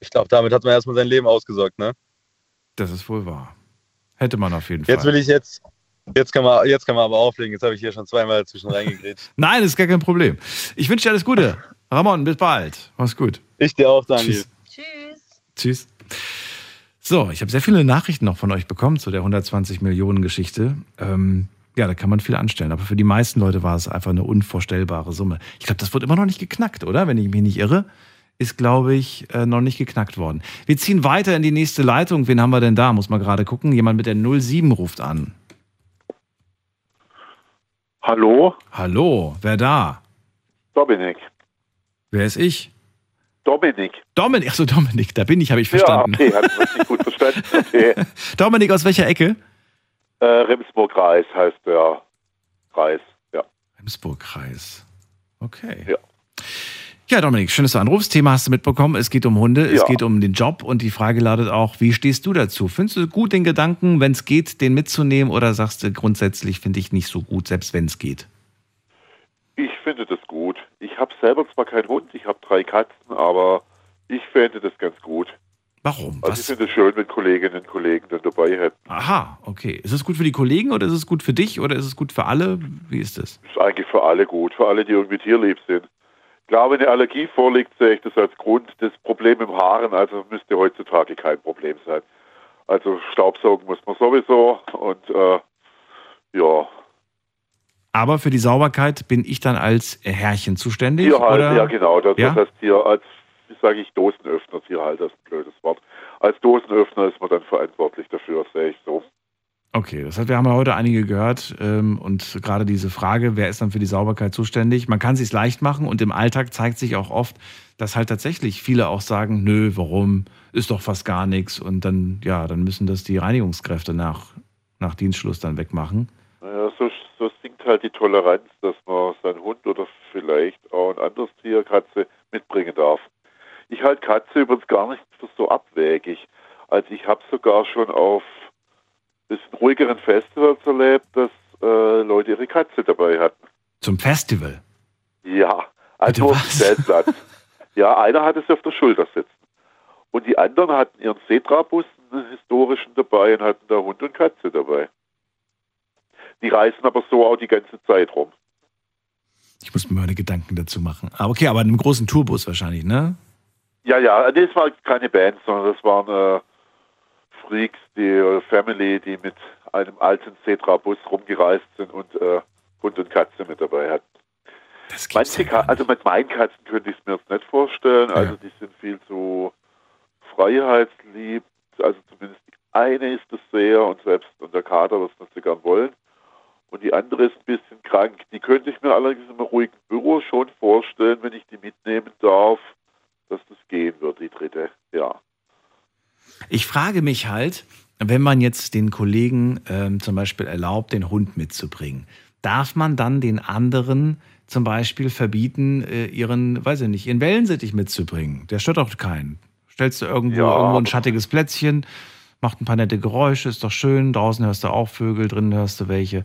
ich glaube, damit hat man erstmal sein Leben ausgesorgt, ne? Das ist wohl wahr. Hätte man auf jeden Jetzt Fall. will ich jetzt, jetzt kann man, jetzt kann man aber auflegen. Jetzt habe ich hier schon zweimal dazwischen reingegrätscht. Nein, ist gar kein Problem. Ich wünsche dir alles Gute. Ramon, bis bald. Mach's gut. Ich dir auch, Daniel. Tschüss. Tschüss. So, ich habe sehr viele Nachrichten noch von euch bekommen zu der 120 Millionen Geschichte. Ähm, ja, da kann man viel anstellen. Aber für die meisten Leute war es einfach eine unvorstellbare Summe. Ich glaube, das wird immer noch nicht geknackt, oder? Wenn ich mich nicht irre, ist, glaube ich, äh, noch nicht geknackt worden. Wir ziehen weiter in die nächste Leitung. Wen haben wir denn da? Muss man gerade gucken. Jemand mit der 07 ruft an. Hallo? Hallo, wer da? Dominik. Wer ist ich? Dominik. Dominik, achso, Dominik, da bin ich, habe ich verstanden. Ja, okay, hat man nicht gut verstanden. Okay. Dominik, aus welcher Ecke? Äh, Remsburg-Kreis heißt der Kreis, ja. Remsburg-Kreis. Okay. Ja. Ja, Dominik, schön, dass du anrufst. Thema hast du mitbekommen. Es geht um Hunde, es Ja. geht um den Job und die Frage lautet auch, wie stehst du dazu? Findest du gut den Gedanken, wenn es geht, den mitzunehmen oder sagst du grundsätzlich, finde ich nicht so gut, selbst wenn es geht? Ich finde das gut. Ich habe selber zwar keinen Hund, ich habe drei Katzen, aber ich fände das ganz gut. Warum? Also ich finde es schön, wenn Kolleginnen und Kollegen dann dabei hätten. Aha, okay. Ist es gut für die Kollegen oder ist es gut für dich oder ist es gut für alle? Wie ist das? ist eigentlich für alle gut, für alle, die irgendwie tierlieb sind. Klar, wenn eine Allergie vorliegt, sehe ich das als Grund. Das Problem im Haaren, also müsste heutzutage kein Problem sein. Also Staubsaugen muss man sowieso und äh, ja, Aber für die Sauberkeit bin ich dann als Herrchen zuständig? Tierhalter, oder? ja genau, das, Ja? das heißt Tier als, wie sage ich, Dosenöffner, Tierhalter ist ein blödes Wort. Als Dosenöffner ist man dann verantwortlich dafür, sehe ich so. Okay, das heißt, wir haben ja heute einige gehört ähm, und gerade diese Frage, wer ist dann für die Sauberkeit zuständig? Man kann es sich leicht machen und im Alltag zeigt sich auch oft, dass halt tatsächlich viele auch sagen, nö, warum, ist doch fast gar nichts und dann, ja, dann müssen das die Reinigungskräfte nach, nach Dienstschluss dann wegmachen. Naja, so, so sinkt halt die Toleranz, dass man seinen Hund oder vielleicht auch ein anderes Tier, Katze, mitbringen darf. Ich halte Katze übrigens gar nicht für so abwägig. Also ich habe sogar schon auf bisschen ruhigeren Festivals erlebt, dass äh, Leute ihre Katze dabei hatten. Zum Festival. Ja, also auf dem Stellplatz. ja, einer hatte sie auf der Schulter sitzen. Und die anderen hatten ihren Setra-Bus, einen historischen dabei und hatten da Hund und Katze dabei. Die reisen aber so auch die ganze Zeit rum. Ich muss mir meine Gedanken dazu machen. Ah, okay, aber in einem großen Tourbus wahrscheinlich, ne? Ja, ja, nee, das war keine Band, sondern das waren äh, Freaks, die Family, die mit einem alten Setra-Bus rumgereist sind und äh, Hund und Katze mit dabei hatten. Manche Ka also mit meinen Katzen könnte ich es mir jetzt nicht vorstellen. Also die sind viel zu freiheitslieb. Also zumindest die eine ist es sehr und selbst und der Kater nicht so gern wollen. Und die andere ist ein bisschen krank. Die könnte ich mir allerdings im ruhigen Büro schon vorstellen, wenn ich die mitnehmen darf, dass das gehen wird, die dritte. Ja. Ich frage mich halt, wenn man jetzt den Kollegen ähm, zum Beispiel erlaubt, den Hund mitzubringen, darf man dann den anderen zum Beispiel verbieten, äh, ihren, weiß ich nicht, ihren Wellensittich mitzubringen? Der stört doch keinen. Stellst du irgendwo, Ja, irgendwo ein schattiges Plätzchen, macht ein paar nette Geräusche, ist doch schön. Draußen hörst du auch Vögel, drinnen hörst du welche.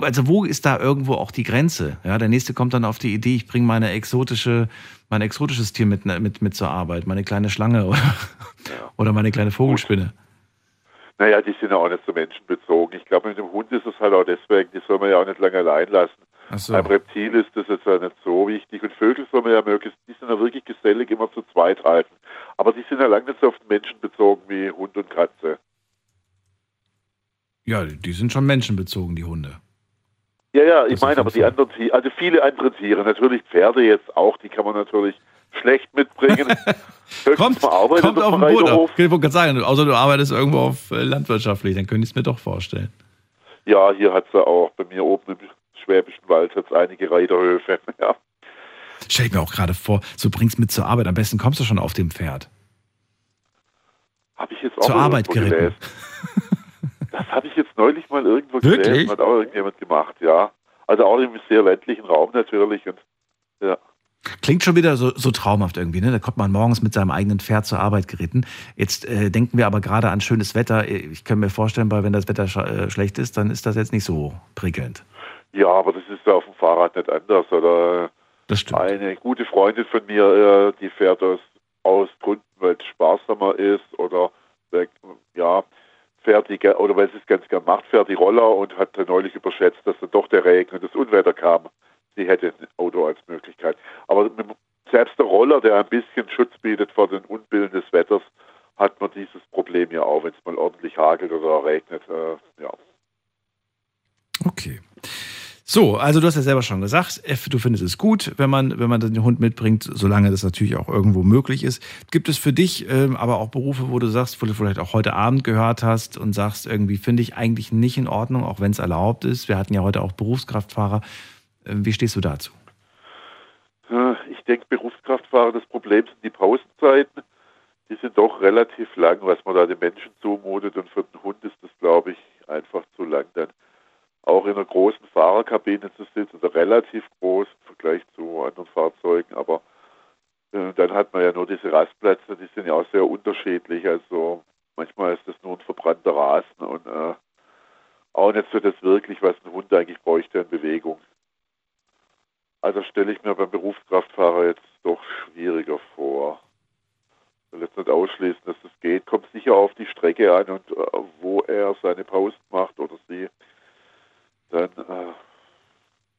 Also wo ist da irgendwo auch die Grenze? Ja, der nächste kommt dann auf die Idee, ich bringe meine exotische, mein exotisches Tier mit, mit, mit zur Arbeit, meine kleine Schlange oder, oder meine kleine Vogelspinne. Naja, die sind ja auch nicht so menschenbezogen. Ich glaube, mit dem Hund ist es halt auch deswegen, die soll man ja auch nicht lange allein lassen. So. Beim Reptil ist das jetzt ja nicht so wichtig. Und Vögel soll man ja möglichst, die sind ja wirklich gesellig immer zu zweit halten. Aber die sind ja lange nicht so auf den Menschen bezogen wie Hund und Katze. Ja, die sind schon menschenbezogen, die Hunde. Ja, ja, ich Das meine aber die anderen Tiere, also viele andere Tiere, natürlich Pferde jetzt auch, die kann man natürlich schlecht mitbringen. kommt, Kommt auf den auf. Ich wollte sagen, außer du arbeitest irgendwo auf äh, landwirtschaftlich, dann könnte ich es mir doch vorstellen. Ja, hier hat es ja auch bei mir oben im Schwäbischen Wald hat's einige Reiterhöfe. Ja. Stell ich mir auch gerade vor, so bringst mit zur Arbeit. Am besten kommst du schon auf dem Pferd. Habe ich jetzt auch Zur Arbeit geritten. gelesen. Das habe ich jetzt neulich mal irgendwo Wirklich? gelesen, hat auch irgendjemand gemacht, ja. Also auch im sehr ländlichen Raum natürlich und ja. Klingt schon wieder so, so traumhaft irgendwie, ne? Da kommt man morgens mit seinem eigenen Pferd zur Arbeit geritten. Jetzt äh, denken wir aber gerade an schönes Wetter. Ich kann mir vorstellen, weil wenn das Wetter sch äh, schlecht ist, dann ist das jetzt nicht so prickelnd. Ja, aber das ist ja auf dem Fahrrad nicht anders. Oder Das stimmt. eine gute Freundin von mir, äh, die fährt aus, aus Gründen, weil es sparsamer ist oder ja, fährt die, ge- oder weil sie es ganz gern macht, fährt die Roller und hat neulich überschätzt, dass dann doch der Regen und das Unwetter kam. Sie hätte ein Auto als Möglichkeit. Aber selbst der Roller, der ein bisschen Schutz bietet vor den Unbillen des Wetters, hat man dieses Problem ja auch, wenn es mal ordentlich hagelt oder regnet. Äh, ja. Okay. So, also du hast ja selber schon gesagt, du findest es gut, wenn man, wenn man den Hund mitbringt, solange das natürlich auch irgendwo möglich ist. Gibt es für dich ähm, aber auch Berufe, wo du sagst, wo du vielleicht auch heute Abend gehört hast und sagst, irgendwie finde ich eigentlich nicht in Ordnung, auch wenn es erlaubt ist. Wir hatten ja heute auch Berufskraftfahrer. Ähm, Wie stehst du dazu? Ich denke, Berufskraftfahrer, das Problem sind die Pausenzeiten. Die sind doch relativ lang, was man da den Menschen zumutet. Und für den Hund ist das, glaube ich, einfach zu lang. Dann auch in einer großen Fahrerkabine zu sitzen, oder relativ groß im Vergleich zu anderen Fahrzeugen. Aber äh, dann hat man ja nur diese Rastplätze, die sind ja auch sehr unterschiedlich. Also manchmal ist das nur ein verbrannter Rasen und äh, auch nicht so das wirklich, was ein Hund eigentlich bräuchte an Bewegung. Also stelle ich mir beim Berufskraftfahrer jetzt doch schwieriger vor. Ich will jetzt nicht ausschließen, dass das geht. Kommt sicher auf die Strecke an und äh, wo er seine Pausen macht oder sie. Dann, äh,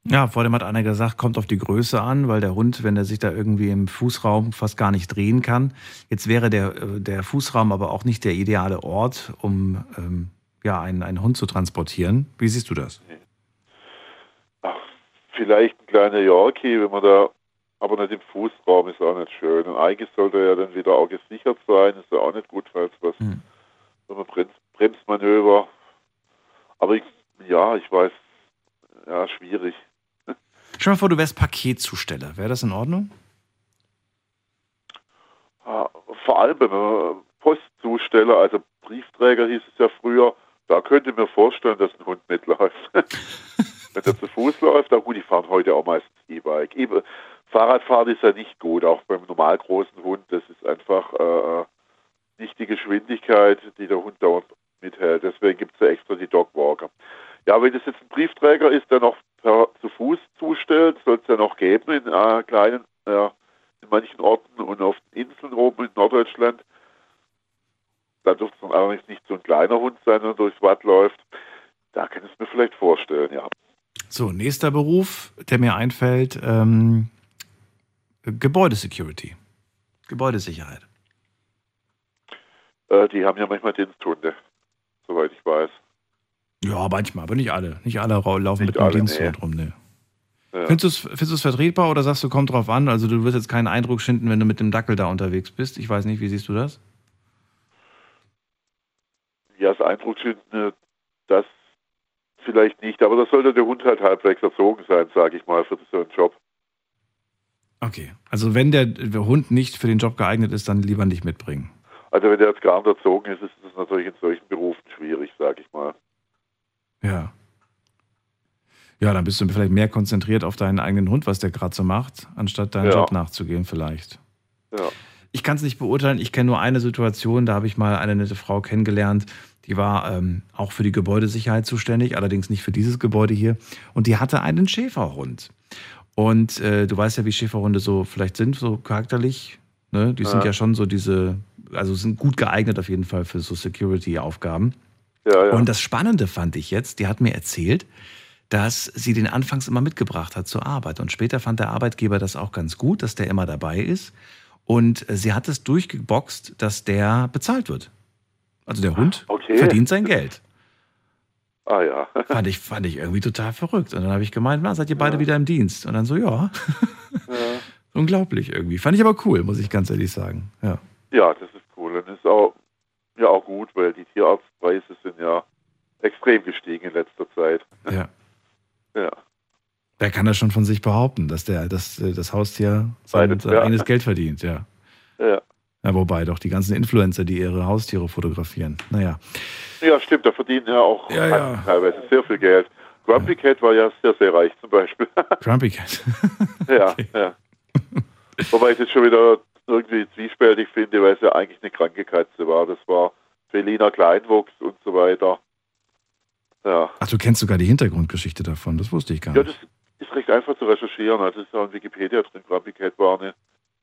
Ja, vor dem hat einer gesagt, kommt auf die Größe an, weil der Hund, wenn er sich da irgendwie im Fußraum fast gar nicht drehen kann. Jetzt wäre der, äh, der Fußraum aber auch nicht der ideale Ort, um ähm, ja, einen, einen Hund zu transportieren. Wie siehst du das? vielleicht ein kleiner Yorkie, wenn man da, aber nicht im Fußraum, ist auch nicht schön. Und eigentlich sollte er dann wieder auch gesichert sein, ist ja auch nicht gut, falls was, so ein Brems Bremsmanöver. Aber ich, ja, ich weiß, ja, schwierig. Stell dir mal vor, du wärst Paketzusteller. Wäre das in Ordnung? Ah, Vor allem beim Postzusteller, also Briefträger hieß es ja früher, da könnte ich mir vorstellen, dass ein Hund mitläuft. Wenn der zu Fuß läuft, na gut, die fahren heute auch meistens E-Bike. E Fahrradfahren ist ja nicht gut, auch beim normal großen Hund. Das ist einfach äh, nicht die Geschwindigkeit, die der Hund dauernd mithält. Deswegen gibt es ja extra die Dogwalker. Ja, wenn das jetzt ein Briefträger ist, der noch per, zu Fuß zustellt, soll es ja noch geben in äh, kleinen, äh, in manchen Orten und auf den Inseln oben in Norddeutschland. Da dürfte es dann allerdings nicht so ein kleiner Hund sein, der durchs Watt läuft. Da kann ich es mir vielleicht vorstellen, ja. So, nächster Beruf, der mir einfällt, ähm, Gebäudesecurity. Gebäudesicherheit. Äh, die haben ja manchmal Diensthunde, soweit ich weiß. Ja, manchmal, aber nicht alle. Nicht alle laufen Nicht mit alle, Diensthund nee. rum, ne. Ja. Findest du es vertretbar oder sagst du, kommt drauf an? Also du wirst jetzt keinen Eindruck schinden, wenn du mit dem Dackel da unterwegs bist. Ich weiß nicht, wie siehst du das? Ja, das Eindrucksschinden, äh, das vielleicht nicht, aber da sollte der Hund halt halbwegs erzogen sein, sage ich mal, für so einen Job. Okay. Also wenn der, der Hund nicht für den Job geeignet ist, dann lieber nicht mitbringen. Also wenn der jetzt gar nicht erzogen ist, ist das natürlich in solchen Berufen schwierig, sage ich mal. Ja. Ja, dann bist du vielleicht mehr konzentriert auf deinen eigenen Hund, was der gerade so macht, anstatt deinem Ja. Job nachzugehen vielleicht. Ja. Ich kann es nicht beurteilen. Ich kenne nur eine Situation, da habe ich mal eine nette Frau kennengelernt, die war ähm, auch für die Gebäudesicherheit zuständig, allerdings nicht für dieses Gebäude hier. Und die hatte einen Schäferhund. Und äh, du weißt ja, wie Schäferhunde so vielleicht sind, so charakterlich. Ne? Die sind Ja. ja schon so diese, also sind gut geeignet auf jeden Fall für so Security-Aufgaben. Ja, ja. Und das Spannende fand ich jetzt, die hat mir erzählt, dass sie den anfangs immer mitgebracht hat zur Arbeit. Und später fand der Arbeitgeber das auch ganz gut, dass der immer dabei ist. Und äh, sie hat es durchgeboxt, dass der bezahlt wird. Also der Hund Okay. verdient sein Geld. Ah ja. Fand ich, fand ich irgendwie total verrückt. Und dann habe ich gemeint, na, seid ihr beide wieder im Dienst? Und dann so, ja. Unglaublich irgendwie. Fand ich aber cool, muss ich ganz ehrlich sagen. Ja. Ja, das ist cool. Und ist auch, ja auch gut, weil die Tierarztpreise sind ja extrem gestiegen in letzter Zeit. Ja. Ja. Der kann das schon von sich behaupten, dass der, dass äh, das Haustier sein, ja. eigenes Geld verdient, ja. Ja. Ja, wobei doch die ganzen Influencer, die ihre Haustiere fotografieren. Naja. Ja, stimmt, da verdienen ja auch Ja, ja. teilweise sehr viel Geld. Grumpy Cat war ja sehr, sehr reich zum Beispiel. Grumpy Cat. ja, ja. Wobei ich das schon wieder irgendwie zwiespältig finde, weil es ja eigentlich eine kranke Katze war. Das war Feliner Kleinwuchs und so weiter. Ja. Ach, du kennst sogar die Hintergrundgeschichte davon, das wusste ich gar Ja, nicht. das ist recht einfach zu recherchieren. Also es ist auch in Wikipedia drin. Grumpy Cat war eine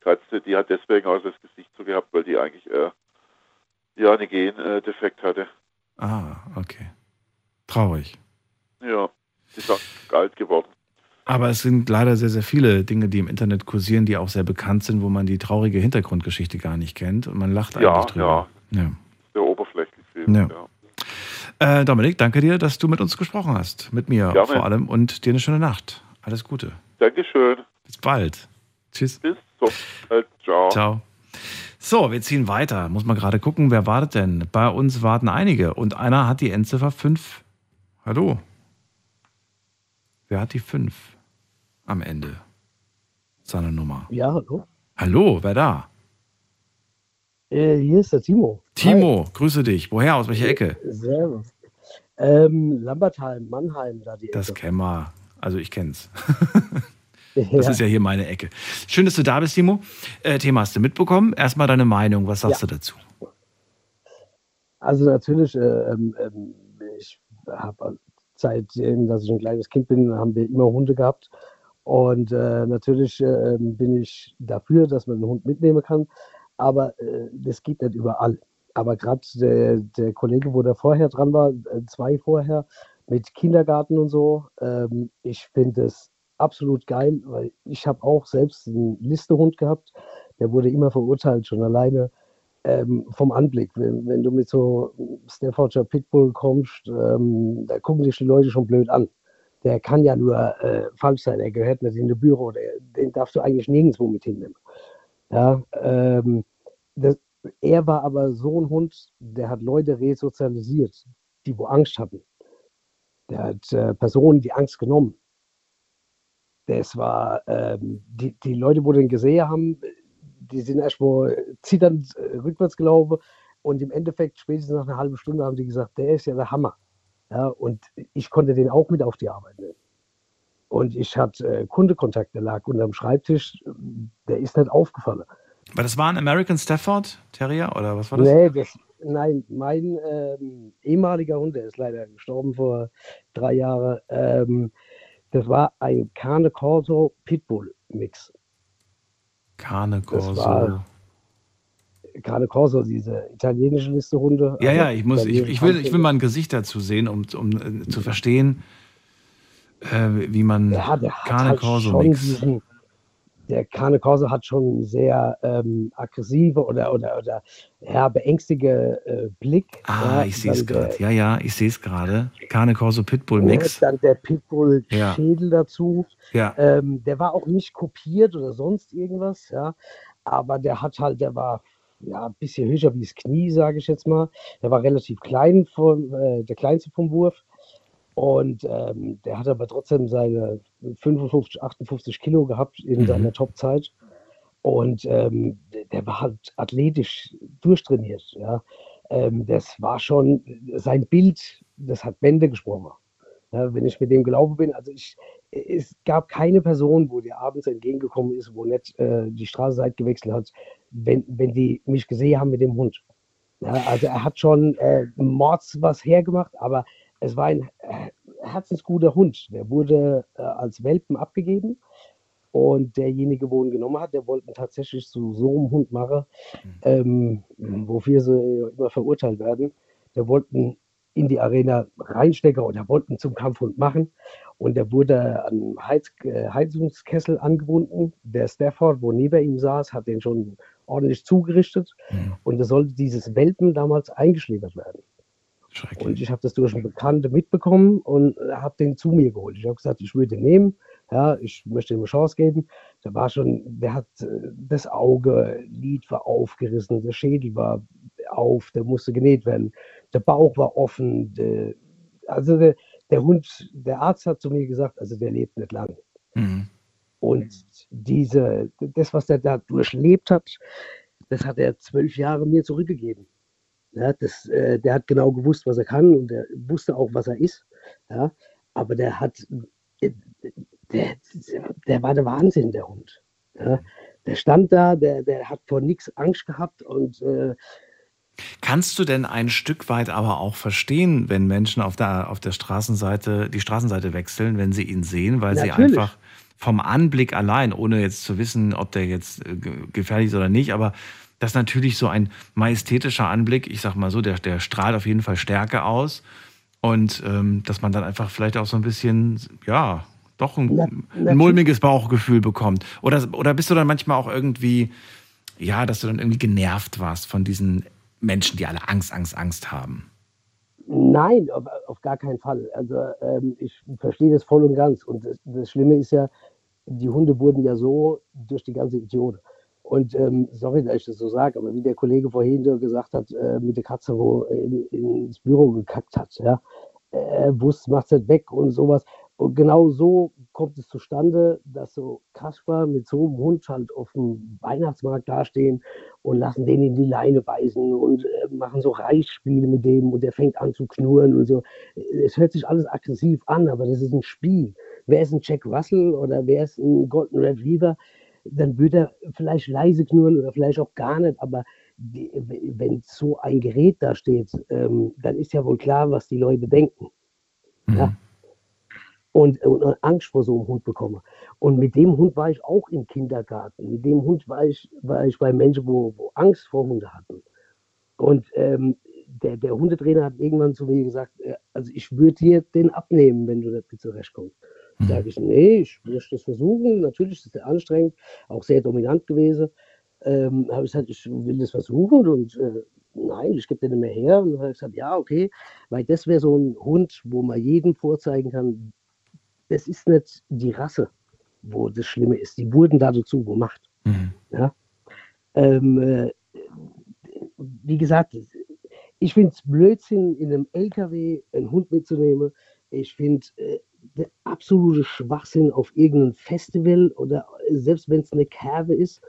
Katze, die hat deswegen auch das Gesicht so gehabt, weil die eigentlich äh, ja einen Gendefekt hatte. Ah, okay. Traurig. Ja, ist auch alt geworden. Aber es sind leider sehr, sehr viele Dinge, die im Internet kursieren, die auch sehr bekannt sind, wo man die traurige Hintergrundgeschichte gar nicht kennt und man lacht Ja, eigentlich drüber. Ja. Sehr oberflächlich. Film, Ja. ja. Äh, Dominik, danke dir, dass du mit uns gesprochen hast. Mit mir Gerne. vor allem und dir eine schöne Nacht. Alles Gute. Dankeschön. Bis bald. Tschüss. Bis zum bald. Ciao. Ciao. So, wir ziehen weiter. Muss man gerade gucken, wer wartet denn? Bei uns warten einige und einer hat die Endziffer 5. Hallo. Wer hat die 5 am Ende? Seine Nummer. Ja, hallo. Hallo, wer da? Äh, hier ist der Timo. Timo, grüße dich. Woher? Aus welcher Ecke? Servus. Ähm, Lambertheim, Mannheim, da die Das kennen wir. Also ich kenn's. Ja. Das ist ja hier meine Ecke. Schön, dass du da bist, Timo. Äh, Thema hast du mitbekommen. Erstmal deine Meinung. Was sagst Ja. du dazu? Also natürlich, äh, ähm, ähm, ich habe seitdem, dass ich ein kleines Kind bin, haben wir immer Hunde gehabt. Und äh, natürlich äh, ähm, bin ich dafür, dass man einen Hund mitnehmen kann. Aber äh, das geht nicht überall. Aber gerade der, der Kollege, wo der vorher dran war, äh, zwei vorher, mit Kindergarten und so, ähm, ich finde es absolut geil, weil ich habe auch selbst einen Listehund gehabt. Der wurde immer verurteilt, schon alleine ähm, vom Anblick. Wenn, wenn du mit so Staffordshire Pitbull kommst, ähm, da gucken dich die Leute schon blöd an. Der kann ja nur äh, falsch sein, er gehört nicht in das Büro, der, den darfst du eigentlich nirgendwo mit hinnehmen. Ja, ähm, das, er war aber so ein Hund, der hat Leute resozialisiert, die wo Angst hatten. Der hat äh, Personen die Angst genommen. Das war, ähm, die, die Leute, wo den gesehen haben, die sind erstmal zitternd äh, rückwärts gelaufen und im Endeffekt spätestens nach einer halben Stunde haben die gesagt, der ist ja der Hammer. Ja, und ich konnte den auch mit auf die Arbeit nehmen. Und ich hatte äh, Kundekontakt, der lag unterm Schreibtisch, der ist nicht aufgefallen. Aber das war ein American Stafford Terrier oder was war das? Nee, das, nein, mein ähm, ehemaliger Hund, der ist leider gestorben vor drei Jahren, ähm, das war ein Cane Corso Pitbull Mix. Cane Das Corso. Cane Corso, diese italienische Listehunde. Ja, also ja, ich muss, ich, ich will, ich will mal ein Gesicht dazu sehen, um, um äh, zu verstehen, äh, wie man Ja, der Cane halt Corso schon Mix. diesen, der Cane Corso hat schon einen sehr ähm, aggressive oder, oder, oder ja, beängstige äh, Blick. Ah, ja, ich sehe es gerade. Ja, ja, ich sehe es gerade. Cane Corso Pitbull Mix. Dann der Pitbull-Schädel dazu. Ja. Ähm, der war auch nicht kopiert oder sonst irgendwas, ja. Aber der hat halt, der war ja ein bisschen höher wie das Knie, sage ich jetzt mal. Der war relativ klein, vom, äh, der kleinste vom Wurf. Und ähm, der hat aber trotzdem seine 55, 58 Kilo gehabt in Mhm. seiner Topzeit. Und ähm, der- war halt athletisch durchtrainiert. Ja. Ähm, das war schon sein Bild, das hat Bände gesprochen. Ja, wenn ich mit dem gelaufen bin, also ich, es gab keine Person, wo dir abends entgegengekommen ist, wo nicht äh, die Straßenseite gewechselt hat, wenn, wenn die mich gesehen haben mit dem Hund. Ja, also er hat schon äh, Mords was hergemacht, aber es war ein äh, herzensguter Hund. Der wurde äh, als Welpen abgegeben und derjenige, wo ihn genommen hat, der wollte ihn tatsächlich zu so einem Hund machen, ähm, wofür sie immer verurteilt werden. Der wollte ihn in die Arena reinstecken oder wollten zum Kampfhund machen. Und der wurde an Heiz, äh, Heizungskessel angebunden. Der Stafford, wo neben ihm saß, hat den schon ordentlich zugerichtet. Und es sollte dieses Welpen damals eingeschläfert werden. Und ich habe das durch einen Bekannten mitbekommen und habe den zu mir geholt. Ich habe gesagt, ich würde den nehmen. Ja, ich möchte ihm eine Chance geben. Der war schon, der hat äh, das Auge, Lid war aufgerissen, der Schädel war auf, der musste genäht werden. Der Bauch war offen. Der, also der, der Hund, der Arzt hat zu mir gesagt, also der lebt nicht lang. Mhm. Und diese, das, was der da durchlebt hat, das hat er zwölf Jahre mir zurückgegeben. Ja, das, äh, der hat genau gewusst, was er kann und der wusste auch, was er ist. Ja, aber der hat, äh, der, der war der Wahnsinn, der Hund. Ja, der stand da, der, der hat vor nichts Angst gehabt und äh, Kannst du denn ein Stück weit aber auch verstehen, wenn Menschen auf der, auf der Straßenseite, die Straßenseite wechseln, wenn sie ihn sehen, weil sie Natürlich. einfach vom Anblick allein, ohne jetzt zu wissen, ob der jetzt äh, ge- gefährlich ist oder nicht, aber das ist natürlich so ein majestätischer Anblick, ich sag mal so, der, der strahlt auf jeden Fall Stärke aus und ähm, dass man dann einfach vielleicht auch so ein bisschen, ja, doch ein, ein mulmiges Bauchgefühl bekommt. Oder, oder bist du dann manchmal auch irgendwie, ja, dass du dann irgendwie genervt warst von diesen Menschen, die alle Angst, Angst, Angst haben? Nein, auf, gar keinen Fall. Also ähm, ich verstehe das voll und ganz. Und das, das Schlimme ist ja, die Hunde wurden ja so durch die ganze Idiode. Und ähm, sorry, dass ich das so sage, aber wie der Kollege vorhin gesagt hat, äh, mit der Katze, wo in, ins Büro gekackt hat, ja, äh, wusste, macht es weg und sowas. Und genau so kommt es zustande, dass so Kasper mit so einem Hund halt auf dem Weihnachtsmarkt dastehen und lassen den in die Leine beißen und äh, machen so Reichspiele mit dem und der fängt an zu knurren und so. Es hört sich alles aggressiv an, aber das ist ein Spiel. Wer ist ein Jack Russell oder wer ist ein Golden Retriever? Dann würde er vielleicht leise knurren oder vielleicht auch gar nicht, aber wenn so ein Gerät da steht, ähm, dann ist ja wohl klar, was die Leute denken. Ja? Und, und, Angst vor so einem Hund bekomme. Und mit dem Hund war ich auch im Kindergarten. Mit dem Hund war ich, war ich bei Menschen, wo, wo Angst vor Hunde hatten. Und ähm, der, der Hundetrainer hat irgendwann zu mir gesagt, äh, also ich würde dir den abnehmen, wenn du damit zurechtkommst. Sage ich, nee, ich möchte das versuchen. Natürlich ist es anstrengend, auch sehr dominant gewesen. Ähm, habe ich gesagt, ich will das versuchen und äh, nein, ich gebe den nicht mehr her. Und dann habe ich gesagt, ja, okay, weil das wäre so ein Hund, wo man jedem vorzeigen kann, das ist nicht die Rasse, wo das Schlimme ist. Die wurden da dazu gemacht. Ja? Ähm, äh, wie gesagt, ich finde es Blödsinn, in einem LKW einen Hund mitzunehmen. Ich finde äh, der absolute Schwachsinn auf irgendeinem Festival oder selbst wenn es eine Kerbe ist,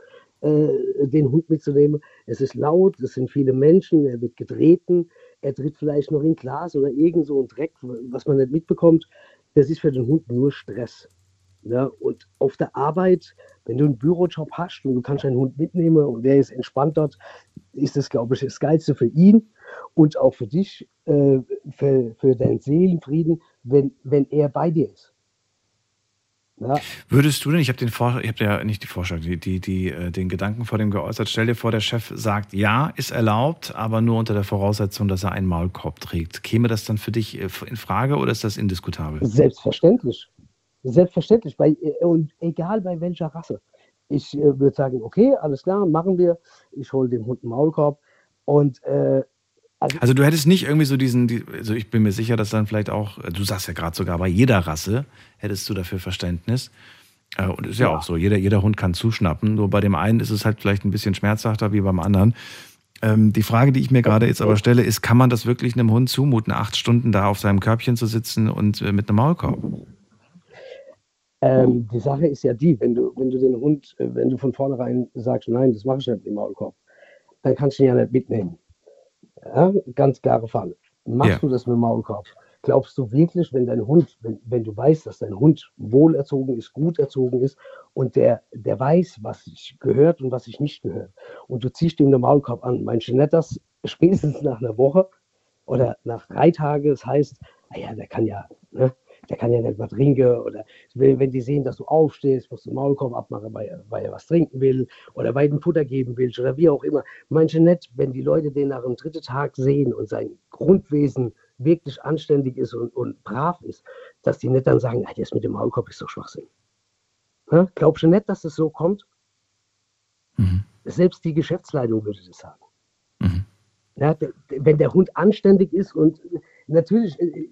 äh, den Hund mitzunehmen. Es ist laut, es sind viele Menschen, er wird getreten, er tritt vielleicht noch in Glas oder irgend so ein Dreck, was man nicht mitbekommt. Das ist für den Hund nur Stress. Ja, und auf der Arbeit, wenn du einen Bürojob hast und du kannst einen Hund mitnehmen und der ist entspannt dort, ist das, glaube ich, das Geilste für ihn und auch für dich, äh, für, für deinen Seelenfrieden, wenn, wenn er bei dir ist. Ja, Würdest du denn, ich habe den Vor ich habe ja nicht die Vorschlag, die, die, die, äh, den Gedanken vor dem geäußert, stell dir vor, der Chef sagt, ja, ist erlaubt, aber nur unter der Voraussetzung, dass er einen Maulkorb trägt. Käme das dann für dich äh, in Frage oder ist das indiskutabel? Selbstverständlich. Selbstverständlich. Bei, äh, und egal bei welcher Rasse. Ich würde sagen, okay, alles klar, machen wir. Ich hole dem Hund einen Maulkorb. Und äh, Also du hättest nicht irgendwie so diesen, die, also ich bin mir sicher, dass dann vielleicht auch, du sagst ja gerade sogar bei jeder Rasse hättest du dafür Verständnis. Äh, Und ist ja, auch so, jeder, jeder Hund kann zuschnappen. Nur bei dem einen ist es halt vielleicht ein bisschen schmerzhafter wie beim anderen. Ähm, die Frage, die ich mir gerade jetzt aber stelle, ist, kann man das wirklich einem Hund zumuten, acht Stunden da auf seinem Körbchen zu sitzen und äh, mit einem Maulkorb? Ähm, die Sache ist ja die, wenn du, wenn du den Hund, äh, wenn du von vornherein sagst, nein, das mache ich nicht mit dem Maulkorb, dann kannst du ihn ja nicht mitnehmen. Ja, ganz klare Fall. Machst Ja. du das mit dem Maulkorb? Glaubst du wirklich, wenn dein Hund, wenn, wenn du weißt, dass dein Hund wohlerzogen ist, gut erzogen ist und der, der weiß, was sich gehört und was sich nicht gehört, und du ziehst ihm den Maulkorb an, meinst du nicht, dass spätestens nach einer Woche oder nach drei Tagen, das heißt, naja, der kann ja, ne, der kann ja nicht mal trinken oder wenn die sehen, dass du aufstehst, musst du Maulkorb abmachen, weil, er- weil er was trinken will oder weil du Futter geben willst oder wie auch immer. Manche nicht, wenn die Leute den nach dem dritten Tag sehen und sein Grundwesen wirklich anständig ist und, und brav ist, dass die nicht dann sagen, ah, das mit dem Maulkorb ist doch Schwachsinn. Ja? Glaubst du nicht, dass es so kommt? Selbst die Geschäftsleitung würde das sagen. Ja, der, der- wenn der Hund anständig ist und natürlich, äh,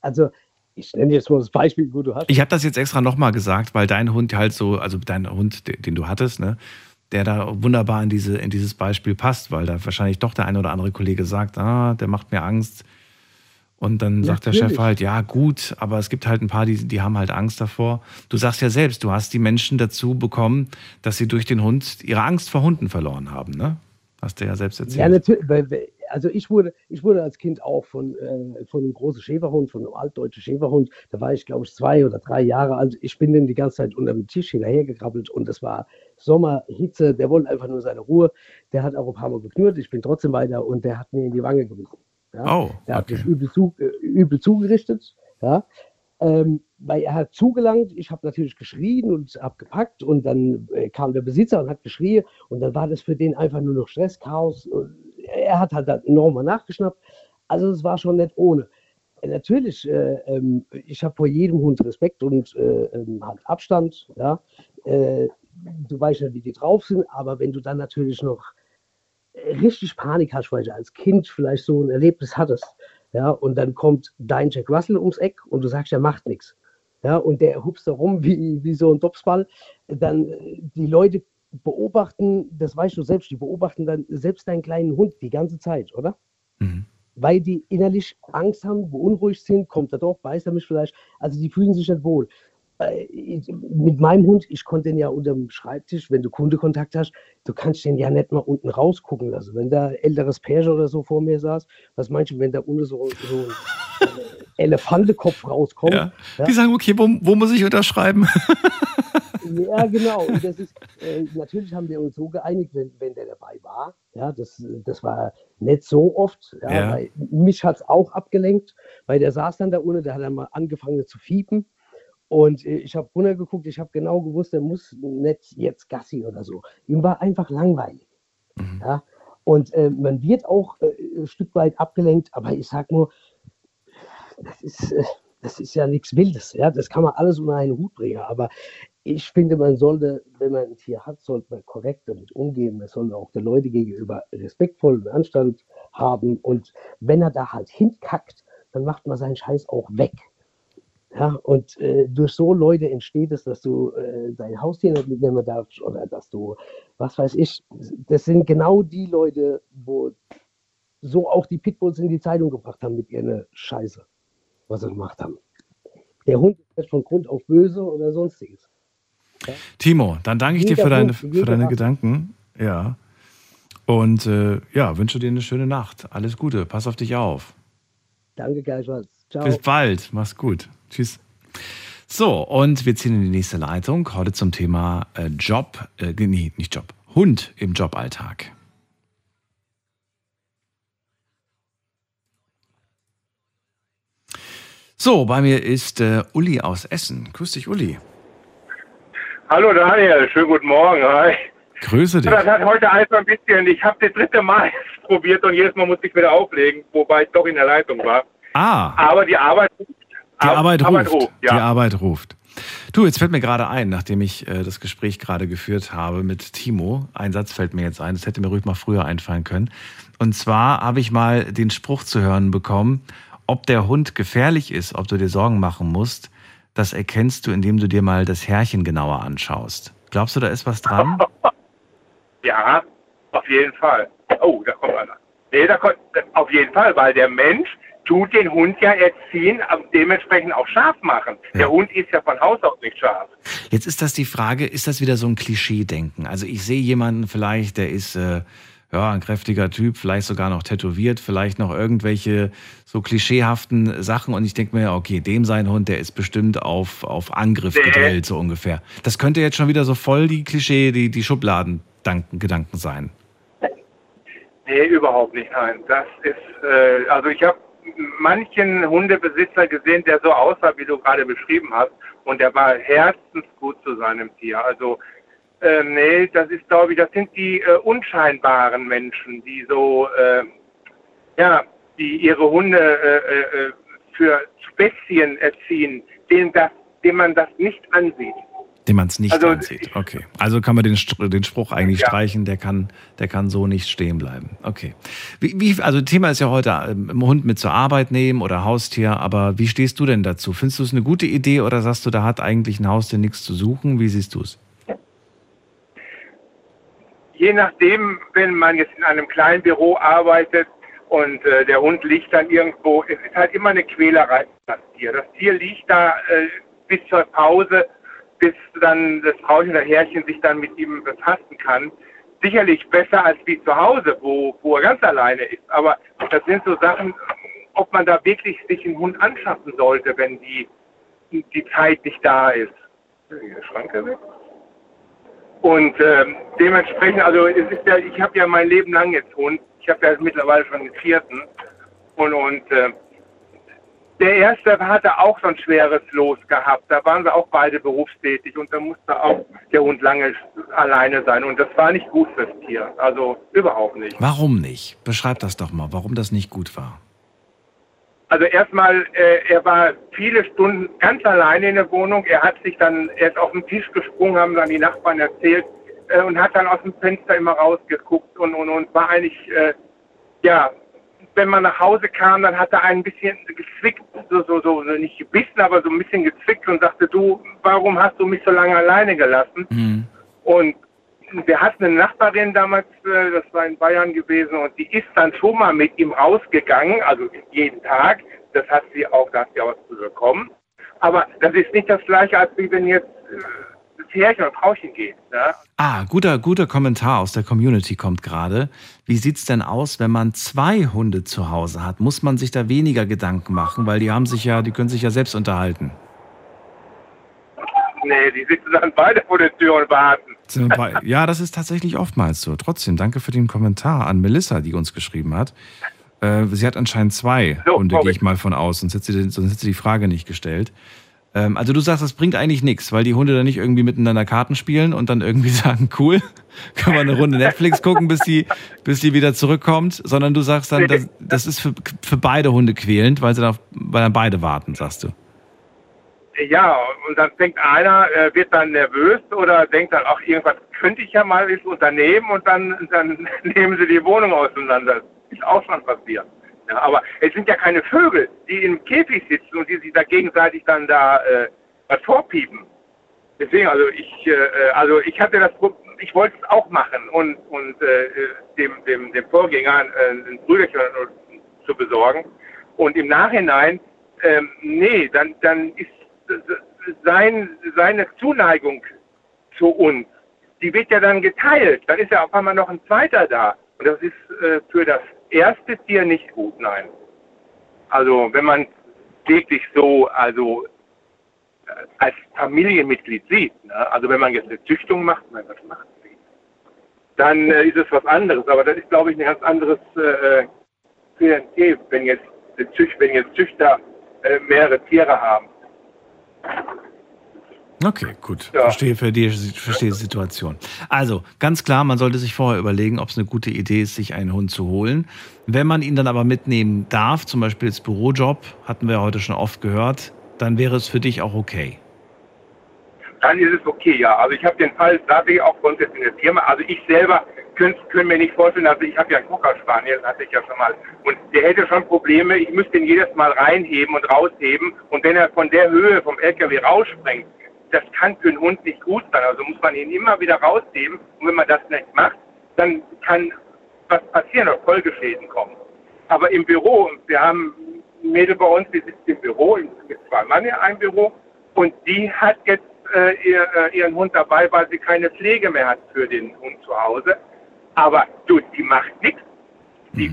also ich nenne jetzt mal das Beispiel, wo du hast. Ich habe das jetzt extra nochmal gesagt, weil dein Hund halt so, also dein Hund, den, den du hattest, ne, der da wunderbar in, diese, in dieses Beispiel passt, weil da wahrscheinlich doch der eine oder andere Kollege sagt, ah, der macht mir Angst. Und dann sagt der Chef halt, ja gut, aber es gibt halt ein paar, die, die haben halt Angst davor. Du sagst ja selbst, du hast die Menschen dazu bekommen, dass sie durch den Hund ihre Angst vor Hunden verloren haben, ne? Hast du ja selbst erzählt. Ja, natürlich. weil- Also ich wurde, ich wurde als Kind auch von, äh, von einem großen Schäferhund, von einem altdeutschen Schäferhund, da war ich glaube ich zwei oder drei Jahre alt. Ich bin dem die ganze Zeit unter dem Tisch hinterhergekrabbelt und das war Sommer, Hitze, der wollte einfach nur seine Ruhe. Der hat auch ein paar Mal geknurrt, ich bin trotzdem weiter und der hat mir in die Wange gebissen. Ja? Oh, der hat mich übel, zu, äh, übel zugerichtet. Ja? Ähm, weil er hat zugelangt, ich habe natürlich geschrien und habe gepackt und dann äh, kam der Besitzer und hat geschrien und dann war das für den einfach nur noch Stress, Chaos. Er hat halt nochmal nachgeschnappt. Also es war schon nicht ohne. Äh, Natürlich, äh, ähm, ich habe vor jedem Hund Respekt und äh, ähm, halt Abstand. Ja? Äh, du weißt ja, wie die drauf sind, aber wenn du dann natürlich noch richtig Panik hast, weil du als Kind vielleicht so ein Erlebnis hattest, ja, und dann kommt dein Jack Russell ums Eck und du sagst, er macht nichts. Ja, und der hupst da rum wie, wie so ein Dopsball. Dann äh, die Leute beobachten, das weißt du selbst, die beobachten dann selbst deinen kleinen Hund die ganze Zeit, oder? Weil die innerlich Angst haben, beunruhigt sind, kommt er doch, beißt er mich vielleicht. Also die fühlen sich nicht wohl. Äh, ich- Mit meinem Hund, ich konnte den ja unter dem Schreibtisch, wenn du Kundekontakt hast, du kannst den ja nicht mal unten rausgucken lassen. Wenn da älteres Pärchen oder so vor mir saß, was meinst du, wenn da unten so, so ein Elefantenkopf rauskommt? Ja. Die sagen, okay, wo, wo muss ich unterschreiben? Ja, genau. Und das ist, äh, natürlich haben wir uns so geeinigt, wenn, wenn der dabei war. Ja, das, das war nicht so oft. Ja, Ja. Mich hat es auch abgelenkt, weil der saß dann da unten, der hat dann mal angefangen zu fiepen. Und äh, ich habe runtergeguckt, ich habe genau gewusst, der muss nicht jetzt Gassi oder so. Ihm war einfach langweilig. Ja? Und äh, man wird auch äh, ein Stück weit abgelenkt, aber ich sag nur, das ist, äh, das ist ja nichts Wildes. Ja? Das kann man alles unter einen Hut bringen. Aber ich finde, man sollte, wenn man ein Tier hat, sollte man korrekt damit umgehen. Man sollte auch den Leuten gegenüber respektvoll und Anstand haben. Und wenn er da halt hinkackt, dann macht man seinen Scheiß auch weg. Ja, und äh, durch so Leute entsteht es, dass du äh, dein Haustier nicht mitnehmen darfst oder dass du, was weiß ich, das sind genau die Leute, wo so auch die Pitbulls in die Zeitung gebracht haben mit ihrer Scheiße, was sie gemacht haben. Der Hund ist von Grund auf böse oder sonstiges. Timo, dann danke ich dir Jeder für deine, für deine. Gedanken. Ja. Und äh, ja, wünsche dir eine schöne Nacht. Alles Gute. Pass auf dich auf. Danke gleichfalls. Ciao. Bis bald. Mach's gut. Tschüss. So, und wir ziehen in die nächste Leitung. Heute zum Thema äh, Job, äh, nee, nicht Job, Hund im Joballtag. So, bei mir ist äh, Uli aus Essen. Grüß dich, Uli. Hallo Daniel, schönen guten Morgen. Hi. Grüße dich. Das hat heute alles ein bisschen, ich habe das dritte Mal probiert und jedes Mal musste ich wieder auflegen, wobei ich doch in der Leitung war. Ah, Aber die Arbeit, die Arbeit ruft. ja. Die Arbeit ruft. Du, jetzt fällt mir gerade ein, nachdem ich äh, das Gespräch gerade geführt habe mit Timo, ein Satz fällt mir jetzt ein, das hätte mir ruhig mal früher einfallen können. Und zwar habe ich mal den Spruch zu hören bekommen, ob der Hund gefährlich ist, ob du dir Sorgen machen musst, das erkennst du, indem du dir mal das Härchen genauer anschaust. Glaubst du, da ist was dran? Ja, auf jeden Fall. Oh, da kommt einer. Nee, da kommt, auf jeden Fall, weil der Mensch tut den Hund ja erziehen, aber dementsprechend auch scharf machen. Der Hund ist ja von Haus aus nicht scharf. Jetzt ist das die Frage, ist das wieder so ein Klischee-Denken? Also ich sehe jemanden vielleicht, der ist äh, ja, ein kräftiger Typ, vielleicht sogar noch tätowiert, vielleicht noch irgendwelche so klischeehaften Sachen und ich denke mir, okay, dem sein Hund, der ist bestimmt auf, auf Angriff Nee. gedrillt, so ungefähr. Das könnte jetzt schon wieder so voll die Klischee, die, die Schubladen-Gedanken sein. Nee, überhaupt nicht, nein. Das ist, äh, also ich habe manchen Hundebesitzer gesehen, der so aussah, wie du gerade beschrieben hast, und der war herzensgut zu seinem Tier. Also, äh, nee, das ist, glaube ich, das sind die äh, unscheinbaren Menschen, die so, äh, ja, die ihre Hunde äh, äh, für Spezien erziehen, denen, das, denen man das nicht ansieht. Dem man es nicht Also, ansieht. Okay. Also kann man den, den Spruch eigentlich Ja. streichen, der kann, der kann so nicht stehen bleiben. Okay. Wie, wie, also Thema ist ja heute ähm, Hund mit zur Arbeit nehmen oder Haustier, aber wie stehst du denn dazu? Findest du es eine gute Idee oder sagst du, da hat eigentlich ein Haustier nichts zu suchen? Wie siehst du es? Je nachdem, wenn man jetzt in einem kleinen Büro arbeitet und äh, der Hund liegt dann irgendwo, es ist halt immer eine Quälerei das Tier. Das Tier liegt da äh, bis zur Pause, bis dann das Frauchen oder Herrchen sich dann mit ihm befassen kann. Sicherlich besser als wie zu Hause, wo, wo er ganz alleine ist. Aber das sind so Sachen, ob man da wirklich sich einen Hund anschaffen sollte, wenn die, die Zeit nicht da ist. Ist die Schranke weg? Und ähm, dementsprechend, also es ist ja, ich habe ja mein Leben lang jetzt Hund. Ich habe ja mittlerweile schon den vierten. Und, und äh, der erste hatte auch so ein schweres Los gehabt. Da waren sie auch beide berufstätig und da musste auch der Hund lange alleine sein. Und das war nicht gut fürs Tier. Also überhaupt nicht. Warum nicht? Beschreib das doch mal, warum das nicht gut war. Also erstmal, äh, er war viele Stunden ganz alleine in der Wohnung. Er hat sich dann, er ist auf den Tisch gesprungen, haben dann die Nachbarn erzählt äh, und hat dann aus dem Fenster immer rausgeguckt und, und, und war eigentlich, äh, ja, wenn man nach Hause kam, dann hat er ein bisschen gezwickt, so, so, so, nicht gebissen, aber so ein bisschen gezwickt und sagte, du, warum hast du mich so lange alleine gelassen? Mhm. Und wir hatten eine Nachbarin damals, äh, das war in Bayern gewesen, und die ist dann schon mal mit ihm rausgegangen, also jeden Tag. Das hat sie auch, da hat sie auch was zu bekommen. Aber das ist nicht das Gleiche, als wie wenn jetzt äh, das Härchen und Frauchen geht. Ja? Ah, guter, guter Kommentar aus der Community kommt gerade. Wie sieht's denn aus, wenn man zwei Hunde zu Hause hat? Muss man sich da weniger Gedanken machen, weil die haben sich ja, die können sich ja selbst unterhalten. Nee, die sitzen dann beide vor der Tür und warten. Ja, das ist tatsächlich oftmals so. Trotzdem, danke für den Kommentar an Melissa, die uns geschrieben hat. Äh, sie hat anscheinend zwei Hunde, gehe ich mal von aus, sonst hätte sie, sonst hätte sie die Frage nicht gestellt. Ähm, also du sagst, das bringt eigentlich nichts, weil die Hunde dann nicht irgendwie miteinander Karten spielen und dann irgendwie sagen, cool, können wir eine Runde Netflix gucken, bis die, bis die wieder zurückkommt, sondern du sagst dann, das, das ist für, für beide Hunde quälend, weil sie da, weil dann beide warten, sagst du. Ja, und dann denkt einer, äh, wird dann nervös oder denkt dann, ach, irgendwas könnte ich ja mal jetzt unternehmen und dann, dann nehmen sie die Wohnung auseinander. Ist auch schon passiert. Ja, aber es sind ja keine Vögel, die im Käfig sitzen und die sich da gegenseitig dann da äh, was vorpiepen. Deswegen, also ich, äh, also ich hatte das, ich wollte es auch machen und und äh, dem dem dem Vorgänger äh, ein Brüderchen zu besorgen und im Nachhinein, ähm, nee, dann dann ist sein, seine Zuneigung zu uns, die wird ja dann geteilt. Dann ist ja auf einmal noch ein zweiter da. Und das ist äh, für das erste Tier nicht gut, nein. Also wenn man wirklich so, also äh, als Familienmitglied sieht, ne? also wenn man jetzt eine Züchtung macht, nein, was macht sie? Dann äh, ist es was anderes. Aber das ist, glaube ich, ein ganz anderes äh, Klientel, wenn jetzt, wenn jetzt Züchter äh, mehrere Tiere haben. Okay, gut. Verstehe für die, verstehe die Situation. Also, ganz klar, man sollte sich vorher überlegen, ob es eine gute Idee ist, sich einen Hund zu holen. Wenn man ihn dann aber mitnehmen darf, zum Beispiel als Bürojob, hatten wir heute schon oft gehört, dann wäre es für dich auch okay. dann ist es okay, ja. Also ich habe den Fall tatsächlich auch jetzt in der Firma. Also ich selber könnte könnt mir nicht vorstellen, also ich habe ja einen Cocker Spaniel, hatte ich ja schon mal. Und der hätte schon Probleme, ich müsste ihn jedes Mal reinheben und rausheben. Und wenn er von der Höhe vom LKW rausspringt, das kann für einen Hund nicht gut sein. Also muss man ihn immer wieder rausheben. Und wenn man das nicht macht, dann kann was passieren, oder Folgeschäden kommen. Aber im Büro, wir haben ein Mädel bei uns, die sitzt im Büro, mit zwei Mann in einem Büro, und die hat jetzt äh, äh, ihren Hund dabei, weil sie keine Pflege mehr hat für den Hund zu Hause. Aber du, die macht nichts. Die,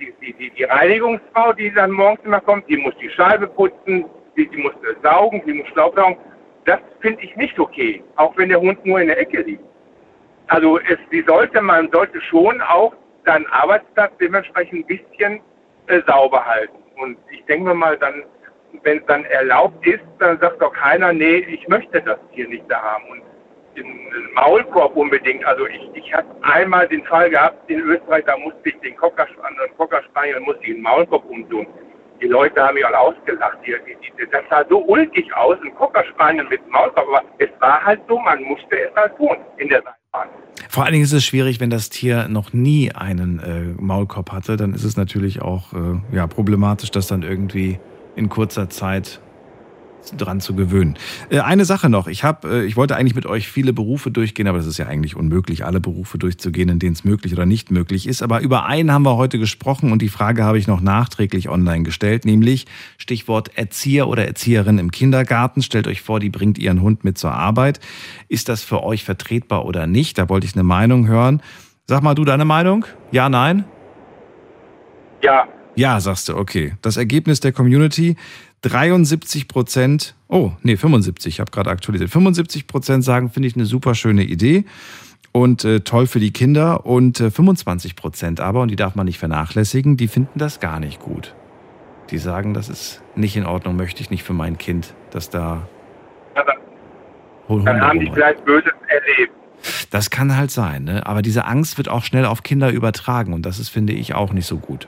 die, die, die, die Reinigungsfrau, die dann morgens immer kommt, die muss die Scheibe putzen, die, die muss saugen, die muss Staubsaugen. Das finde ich nicht okay, auch wenn der Hund nur in der Ecke liegt. Also es, die sollte, man sollte schon auch seinen Arbeitsplatz dementsprechend ein bisschen äh, sauber halten. Und ich denke mal, dann, wenn es dann erlaubt ist, dann sagt doch keiner, nee, ich möchte das hier nicht da haben. Und den Maulkorb unbedingt. Also ich, ich habe einmal den Fall gehabt in Österreich, da musste ich den Cocker, musste ich den Maulkorb umtun. Die Leute haben mich alle ausgelacht. Die, die, das sah so ulkig aus, ein Cocker Spaniel mit Maulkorb, aber es war halt so, man musste es halt tun in der Seilbahn. Vor allen Dingen ist es schwierig, wenn das Tier noch nie einen äh, Maulkorb hatte, dann ist es natürlich auch äh, ja, problematisch, das dann irgendwie in kurzer Zeit dran zu gewöhnen. Äh, eine Sache noch, ich habe, äh, ich wollte eigentlich mit euch viele Berufe durchgehen, aber das ist ja eigentlich unmöglich, alle Berufe durchzugehen, in denen es möglich oder nicht möglich ist. Aber über einen haben wir heute gesprochen und die Frage habe ich noch nachträglich online gestellt, nämlich Stichwort Erzieher oder Erzieherin im Kindergarten. Stellt euch vor, die bringt ihren Hund mit zur Arbeit. Ist das für euch vertretbar oder nicht? Da wollte ich eine Meinung hören. Sag mal du deine Meinung? Ja, nein? Ja. Ja, sagst du, okay. Das Ergebnis der Community, 73 Prozent, oh, nee, 75, ich habe gerade aktualisiert. 75 Prozent sagen, finde ich eine super schöne Idee und äh, toll für die Kinder. Und äh, 25 Prozent aber, und die darf man nicht vernachlässigen, die finden das gar nicht gut. Die sagen, das ist nicht in Ordnung, möchte ich nicht für mein Kind, dass da. Hunde Dann haben die vielleicht Böses erlebt. Das kann halt sein, ne? aber diese Angst wird auch schnell auf Kinder übertragen und das ist, finde ich, auch nicht so gut.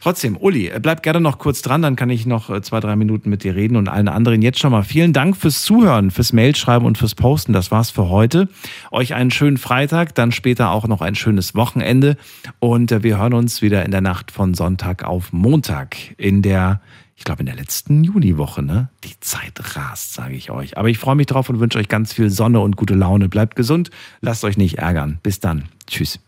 Trotzdem, Uli, äh, bleib gerne noch kurz dran, dann kann ich noch äh, zwei, drei Minuten mit dir reden und allen anderen jetzt schon mal vielen Dank fürs Zuhören, fürs Mailschreiben und fürs Posten. Das war's für heute. Euch einen schönen Freitag, dann später auch noch ein schönes Wochenende und äh, wir hören uns wieder in der Nacht von Sonntag auf Montag in der ich glaube, in der letzten Juniwoche, ne? Die Zeit rast, sage ich euch. Aber ich freue mich drauf und wünsche euch ganz viel Sonne und gute Laune. Bleibt gesund, lasst euch nicht ärgern. Bis dann. Tschüss.